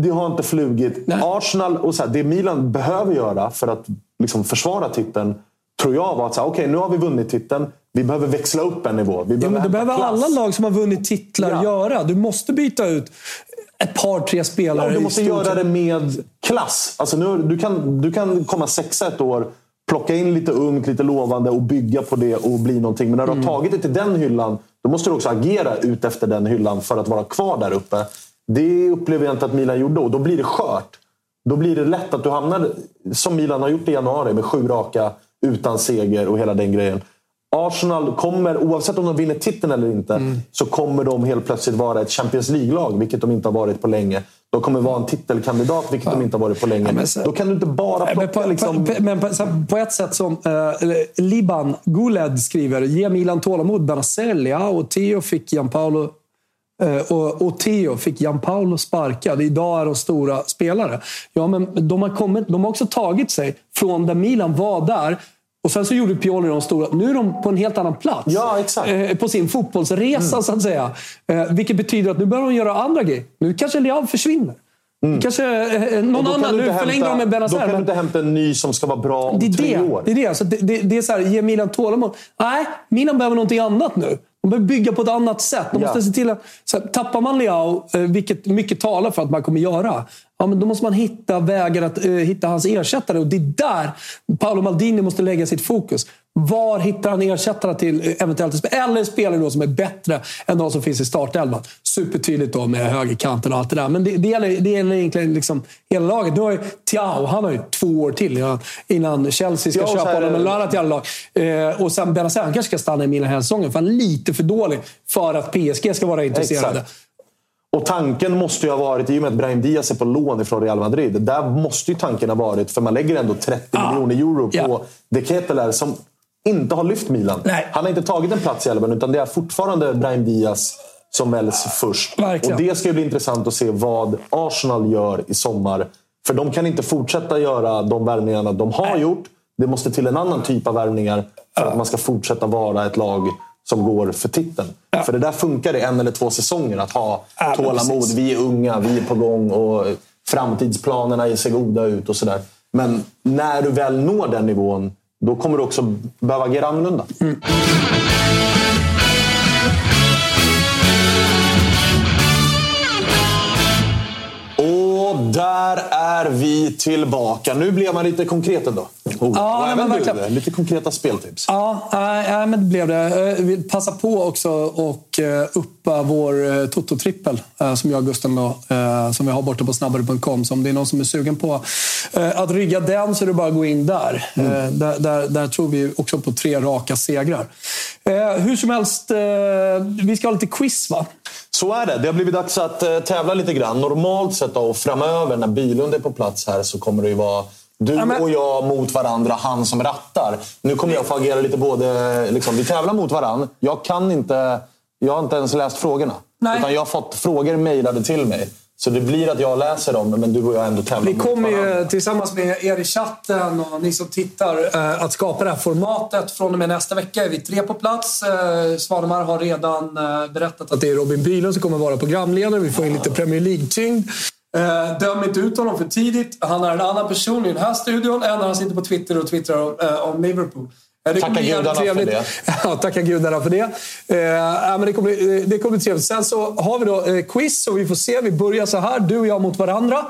Det har inte flugit. Nej. Arsenal och så här, det Milan behöver göra för att liksom försvara titeln, tror jag var att här, okej, nu har vi vunnit titeln. Vi behöver växla upp en nivå. Vi Ja, men det behöver klass. alla lag som har vunnit titlar Ja. göra. Du måste byta ut ett par, tre spelare. Ja, du måste göra det med klass. Alltså nu, du, kan, du kan komma sexa ett år, plocka in lite ungt, lite lovande och bygga på det och bli någonting. Men när du Mm. har tagit det till den hyllan, då måste du också agera ut efter den hyllan för att vara kvar där uppe. Det upplever jag inte att Milan gjorde och då blir det skört. Då blir det lätt att du hamnar, som Milan har gjort i januari, med sju raka utan seger och hela den grejen. Arsenal kommer, oavsett om de vinner titeln eller inte, Mm. så kommer de helt plötsligt vara ett Champions League-lag, vilket de inte har varit på länge. De kommer vara en titelkandidat, vilket de inte har varit på länge. men så- Då kan du inte bara plocka... Men på, liksom... på, men på, på ett sätt som eh, Liban Guled skriver, ge Milan tålamod. Benazelli ja, och Theo fick Gianpaolo och, och Theo fick Gianpaolo sparkad. Idag är de stora spelare. Ja, men de har, kommit, de har också tagit sig från där Milan var där och sen så gjorde Pioli de stora. Nu är de på en helt annan plats. Ja, exakt. Eh, på sin fotbollsresa, så att säga. Eh, vilket betyder att nu börjar de göra andra grejer. Nu kanske Leao försvinner. Kanske eh, någon då kan annan. du Nu inte förlängde de med Då Benazer. kan du men- inte hämta en ny som ska vara bra om det tre det. år. Det är det. Så det, det, det är så här, ge Milan tålamod. Nej, Milan behöver någonting annat nu. De behöver bygga på ett annat sätt. De Ja. måste se till att, så här, tappar man Leao, eh, vilket mycket talar för att man kommer göra, ja, men då måste man hitta vägar att eh, hitta hans ersättare. Och det är där Paolo Maldini måste lägga sitt fokus. Var hittar han ersättare till eh, eventuellt Eller spelare då som är bättre än de som finns i startelvan. Supertydligt då med högerkanten och allt det där. Men det, det, gäller, det gäller egentligen liksom hela laget. Nu har ju Thiao, han har ju två år till innan, innan Chelsea ska köpa honom eller annat jävla lag. Eh, och sen Benazer, han kanske ska stanna i Milan hela säsongen. För han är lite för dålig för att PSG ska vara intresserade. Exakt. Och tanken måste ju ha varit, i och med att Brahim Diaz är på lån ifrån Real Madrid, där måste ju tanken ha varit, för man lägger ändå 30 Ja. miljoner euro på Ja. De Ketelaere som inte har lyft Milan. Nej. Han har inte tagit en plats i elvan, utan det är fortfarande Brahim Diaz som väljs först. Verkligen. Och Det ska ju bli intressant att se vad Arsenal gör i sommar. För de kan inte fortsätta göra de värvningarna de har gjort. Det måste till en annan typ av värvningar för att man ska fortsätta vara ett lag som går för titeln. För det där funkar i en eller två säsonger. Att ha Ja, tålamod. Vi är unga, vi är på gång och framtidsplanerna ser goda ut och sådär. Men när du väl når den nivån, då kommer du också behöva agera annorlunda. Vi tillbaka. Nu blev man lite konkret ändå. Oh, Ja, och även du, verkligen. lite konkreta speltips. Ja, nej, men det blev det. Jag vill passa på också och eh, uppa vår eh, Toto-trippel eh, som jag och Gusten då, eh, som vi har borta på snabbare.com. Så om det är någon som är sugen på eh, att rygga den så är det bara att gå in där. Eh, där, där. Där tror vi också på tre raka segrar. Eh, hur som helst, eh, vi ska ha lite quiz va? Så är det. Det har blivit dags att eh, tävla lite grann. Normalt sett då, och framöver när Bylund är på plats här så kommer det ju vara du och jag mot varandra, han som rattar. Nu kommer jag få agera lite både... Liksom, vi tävlar mot varandra. Jag kan inte... Jag har inte ens läst frågorna. Nej. Utan jag har fått frågor mejlade till mig. Så det blir att jag läser dem, men du och jag ändå tävlar Vi kommer ju tillsammans med er i chatten och ni som tittar eh, att skapa det här formatet. Från och med nästa vecka är vi tre på plats. Eh, Svanemar har redan eh, berättat att det är Robin Bylund som kommer vara programledare. Vi får in lite Premier League-tyngd. Döm inte ut honom för tidigt. Han är en annan person i den här studion än när han sitter på Twitter och twittrar om Liverpool. Eh, Det Tacka gudarna för trevligt. Ja, tacka gudarna för det. Eh, men det, kommer, bli- det kommer bli trevligt. Sen så har vi då eh, quiz och vi får se. Vi börjar så här, du och jag mot varandra.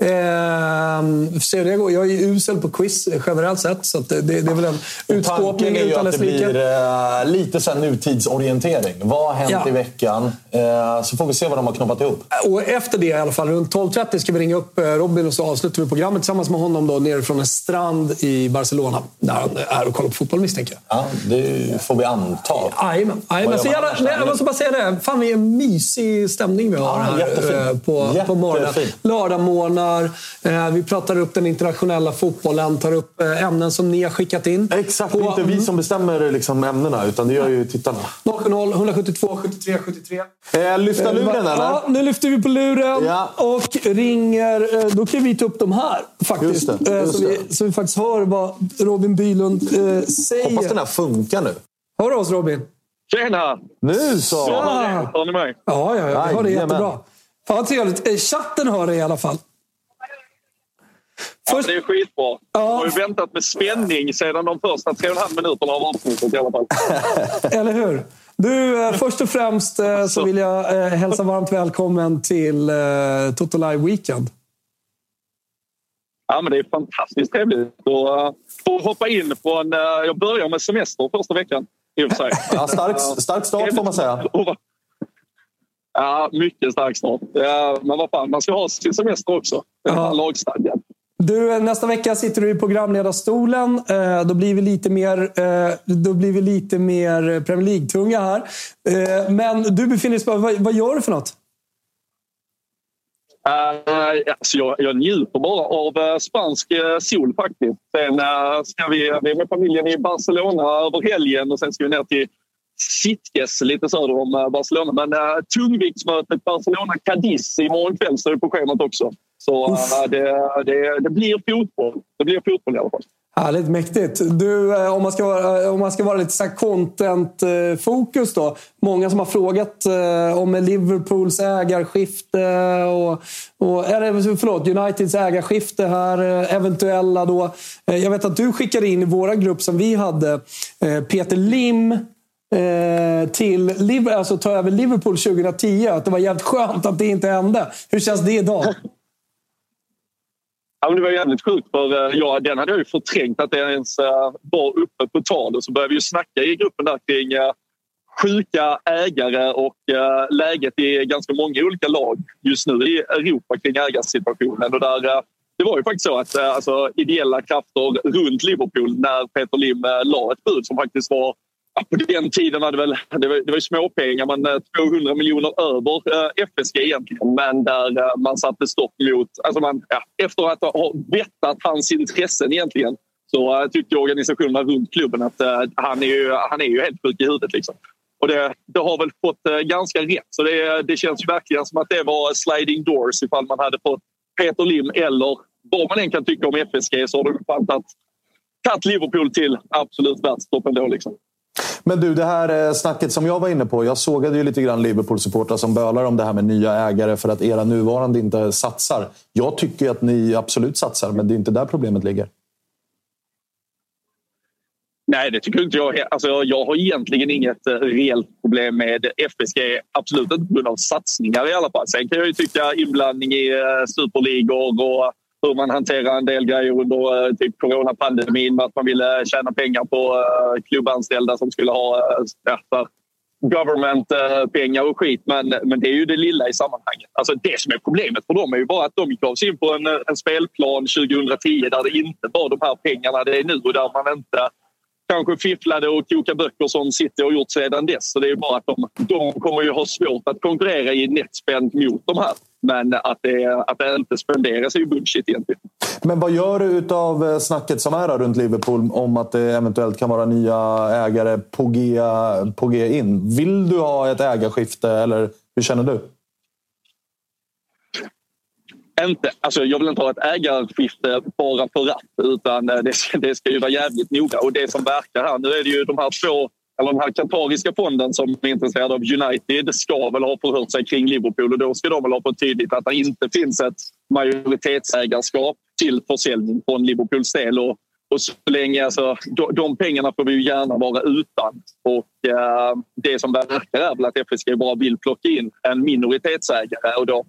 Eh, vi får se hur det går. Jag är ju usel på quiz generellt sett, så det, det, är väl en utskåpning är ju utan att dess det blir eh, lite så nutidsorientering. Vad har hänt Ja. i veckan? Eh, så får vi se vad de har knoppat ihop. Och efter det i alla fall, runt 12.30 ska vi ringa upp eh, Robin och så avslutar vi programmet tillsammans med honom då, nere från en strand i Barcelona. Där han är och kollar på fotboll misstänker jag. Ja, det får vi anta. Jajamän. Jag måste bara säga det. Fan vilken mysig stämning vi har Ja, här jättefin. eh, på, på morgonen. Jättefin. Lördagmorgnar. Eh, vi pratar upp den internationella fotbollen. Tar upp eh, ämnen som ni har skickat in. Exakt, På det är inte vi som bestämmer liksom ämnena, utan det gör ju tittarna. 070 172 73 73. Eh, lyfta luren, eller? Ja, nu lyfter vi på luren Ja. och ringer. eh, Då kan vi ta upp de här faktiskt. Just det, Eh, just så, vi, så vi faktiskt hör vad Robin Bylund eh, säger. Hoppas den här funkar nu. Hör du oss Robin? Tjena! Nu så! Ja. Hör ni mig? Ja, ja, ja. vi hör det Jajamän. jättebra. Fan vad trevligt. Eh, Chatten hör det i alla fall. Ja, Först, det är skitbra. Ja. Jag har ju väntat med spänning sedan de första tre och en halv minuterna av avsnittet i alla fall. eller hur? Du, eh, först och främst eh, så vill jag eh, hälsa varmt välkommen till eh, Toto Live Weekend. Ja, men det är fantastiskt trevligt att uh, få hoppa in eh, jag börjar med semester första veckan, i och för sig. Ja, stark, stark start får man säga. Ja, mycket stark start. Ja, men vad fan, man ska ha sin semester också. Ja. lagstadgat. Du, nästa vecka sitter du i programledarstolen. Eh, då blir vi lite mer, eh, då blir vi lite mer Premier League-tunga här. Eh, men du befinner dig... Vad, vad gör du för något? Uh, alltså jag, jag njuter bara av uh, spansk uh, sol faktiskt. Sen uh, ska vi, vi är med familjen i Barcelona över helgen och sen ska vi ner till Sitges lite söder om uh, Barcelona. Men uh, tungviktsmötet Barcelona-Cadiz imorgon kväll står på schemat också. Så uh, det, det, det blir fotboll. Det blir fotboll i alla fall. Härligt mäktigt. Du, eh, om man ska vara, eh, om man ska vara lite så content-fokus då. Många som har frågat eh, om Liverpools ägarskifte och, och eller, förlåt, Uniteds ägarskifte här, eh, eventuella då. Eh, Jag vet att du skickade in i våra grupp som vi hade eh, Peter Lim eh, till alltså ta över Liverpool 2010. Att det var jävligt skönt att det inte hände. Hur känns det idag? Ja, men det var jävligt sjukt för eh, ja, den hade jag ju förträngt att det ens eh, var uppe på tal. Och så började vi ju snacka i gruppen där kring eh, sjuka ägare och läget i ganska många olika lag just nu i Europa kring ägarsituationen. Och där, det var ju faktiskt så att alltså, ideella krafter runt Liverpool när Peter Lim la ett bud som faktiskt var på den tiden var det väl det var, det var ju småpengar, men eh, 200 miljoner över eh, FSG egentligen. Men där eh, man satte stopp mot... Alltså man, ja, efter att ha vettat hans intressen egentligen så eh, tyckte organisationerna runt klubben att eh, han, är ju, han är ju helt sjuk i huvudet. Liksom. Och det, det har väl fått eh, ganska rätt. Så det, det känns ju verkligen som att det var sliding doors ifall man hade fått Peter Lim eller vad man än kan tycka om FSG så har de fan tagit tagit Liverpool till absolut världstoppen då. Liksom. Men du, det här eh, snacket som jag var inne på. Jag sågade ju lite grann Liverpool-supportrar som bölar om det här med nya ägare för att era nuvarande inte satsar. Jag tycker att ni absolut satsar, men det är inte där problemet ligger. Nej, det tycker inte jag. Alltså, jag har egentligen inget eh, reellt problem med FSG. Absolut inte på grund av satsningar i alla fall. Sen kan jag ju tycka inblandning i eh, superligor och hur man hanterar en del grejer under eh, typ coronapandemin med att man ville tjäna pengar på eh, klubbanställda som skulle ha eh, Ja, government-pengar och skit. Men, men det är ju det lilla i sammanhanget. Alltså det som är problemet för dem är ju bara att de gav sig in på en, en spelplan 2010 där det inte var de här pengarna det är nu och där man inte kanske fifflade och kokade böcker som City har gjort sedan dess. Så det är bara att de, de kommer ju ha svårt att konkurrera i netspend mot de här. Men att det, att det inte spenderas är ju bullshit egentligen. Men vad gör du av eh, snacket som är runt Liverpool om att det eventuellt kan vara nya ägare på G, på G in? Vill du ha ett ägarskifte eller hur känner du? Inte, alltså jag vill inte ha ett ägarskifte bara för att utan eh, det ska, det ska ju vara jävligt noga. Och det som verkar här, nu är det ju de här två eller den här katariska fonden som är intresserad av United ska väl ha förhört sig kring Liverpool och då ska de väl ha fått tydligt att det inte finns ett majoritetsägarskap till försäljning från Liverpools del. Och, och så länge, alltså, de, de pengarna får vi ju gärna vara utan. Och eh, det som verkar är väl att FSG bara vill plocka in en minoritetsägare och då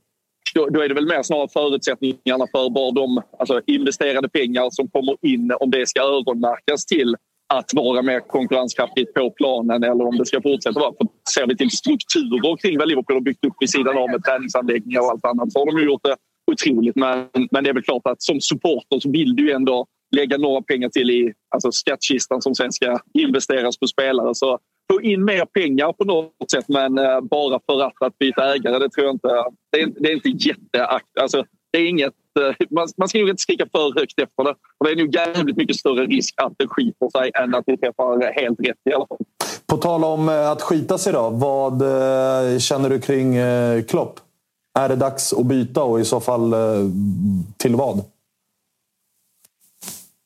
då, då, är det väl mer snarare förutsättningarna för var de alltså, investerade pengar som kommer in, om det ska öronmärkas till att vara mer konkurrenskraftigt på planen eller om det ska fortsätta vara. För ser vi till strukturer kring vad Liverpool har byggt upp vid sidan av med träningsanläggningar och allt annat så har de gjort det otroligt. Men, men det är väl klart att som supporter så vill du ändå lägga några pengar till i alltså skattkistan som sen ska investeras på spelare. Så få in mer pengar på något sätt men eh, bara för att, att byta ägare, det tror jag inte... Det är, det är inte jätteakt... Alltså, det är inget, eh, man, man ska nog inte skrika för högt efter det. Och det är nog jävligt mycket större risk att det skiter sig än att det träffar helt rätt i alla fall. På tal om eh, att skita sig då. Vad eh, känner du kring Klopp? Är det dags att byta och i så fall till vad?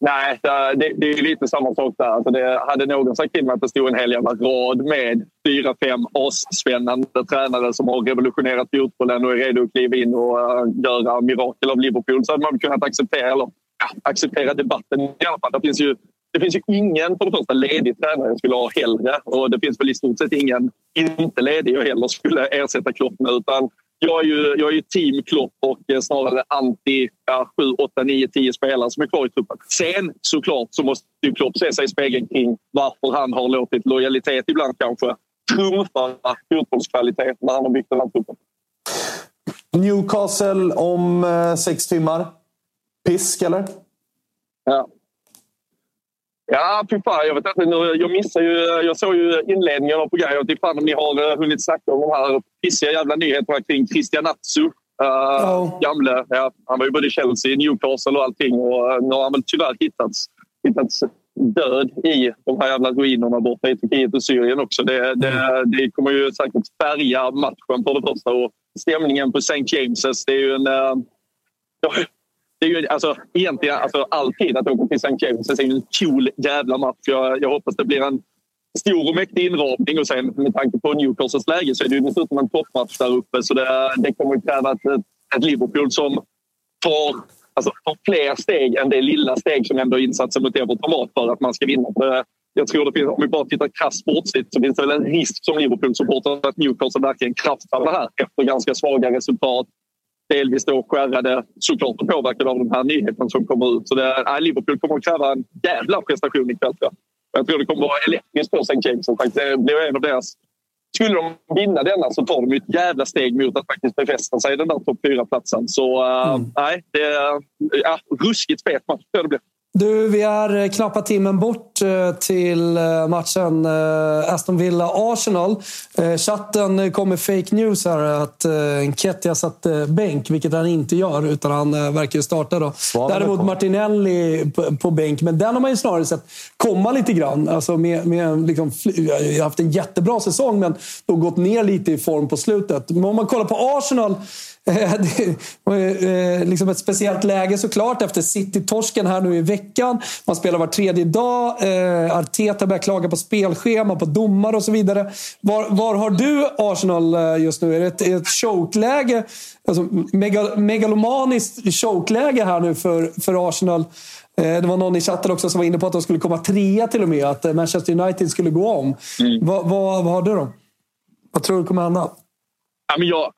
Nej, det, det är lite samma sak där. Alltså det, hade någon sagt till mig att det stod en hel jävla rad med fyra, fem asspännande tränare som har revolutionerat fotbollen och är redo att kliva in och uh, göra mirakel av Liverpool så hade man kunnat acceptera, eller, ja, acceptera debatten i alla fall. Det finns ju, det finns ju ingen för det första ledig tränare jag skulle ha hellre och det finns väl i stort sett ingen inte ledig jag heller skulle ersätta Klopp med. Utan jag är ju, jag är ju team Klopp och eh, snarare anti ja, 7, 8, 9, 10 spelare som är kvar i truppen. Sen såklart så måste ju Klopp se sig i spegeln kring varför han har låtit lojalitet ibland kanske trumfa fotbollskvalitet när han har byggt den här truppen. Newcastle om eh, sex timmar. Pisk, eller? Ja, Ja, fy fan. Jag, vet inte, jag missade ju... Jag såg ju inledningen av programmet. Jag vet fan om ni har eh, hunnit snacka om de här pissiga jävla nyheterna kring Christian Atsu. Uh, oh. Gamle. Ja, han var ju både Chelsea, Newcastle och allting. Och uh, nu har han väl tyvärr hittats, hittats död i de här jävla ruinerna borta i Turkiet och Syrien också. Det, det, mm. det kommer ju säkert färga matchen för det första. Och stämningen på St. James's, det är ju en... Uh, det är ju alltså, egentligen alltså, alltid att åka till St. James är en cool jävla match. Jag, jag hoppas det blir en stor och mäktig inramning och sen med tanke på Newcastles läge så är det ju dessutom en toppmatch där uppe så det, det kommer att kräva ett, ett Liverpool som tar, alltså, tar fler steg än det lilla steg som ändå insatsen mot Everton var för att man ska vinna. För jag tror det finns, om vi bara tittar krasst sportsligt så finns det väl en risk som Liverpool-supporter att Newcastle verkligen kraftsamlar här efter ganska svaga resultat delvis då skärrade såklart och påverkade av de här nyheterna som kommer ut. Så det, äh, Liverpool kommer att kräva en jävla prestation ikväll. Jag. jag tror det kommer att vara elektriskt på St. James. Faktiskt. Det blir en av deras... Skulle de vinna denna så tar de ett jävla steg mot att faktiskt befästa sig i den där topp 4-platsen. Så äh, mm. nej, det är ja, ruskigt fet match det blir. Du, vi är knappa timmen bort eh, till eh, matchen eh, Aston Villa-Arsenal. Chatten kom med fake news här att Nketiah satt bänk, vilket han inte gör, utan han verkar ju starta. Då. Däremot Martinelli på bänk, men den har man ju snarare sett komma lite grann. Alltså med, med liksom, jag har haft en jättebra säsong, men då gått ner lite i form på slutet. Men om man kollar på Arsenal det var eh, liksom ett speciellt läge såklart efter City-torsken här nu i veckan. Man spelar var tredje dag. Eh, Arteta börjar klaga på spelschema, på domar och så vidare. Var, var har du Arsenal eh, just nu? Är det ett, ett chokeläge? Alltså, megal, megalomaniskt chokeläge här nu för, för Arsenal? Det var någon i chatten också som var inne på att de skulle komma trea till och med. Att Manchester United skulle gå om. Mm. Vad, vad, vad har du då? Vad tror du kommer hända? Ja, men jag,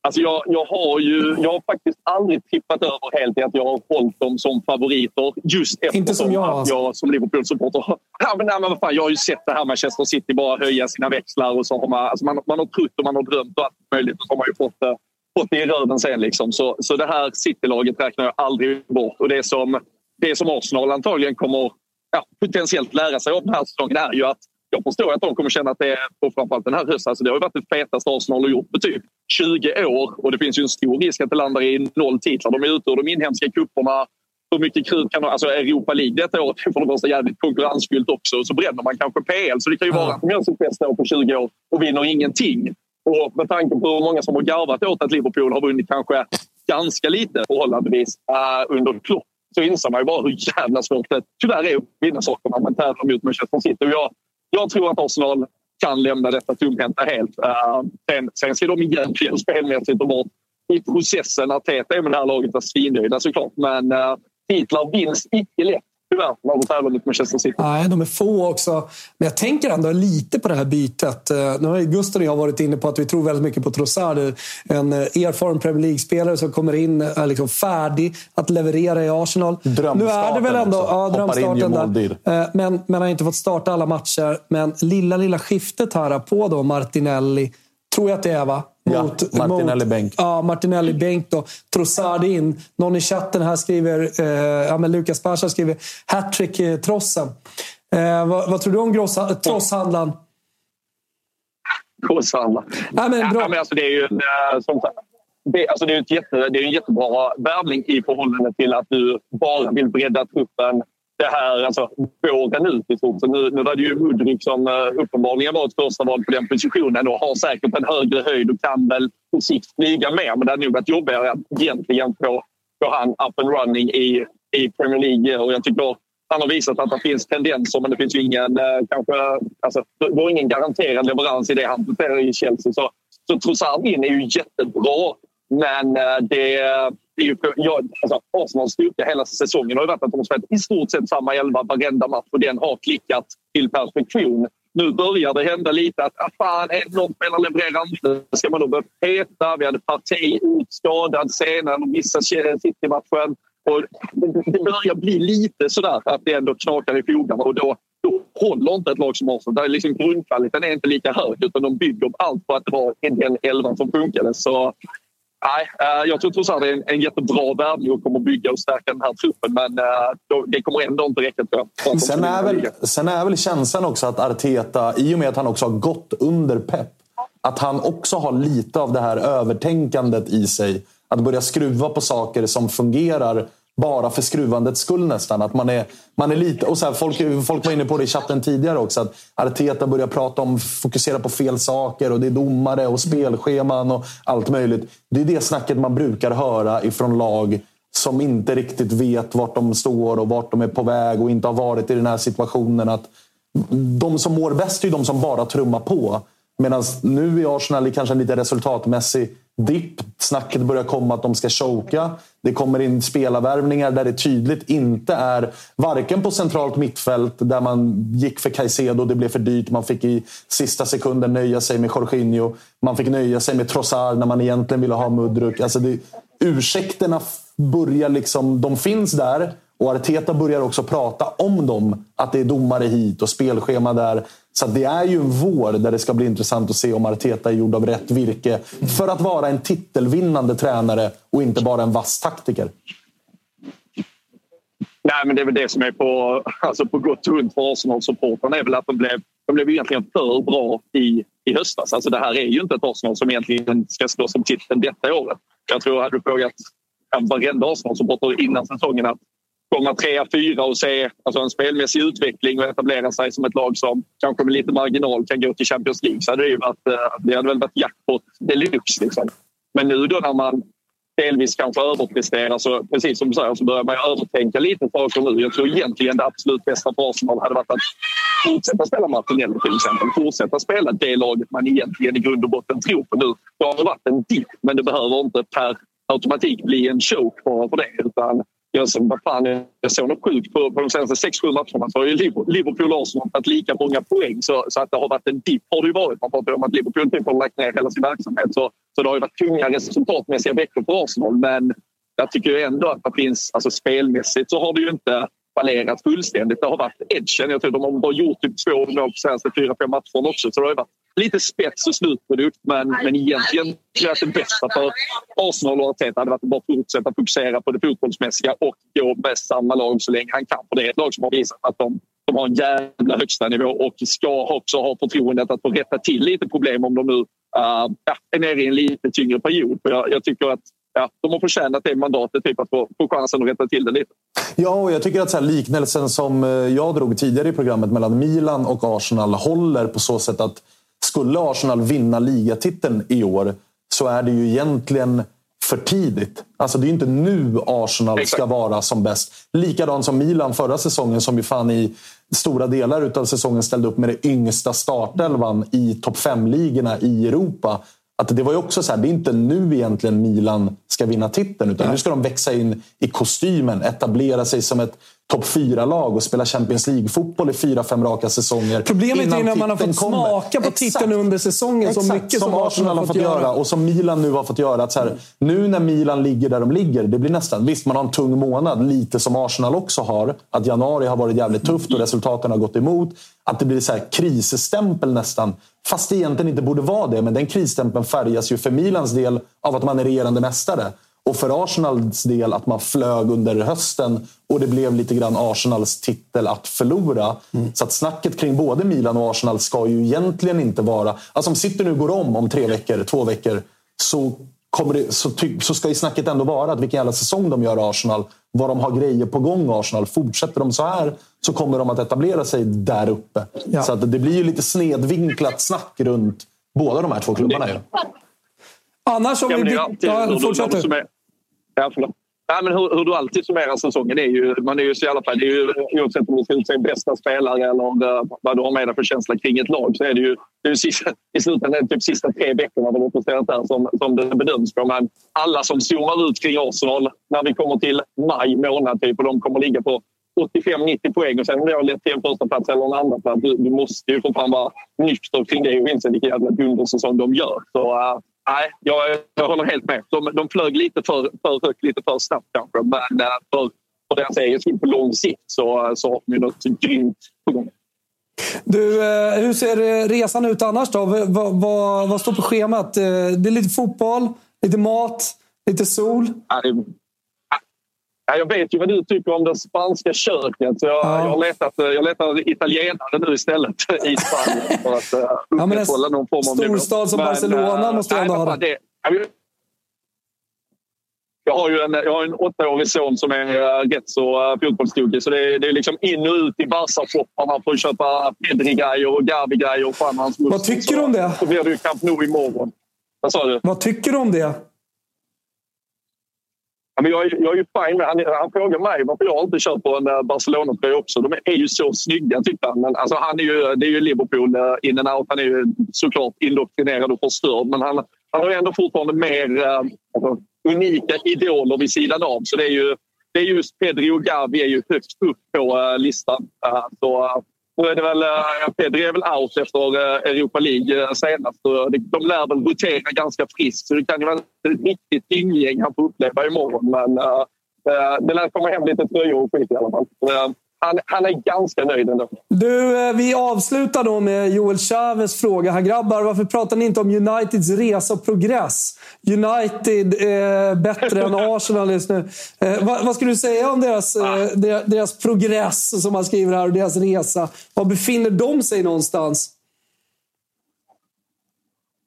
Alltså jag, jag, har ju, jag har faktiskt aldrig tippat över helt i att jag har hållit dem som favoriter. Just eftersom Inte som jag, att alltså. jag som Liverpool-supporter ja, men, nej, men vad fan, Jag har ju sett det här Manchester City bara höja sina växlar. Och så har man, alltså man, man har trott och man har drömt och allt möjligt. Och så har man ju fått, eh, fått det i röven sen. Liksom. Så, så det här City-laget räknar jag aldrig bort. Och det som, det som Arsenal antagligen kommer ja, potentiellt lära sig av den här säsongen är ju att jag förstår att de kommer känna att det är, och framförallt den här hösten, alltså det har ju varit det fetaste Arsenal har gjort på typ 20 år och det finns ju en stor risk att det landar i noll titlar. De är ute ur de inhemska kupperna. Hur mycket krut kan de... Alltså Europa League detta året är för det första jävligt konkurrensfyllt också. Så bränner man kanske PL. Så det kan ju vara att de gör sitt bästa år på 20 år och vinner ingenting. Och med tanke på hur många som har garvat åt att Liverpool har vunnit kanske ganska lite förhållandevis uh, under Klopp så inser man ju bara hur jävla svårt det tyvärr är att vinna saker när man tävlar mot Manchester City. Och jag, jag tror att Arsenal kan lämna detta tomhänta helt. Uh, sen, sen ska de egentligen spelmässigt och bort i processen. Arteta är med det här laget är svinnöjda såklart. Men uh, titlar vinns icke lätt tyvärr när du tävlar mot Manchester City. Nej, de är få också. Men jag tänker ändå lite på det här bytet. Eh, Nu har Gusten och jag varit inne på att vi tror väldigt mycket på Trossard. En eh, erfaren Premier League-spelare som kommer in är liksom färdig att leverera i Arsenal. Nu är det väl ändå också. ja, in, gör drömstarten där. Eh, Men, men har inte fått starta alla matcher. Men lilla, lilla skiftet här på då Martinelli. Tror jag att det är va? Ja, Martinelli bänk. Ja, Martinelli bänk då. Trossard in. Någon i chatten här skriver, eh, ja men Lukas Pasha skriver hattrick eh, Trossen. Eh, vad, vad tror du om grossa, Trosshandlaren? Kurshandlar. Ja, men bra. Ja, men alltså det är ju en, eh, som sagt, det, alltså det är ett jätte, det är en jättebra värvning i förhållande till att du bara vill bredda truppen det här alltså, våren ut liksom. i stort. Nu, nu var det ju Mudryk som uh, uppenbarligen var ett första val på den positionen och har säkert en högre höjd och kan väl på sikt flyga mer. Men det hade nog varit jobbigare att egentligen få, få han up and running i, i Premier League. Och jag tycker han har visat att det finns tendenser men det finns ju ingen, uh, kanske, alltså, det var ingen garanterad leverans i det han presterar i Chelsea. Så, så Trossard in är ju jättebra. Men det, det är ju, jag, alltså, Arsenals styrka hela säsongen har ju varit att de har spelat i stort sett samma elva varenda match och den har klickat till perfektion. Nu börjar det hända lite att ah, fan, en någon spelare levererar inte. Ska man då börja peta? Vi hade Partey utskadad senare och missade City-matchen. Och det, börjar bli lite sådär att det ändå knakar i fogarna och då, då håller inte ett lag som Arsenal. Där är liksom grundkvaliteten är inte lika hög utan de bygger allt på att det var den elvan som funkade. Så Nej, eh, jag tror Trossard är en, en jättebra värvning och kommer bygga och stärka den här truppen. Men eh, det kommer ändå inte räcka tror jag. Sen är, väl, sen är väl känslan också att Arteta, i och med att han också har gått under pepp, att han också har lite av det här övertänkandet i sig. Att börja skruva på saker som fungerar bara för skruvandets skull nästan. Att man är, man är lite, och så här, folk, folk var inne på det i chatten tidigare också. Att Arteta börjar prata om fokusera på fel saker och det är domare och spelscheman och allt möjligt. Det är det snacket man brukar höra ifrån lag som inte riktigt vet vart de står och vart de är på väg och inte har varit i den här situationen. Att de som mår bäst är de som bara trummar på. Medan nu i Arsenal är kanske en lite resultatmässig dipp. Snacket börjar komma att de ska choka. Det kommer in spelarvärvningar där det tydligt inte är varken på centralt mittfält där man gick för Caicedo det blev för dyrt. Man fick i sista sekunden nöja sig med Jorginho. Man fick nöja sig med Trossard när man egentligen ville ha Mudruk. Alltså det, ursäkterna börjar liksom, de finns där. Och Arteta börjar också prata om dem. Att det är domare hit och spelschema där. Så att det är ju en vår där det ska bli intressant att se om Arteta är gjord av rätt virke. För att vara en titelvinnande tränare och inte bara en vass taktiker. Nej, men det är väl det som är på, alltså på gott och ont för Arsenal-supportrarna är väl att de blev, de blev egentligen för bra i, i höstas. Alltså det här är ju inte ett Arsenal som egentligen ska slås om titeln detta året. Jag tror hade du frågat varenda Arsenal-supporter innan säsongen att komma trea, fyra och se alltså en spelmässig utveckling och etablera sig som ett lag som kanske med lite marginal kan gå till Champions League så hade det ju varit, eh, det hade väl varit jackpot deluxe. Liksom. Men nu då när man delvis kanske överpresterar så precis som du säger så börjar man övertänka lite saker nu. Jag tror egentligen det absolut bästa för Arsenal hade varit att fortsätta spela Martinelli till exempel. Fortsätta spela det laget man egentligen i grund och botten tror på nu. Det har varit en dipp men det behöver inte per automatik bli en choke bara för det. Utan jag, så, vad fan, jag såg något sjukt på, på de senaste 6-7 matcherna så har ju Liverpool och Arsenal tagit lika många poäng. Så, så att det har varit en dipp har det ju varit. Man pratar om att Liverpool typ har lagt ner hela sin verksamhet. Så, Så det har ju varit tunga resultatmässiga veckor för Arsenal men jag tycker ändå att det finns, alltså spelmässigt så har det ju inte fallerat fullständigt. Det har varit edgen. Jag tror de har bara gjort typ två mål på senaste fyra, fem matcherna också. Så det har varit lite spets och slutprodukt. Men, men egentligen tror jag att det bästa för Arsenal och Arteta hade varit att bara fortsätta fokusera på det fotbollsmässiga och gå med samma lag så länge han kan. För det är ett lag som har visat att de, de har en jävla högsta nivå och ska också ha förtroendet att få rätta till lite problem om de nu uh, är nere i en lite tyngre period. För jag, jag tycker att ja, de har förtjänat det mandatet, typ, att få, få chansen att rätta till det lite. Ja, och jag tycker att så här, liknelsen som eh, jag drog tidigare i programmet mellan Milan och Arsenal håller på så sätt att skulle Arsenal vinna ligatiteln i år så är det ju egentligen för tidigt. Alltså det är ju inte nu Arsenal Exakt. ska vara som bäst. Likadant som Milan förra säsongen som ju fan i stora delar av säsongen ställde upp med det yngsta startelvan i topp 5-ligorna i Europa att det var ju också så här, det är inte nu egentligen Milan ska vinna titeln. Utan Nej. nu ska de växa in i kostymen, etablera sig som ett topp 4-lag och spela Champions League-fotboll i fyra, fem raka säsonger. Problemet är när man har fått kommer. smaka på titeln under säsongen. Exakt, så mycket som, som Arsenal har fått göra. göra. Och som Milan nu har fått göra. Att så här, nu när Milan ligger där de ligger, det blir nästan... Visst, man har en tung månad, lite som Arsenal också har. Att januari har varit jävligt tufft och resultaten har gått emot. Att det blir så här krisstämpel nästan. Fast det egentligen inte borde vara det. Men den krisstämpeln färgas ju för Milans del av att man är regerande mästare. Och för Arsenals del att man flög under hösten och det blev lite grann Arsenals titel att förlora. Mm. Så att snacket kring både Milan och Arsenal ska ju egentligen inte vara... Alltså om City nu går om om tre veckor, två veckor, så, kommer det, så, så ska ju snacket ändå vara att vilken jävla säsong de gör Arsenal. Vad de har grejer på gång Arsenal. Fortsätter de så här så kommer de att etablera sig där uppe. Ja. Så att det blir ju lite snedvinklat snack runt båda de här två klubbarna. Annars om vi... Ja, fortsätt du. Ja, förlåt. Ja, men hur, hur, du alltid summerar säsongen är ju... Man är ju så i alla fall, det är ju, oavsett om du ska utse bästa spelare eller vad du har med dig för känsla kring ett lag så är det ju, det är ju sista, i slutändan typ sista tre veckorna väl här som, som det bedöms på. Men alla som zoomar ut kring Arsenal när vi kommer till maj månad typ och de kommer ligga på 85-90 poäng och sen om det har lett till en första plats eller en andra plats. Du, du måste ju för fan vara nykter kring det och inse vilken jävla dundersäsong de gör. Så, uh, nej, jag, jag håller helt med. De, de flög lite för, för högt, lite för snabbt kanske. Men uh, för, för deras egen skull på lång sikt så, så har de ju något grymt på gång. Du, eh, hur ser resan ut annars då? Vad, vad, vad står på schemat? Det är lite fotboll, lite mat, lite sol? Ja, det, Ja, jag vet ju vad du tycker om det spanska köket. Så jag, ja. jag, letat, jag letar italienare nu istället i Spanien för att uh, upprätthålla ja, någon form av Storstad som men, Barcelona uh, måste ju ändå ha det. Jag har ju en, jag har en åttaårig son som är rätt så uh, fotbollstokig. Så det är, det är liksom in och ut i Barca-shopparna för att köpa Pedri-grejer och Gavi-grejer. Och fan hans Vad tycker du om det? Så blir det ju Camp Nou imorgon. Vad sa du? Vad tycker du om det? Men jag, jag är ju fine med han, han frågar mig varför jag inte kör på en Barcelona-tröja också. De är ju så snygga tyckte han. Men alltså, han är ju, det är ju Liverpool eh, in and out. Han är ju såklart indoktrinerad och förstörd. Men han, han har ändå fortfarande mer eh, alltså, unika idoler vid sidan av. Så det är ju det är just Pedri och Gavi är ju högst upp på eh, listan. så, nu är det väl, eh, Pedri är väl out efter eh, Europa League eh, senast. De lär väl rotera ganska friskt så det kan ju vara ett riktigt ynggäng han får uppleva imorgon. Men det lär komma hem lite tröjor och skit i alla fall. Han, han, är ganska nöjd ändå. Du, vi avslutar då med Joel Chavez fråga. Han grabbar, varför pratar ni inte om Uniteds resa och progress? United är bättre än Arsenal just nu. Eh, vad, vad skulle du säga om deras, eh, deras progress, som man skriver här, och deras resa? Var befinner de sig någonstans?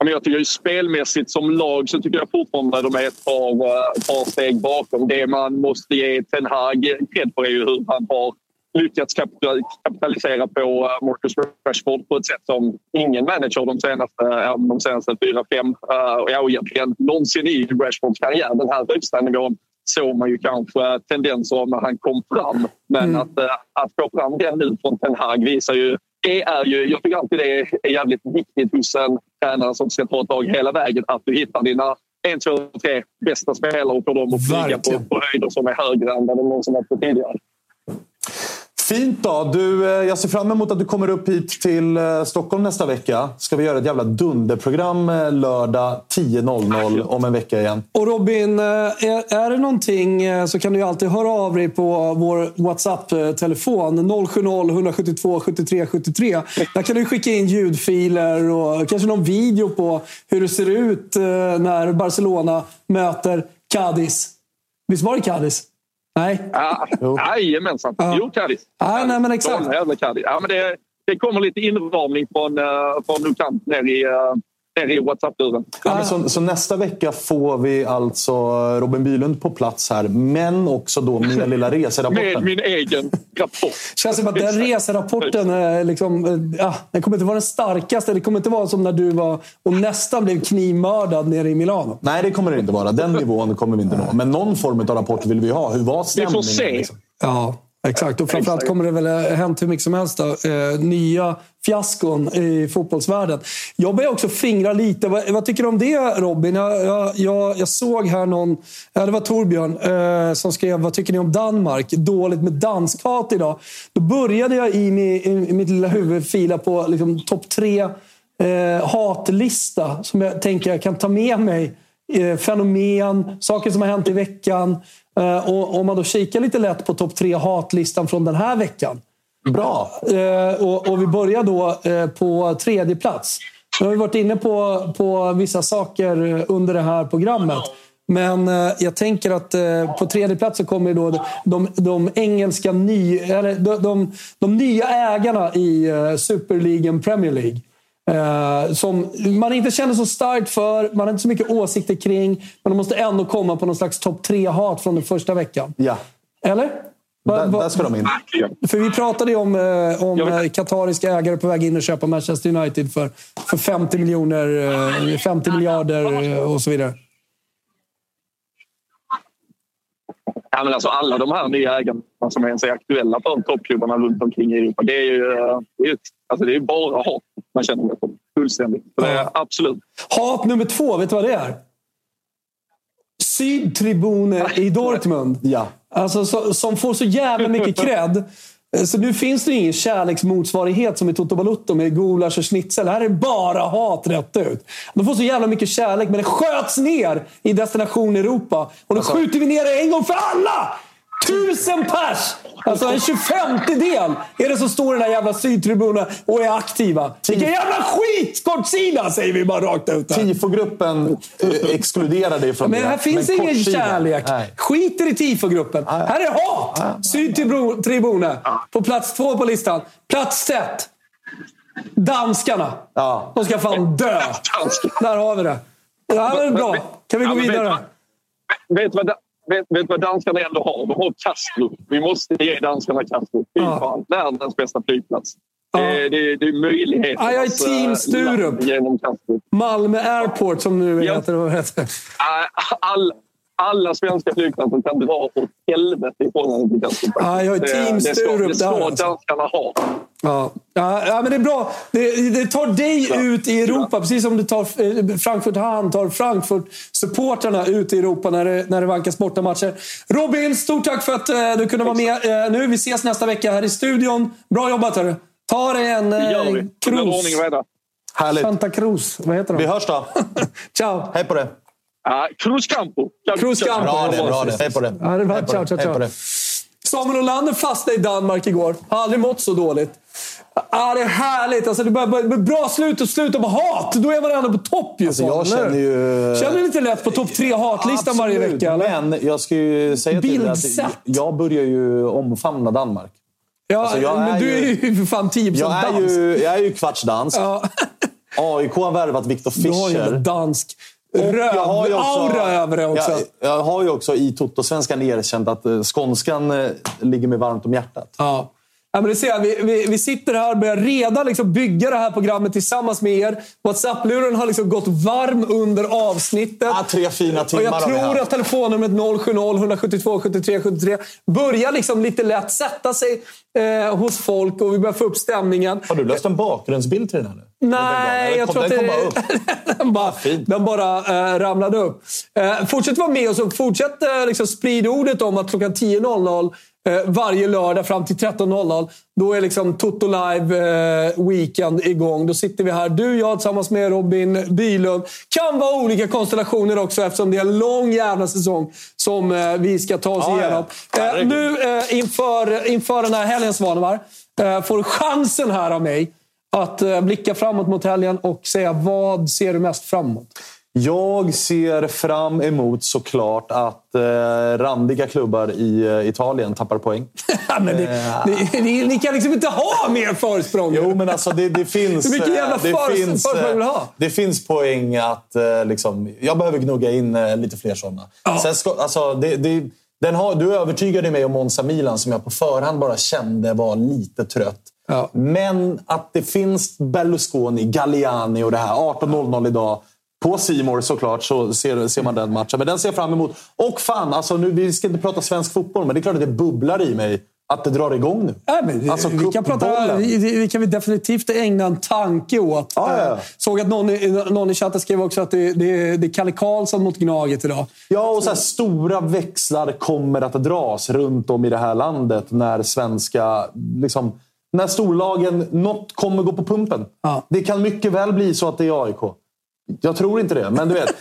Jag tycker spelmässigt som lag så tycker jag fortfarande de är ett par, ett par steg bakom. Det man måste ge Ten Hag cred för är ju hur han har lyckats kapitalisera på eh, Marcus Rashford på ett sätt som ingen manager de senaste, de senaste fyra, fem, ja, egentligen någonsin i Rashfords karriär. Den här högsta nivån såg man ju kanske tendenser av när han kom fram. Men mm. att, eh, att få fram den nu från Ten Hag visar ju det är ju, jag tycker alltid det är jävligt viktigt hos en tränare som ska ta ett lag hela vägen att du hittar dina en, två, tre bästa spelare och får dem att flyga på, på höjder som är högre än vad de någonsin varit på tidigare. Fint då. Du, eh, jag ser fram emot att du kommer upp hit till eh, Stockholm nästa vecka. Ska vi göra ett jävla dunderprogram eh, lördag 10.00 om en vecka igen. Och Robin, är, är det någonting så kan du ju alltid höra av dig på vår WhatsApp-telefon. 070-172 73 73. Där kan du skicka in ljudfiler och kanske någon video på hur det ser ut när Barcelona möter Cadiz. Visst var det Cadiz? Nej? Ja, jajamensan. Ja. Jo, Cadiz. Ja, nej, men exakt. Ja, men det, det kommer lite inramning från, uh, från Nukant ner i, uh, ner i WhatsApp-luren. Ja, så, så nästa vecka får vi alltså Robin Bylund på plats här, men också då med lilla Med reserapporten. min egen rapport. känns som att den reserapporten eh, liksom, eh, ja, den kommer inte vara den starkaste. Det kommer inte vara som när du var och nästan blev knivmördad nere i Milano. Nej, det kommer det inte vara. Den nivån kommer vi inte nå. Men någon form av rapport vill vi ha. Hur var Vi stämningen? får se. liksom? Ja, exakt. Och framförallt kommer det väl ha hänt hur mycket som helst. Då. Eh, nya fiaskon i fotbollsvärlden. Jag börjar också fingra lite. Vad, vad tycker du om det Robin? Jag, jag, jag, jag såg här någon, ja, det var Torbjörn, eh, som skrev Vad tycker ni om Danmark? Dåligt med danskhat idag. Då började jag i, mi, i mitt lilla huvud fila på liksom, topp tre eh, hatlista som jag tänker jag kan ta med mig. Eh, fenomen, saker som har hänt i veckan. Eh, och om man då kikar lite lätt på topp tre hatlistan från den här veckan. Bra! Eh, och, vi börjar då på tredje plats. Nu har vi varit inne på, på vissa saker under det här programmet. Men jag tänker att på tredje plats så kommer då de, de engelska ny, eller de, de, de nya ägarna i Superligan Premier League. Eh, som man inte känner så starkt för, man har inte så mycket åsikter kring. Men de måste ändå komma på någon slags topp tre-hat från den första veckan. Ja, Eller? Va- där, va- där ska de in. för vi pratade ju om, eh, om eh, katariska ägare på väg in och köpa Manchester United för, för 50 miljoner, eh, 50 miljarder eh, och så vidare. Ja, men alltså alla de här nya ägarna som är aktuella för toppklubbarna runt omkring i Europa. Det är ju, eh, det är ju, alltså det är bara hat man känner med på. Fullständigt. Så det är, absolut. Hat nummer två, vet du vad det är? Sydtribuner i Dortmund. Ja. Alltså, så, som får så jävla mycket cred. Eh, Så nu finns det ingen kärleksmotsvarighet som i Toto Balutto med gulasch och schnitzel. Här är det bara hat rätt ut. De får så jävla mycket kärlek, men det sköts ner i Destination Europa. Och då skjuter vi ner det en gång för alla! Tusen pers! Alltså en 25 del är det som står i den här jävla sydtribunen och är aktiva. Vilken jävla skit! Kortsida säger vi bara rakt ut. Tifogruppen eh, exkluderar dig från Men det. här finns Men ingen kortsida. kärlek. Nej. Skiter i tifogruppen. Ja, ja. Här är hat! Sydtribunen. På plats två på listan. Plats ett. Danskarna. Ja. De ska fan dö. Där har vi det. Det här var bra. Kan vi gå Ja, men vidare? Vet du vad, vet, vet vad danskarna ändå har? De har Kastrup. Vi måste ge danskarna Kastrup. Fy Ja. fan, världens bästa flygplats. Ja. Det, det, det är möjligheten. Ja, jag är team Sturup. Genom Kastrup. Malmö Airport som nu Ja. heter. Vad heter. All, alla svenska flygplatser kan dra åt helvete i förhållande till Kastrup. Ja, jag är Det- team det ska, Sturup det ska där, alltså. danskarna ha. Ja. Ja, ja, men det är bra. Det, det tar dig ut i Europa, precis som du tar eh, Frankfurt Han tar Frankfurt-supportrarna ut i Europa när det, när det vankas bortamatcher. Robin, stort tack för att eh, du kunde vara med eh, nu. Vi ses nästa vecka här i studion. Bra jobbat hörru. Ta dig en Det vi. eh, Det reda. Härligt. Santa Cruz. Vad heter Vi de? hörs då. Ciao! Hej på det. Ja, Cruz Campo. Cruz Campo. Bra det, bra det. Hej på det. Ja, det var, ciao, ciao, ciao. Samuel Olander fastnade i Danmark igår. Har aldrig mått så dåligt. Ja, det är härligt. Alltså, det börjar, bra slut och sluta på hat. Då är man ändå på topp ju. Alltså, jag känner ju... Känner du lite lätt på topp tre hatlistan varje vecka? Eller? Men jag ska ju säga till dig att jag börjar ju omfamna Danmark. Ja, Alltså, jag men är du är ju- för fan 10% Jag är dansk. ju, jag är ju kvartsdansk. Ja, AIK har värvat Viktor du har ju Fischer. dansk Också- röv-aura över det också. Jag, jag har ju också i Toto-svenskan erkänt att eh, skånskan eh, ligger mig varmt om hjärtat. Ja. Ja, men ser jag. Vi, vi, vi sitter här och börjar redan liksom bygga det här programmet tillsammans med er. WhatsApp-luren har liksom gått varm under avsnittet. Ja, tre fina och timmar jag har vi tror att telefonnumret 070-172 73 73 börjar liksom lite lätt sätta sig eh, hos folk och vi börjar få upp stämningen. Har du löst en bakgrundsbild till den här nu? Nej, Den jag tror att den bara upp. den bara, den bara eh, ramlade upp. Eh, fortsätt vara med oss och fortsätt eh, liksom sprida ordet om att klockan 10.00 eh, varje lördag fram till 13.00. Då är liksom Toto Live eh, Weekend igång. Då sitter vi här, du jag tillsammans med Robin Bylund. Kan vara olika konstellationer också eftersom det är en lång jävla säsong som eh, vi ska ta oss Ja, ja. igenom. Eh, nu eh, inför, inför den här helgen, Svanemar, eh, får du chansen här av mig att eh, blicka framåt mot helgen och säga vad ser du mest framåt? Jag ser fram emot såklart att eh, randiga klubbar i eh, Italien tappar poäng. Ja, men det, det, ni, ni kan liksom inte ha mer försprång. Jo, men alltså det, det finns... Hur mycket jävla eh, det för- finns, försprång vill du eh, ha? Det finns poäng att eh, liksom, jag behöver gnugga in eh, lite fler sådana. Sen ska, alltså, det, det, den har, du övertygade mig om Monza Milan som jag på förhand bara kände var lite trött. Men att det finns Berlusconi, Galliani och det här 18.00 idag. På Simor såklart så ser, ser man den matchen. Men den ser jag fram emot. Och fan, alltså nu, vi ska inte prata svensk fotboll, men det är klart att det bubblar i mig att det drar igång nu. Nej, men, Alltså, vi, kan prata, vi, vi kan vi definitivt ägna en tanke åt. Ja, ja. Eh, Såg att någon, någon i chatten skrev också att det, det, det är Kalle Karlsson mot Gnaget idag. Ja, och så här, stora växlar kommer att dras runt om i det här landet när svenska... Liksom, när storlagen... Något kommer gå på pumpen. Det kan mycket väl bli så att det är AIK. Jag tror inte det, men du vet.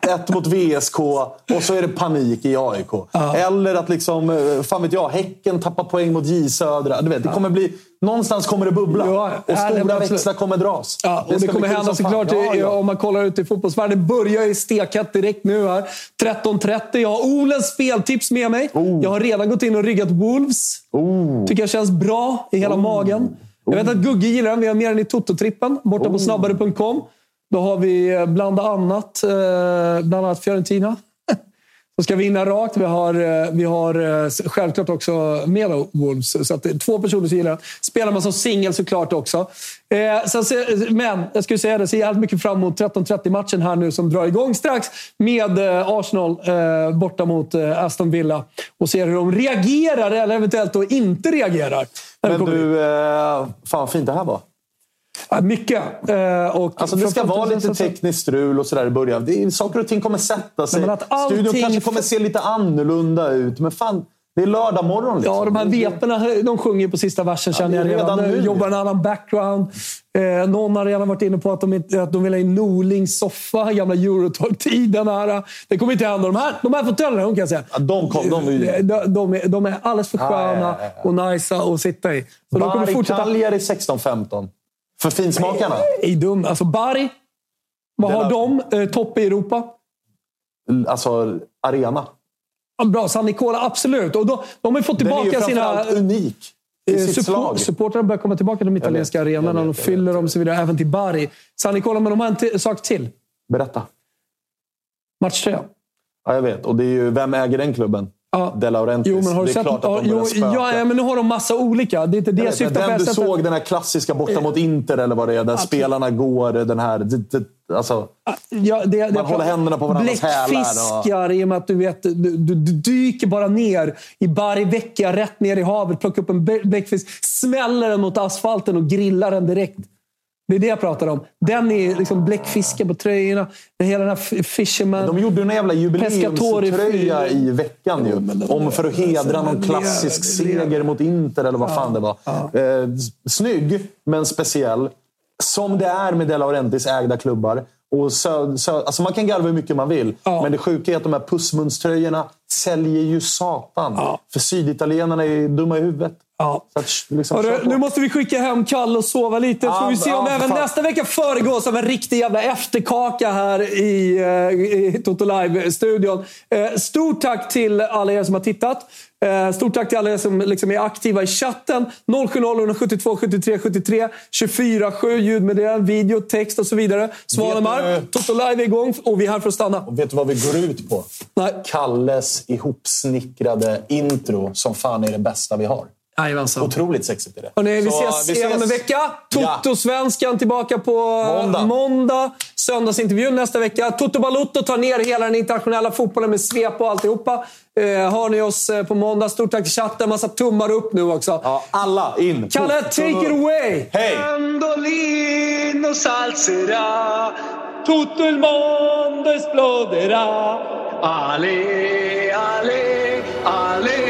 1-1 mot VSK och så är det panik i AIK. Eller att liksom, eh, fan vet jag, Häcken tappar poäng mot J Södra. Du vet, det kommer bli, någonstans kommer det bubbla. och ja, nej, stora växlar kommer dras. Ja, och det, ska kommer hända såklart Ja, ja. om man kollar ut i fotbollsvärlden. Det börjar ju stekhett direkt nu här. 13.30. Jag har Olens speltips med mig. Oh. Jag har redan gått in och ryggat Wolves. Tycker jag känns bra i Oh. hela magen. Jag vet att Gugge gillar den. Vi har med den i Toto-trippen borta Oh. på snabbare.com. Då har vi eh, bland annat, eh, bland annat Fiorentina. som ska vinna rakt. Vi har, eh, vi har självklart också med Wolves. Så att två personer som gillar den. Spelar man som singel såklart också. Eh, sen, men jag skulle säga det, ser jävligt mycket fram emot 13.30-matchen här nu som drar igång strax med Arsenal eh, borta mot eh, Aston Villa. Och ser hur de reagerar eller eventuellt då inte reagerar. Men du, eh, fan vad fint det här var. Ja, mycket. Eh, och Alltså det ska vara lite tekniskt strul och sådär i början. Det är, saker och ting kommer sätta sig. Men att allting- Studion kanske kommer se lite annorlunda ut. Men fan, det är lördag morgon. Liksom. Ja, de här veporna de sjunger på sista versen känner jag är redan. redan nu. nu. Jobbar en annan background. Eh, någon har redan varit inne på att de, inte, att de vill ha in Norlings soffa, gamla Eurotalk-tiden. här. Det kommer inte hända. De här, de här fåtöljerna, de kan jag säga. Ja, de, kom, de, de, de, är, de är alldeles för Ja, sköna ja, ja, och nice att sitta i. Så de kommer fortsätta... Cagliari 16-15. För finsmakarna. I dum. Alltså Bari. Vad har de? Eh, topp i Europa? Alltså, arena. Ja, Bra, San Nicola, absolut. Och då, de har fått Den är ju tillbaka sina... unik i Eh, sitt support- slag. Supportrarna börjar komma tillbaka till de italienska vet, arenorna. De fyller dem och så vidare. Även till Bari. San Nicola, men de har en sak till. Berätta. Matchtröja. Ja, jag vet. Och det är ju, vem äger den klubben? Ja. De Laurentiis. Jo, men har du det är sett... klart att de ja, börjar jo, ja, ja, men nu har de massa olika. Det är inte det Jag syftar på. den du sätter- såg, den här klassiska borta mot Inter eller vad det är, där spelarna går den här... Det, det, alltså, Ja, det, Man håller händerna på varandras hälar Bläckfiskar, i och med att du vet, du, du, du dyker bara ner i Bari Vecchia, rätt ner i havet, plockar upp en bläckfisk, smäller den mot asfalten och grillar den direkt. Det är det jag pratar om. Den är liksom bläckfisken på tröjorna. Det Hela den här fisherman... de gjorde ju en jävla jubileumströja i veckan ju. Om för att hedra någon klassisk seger mot Inter eller vad fan det var. Eh, snygg, men speciell. Som det är med De Laurentiis ägda klubbar. Och sö, sö, alltså man kan garva hur mycket man vill, men det sjuka är att de här pussmunströjorna säljer ju satan. För syditalienarna är dumma i huvudet. Ja. Så att, liksom, Hörru, nu måste vi skicka hem Kalle och sova lite. Ja, Får vi se om ja, även fan. nästa vecka föregås av en riktig jävla efterkaka här i, eh, i Toto Live-studion. Eh, stort tack till alla er som har tittat. Eh, stort tack till alla er som liksom är aktiva i chatten. 070 172 73 73 24 7 ljudmeddelande, video, text och så vidare. Svanemar, Toto Live är igång och vi är här för att stanna. Och vet du vad vi går ut på? Nej. Kalles ihopsnickrade intro som fan är det bästa vi har. Jajamensan. Otroligt sexigt är det. Hörrni, vi Så, ses igen om en vecka. Toto-svenskan tillbaka på måndag. måndag. Söndagsintervjun nästa vecka. Toto Balotto tar ner hela den internationella fotbollen med svep och alltihopa. Eh, hör ni oss eh, på måndag. Stort tack till chatten. Massa tummar upp nu också. Ja, alla in. Kalle, take it away! Hej! Mandolino salzerà, tutto il mondo esploderà. Ale, ale, ale.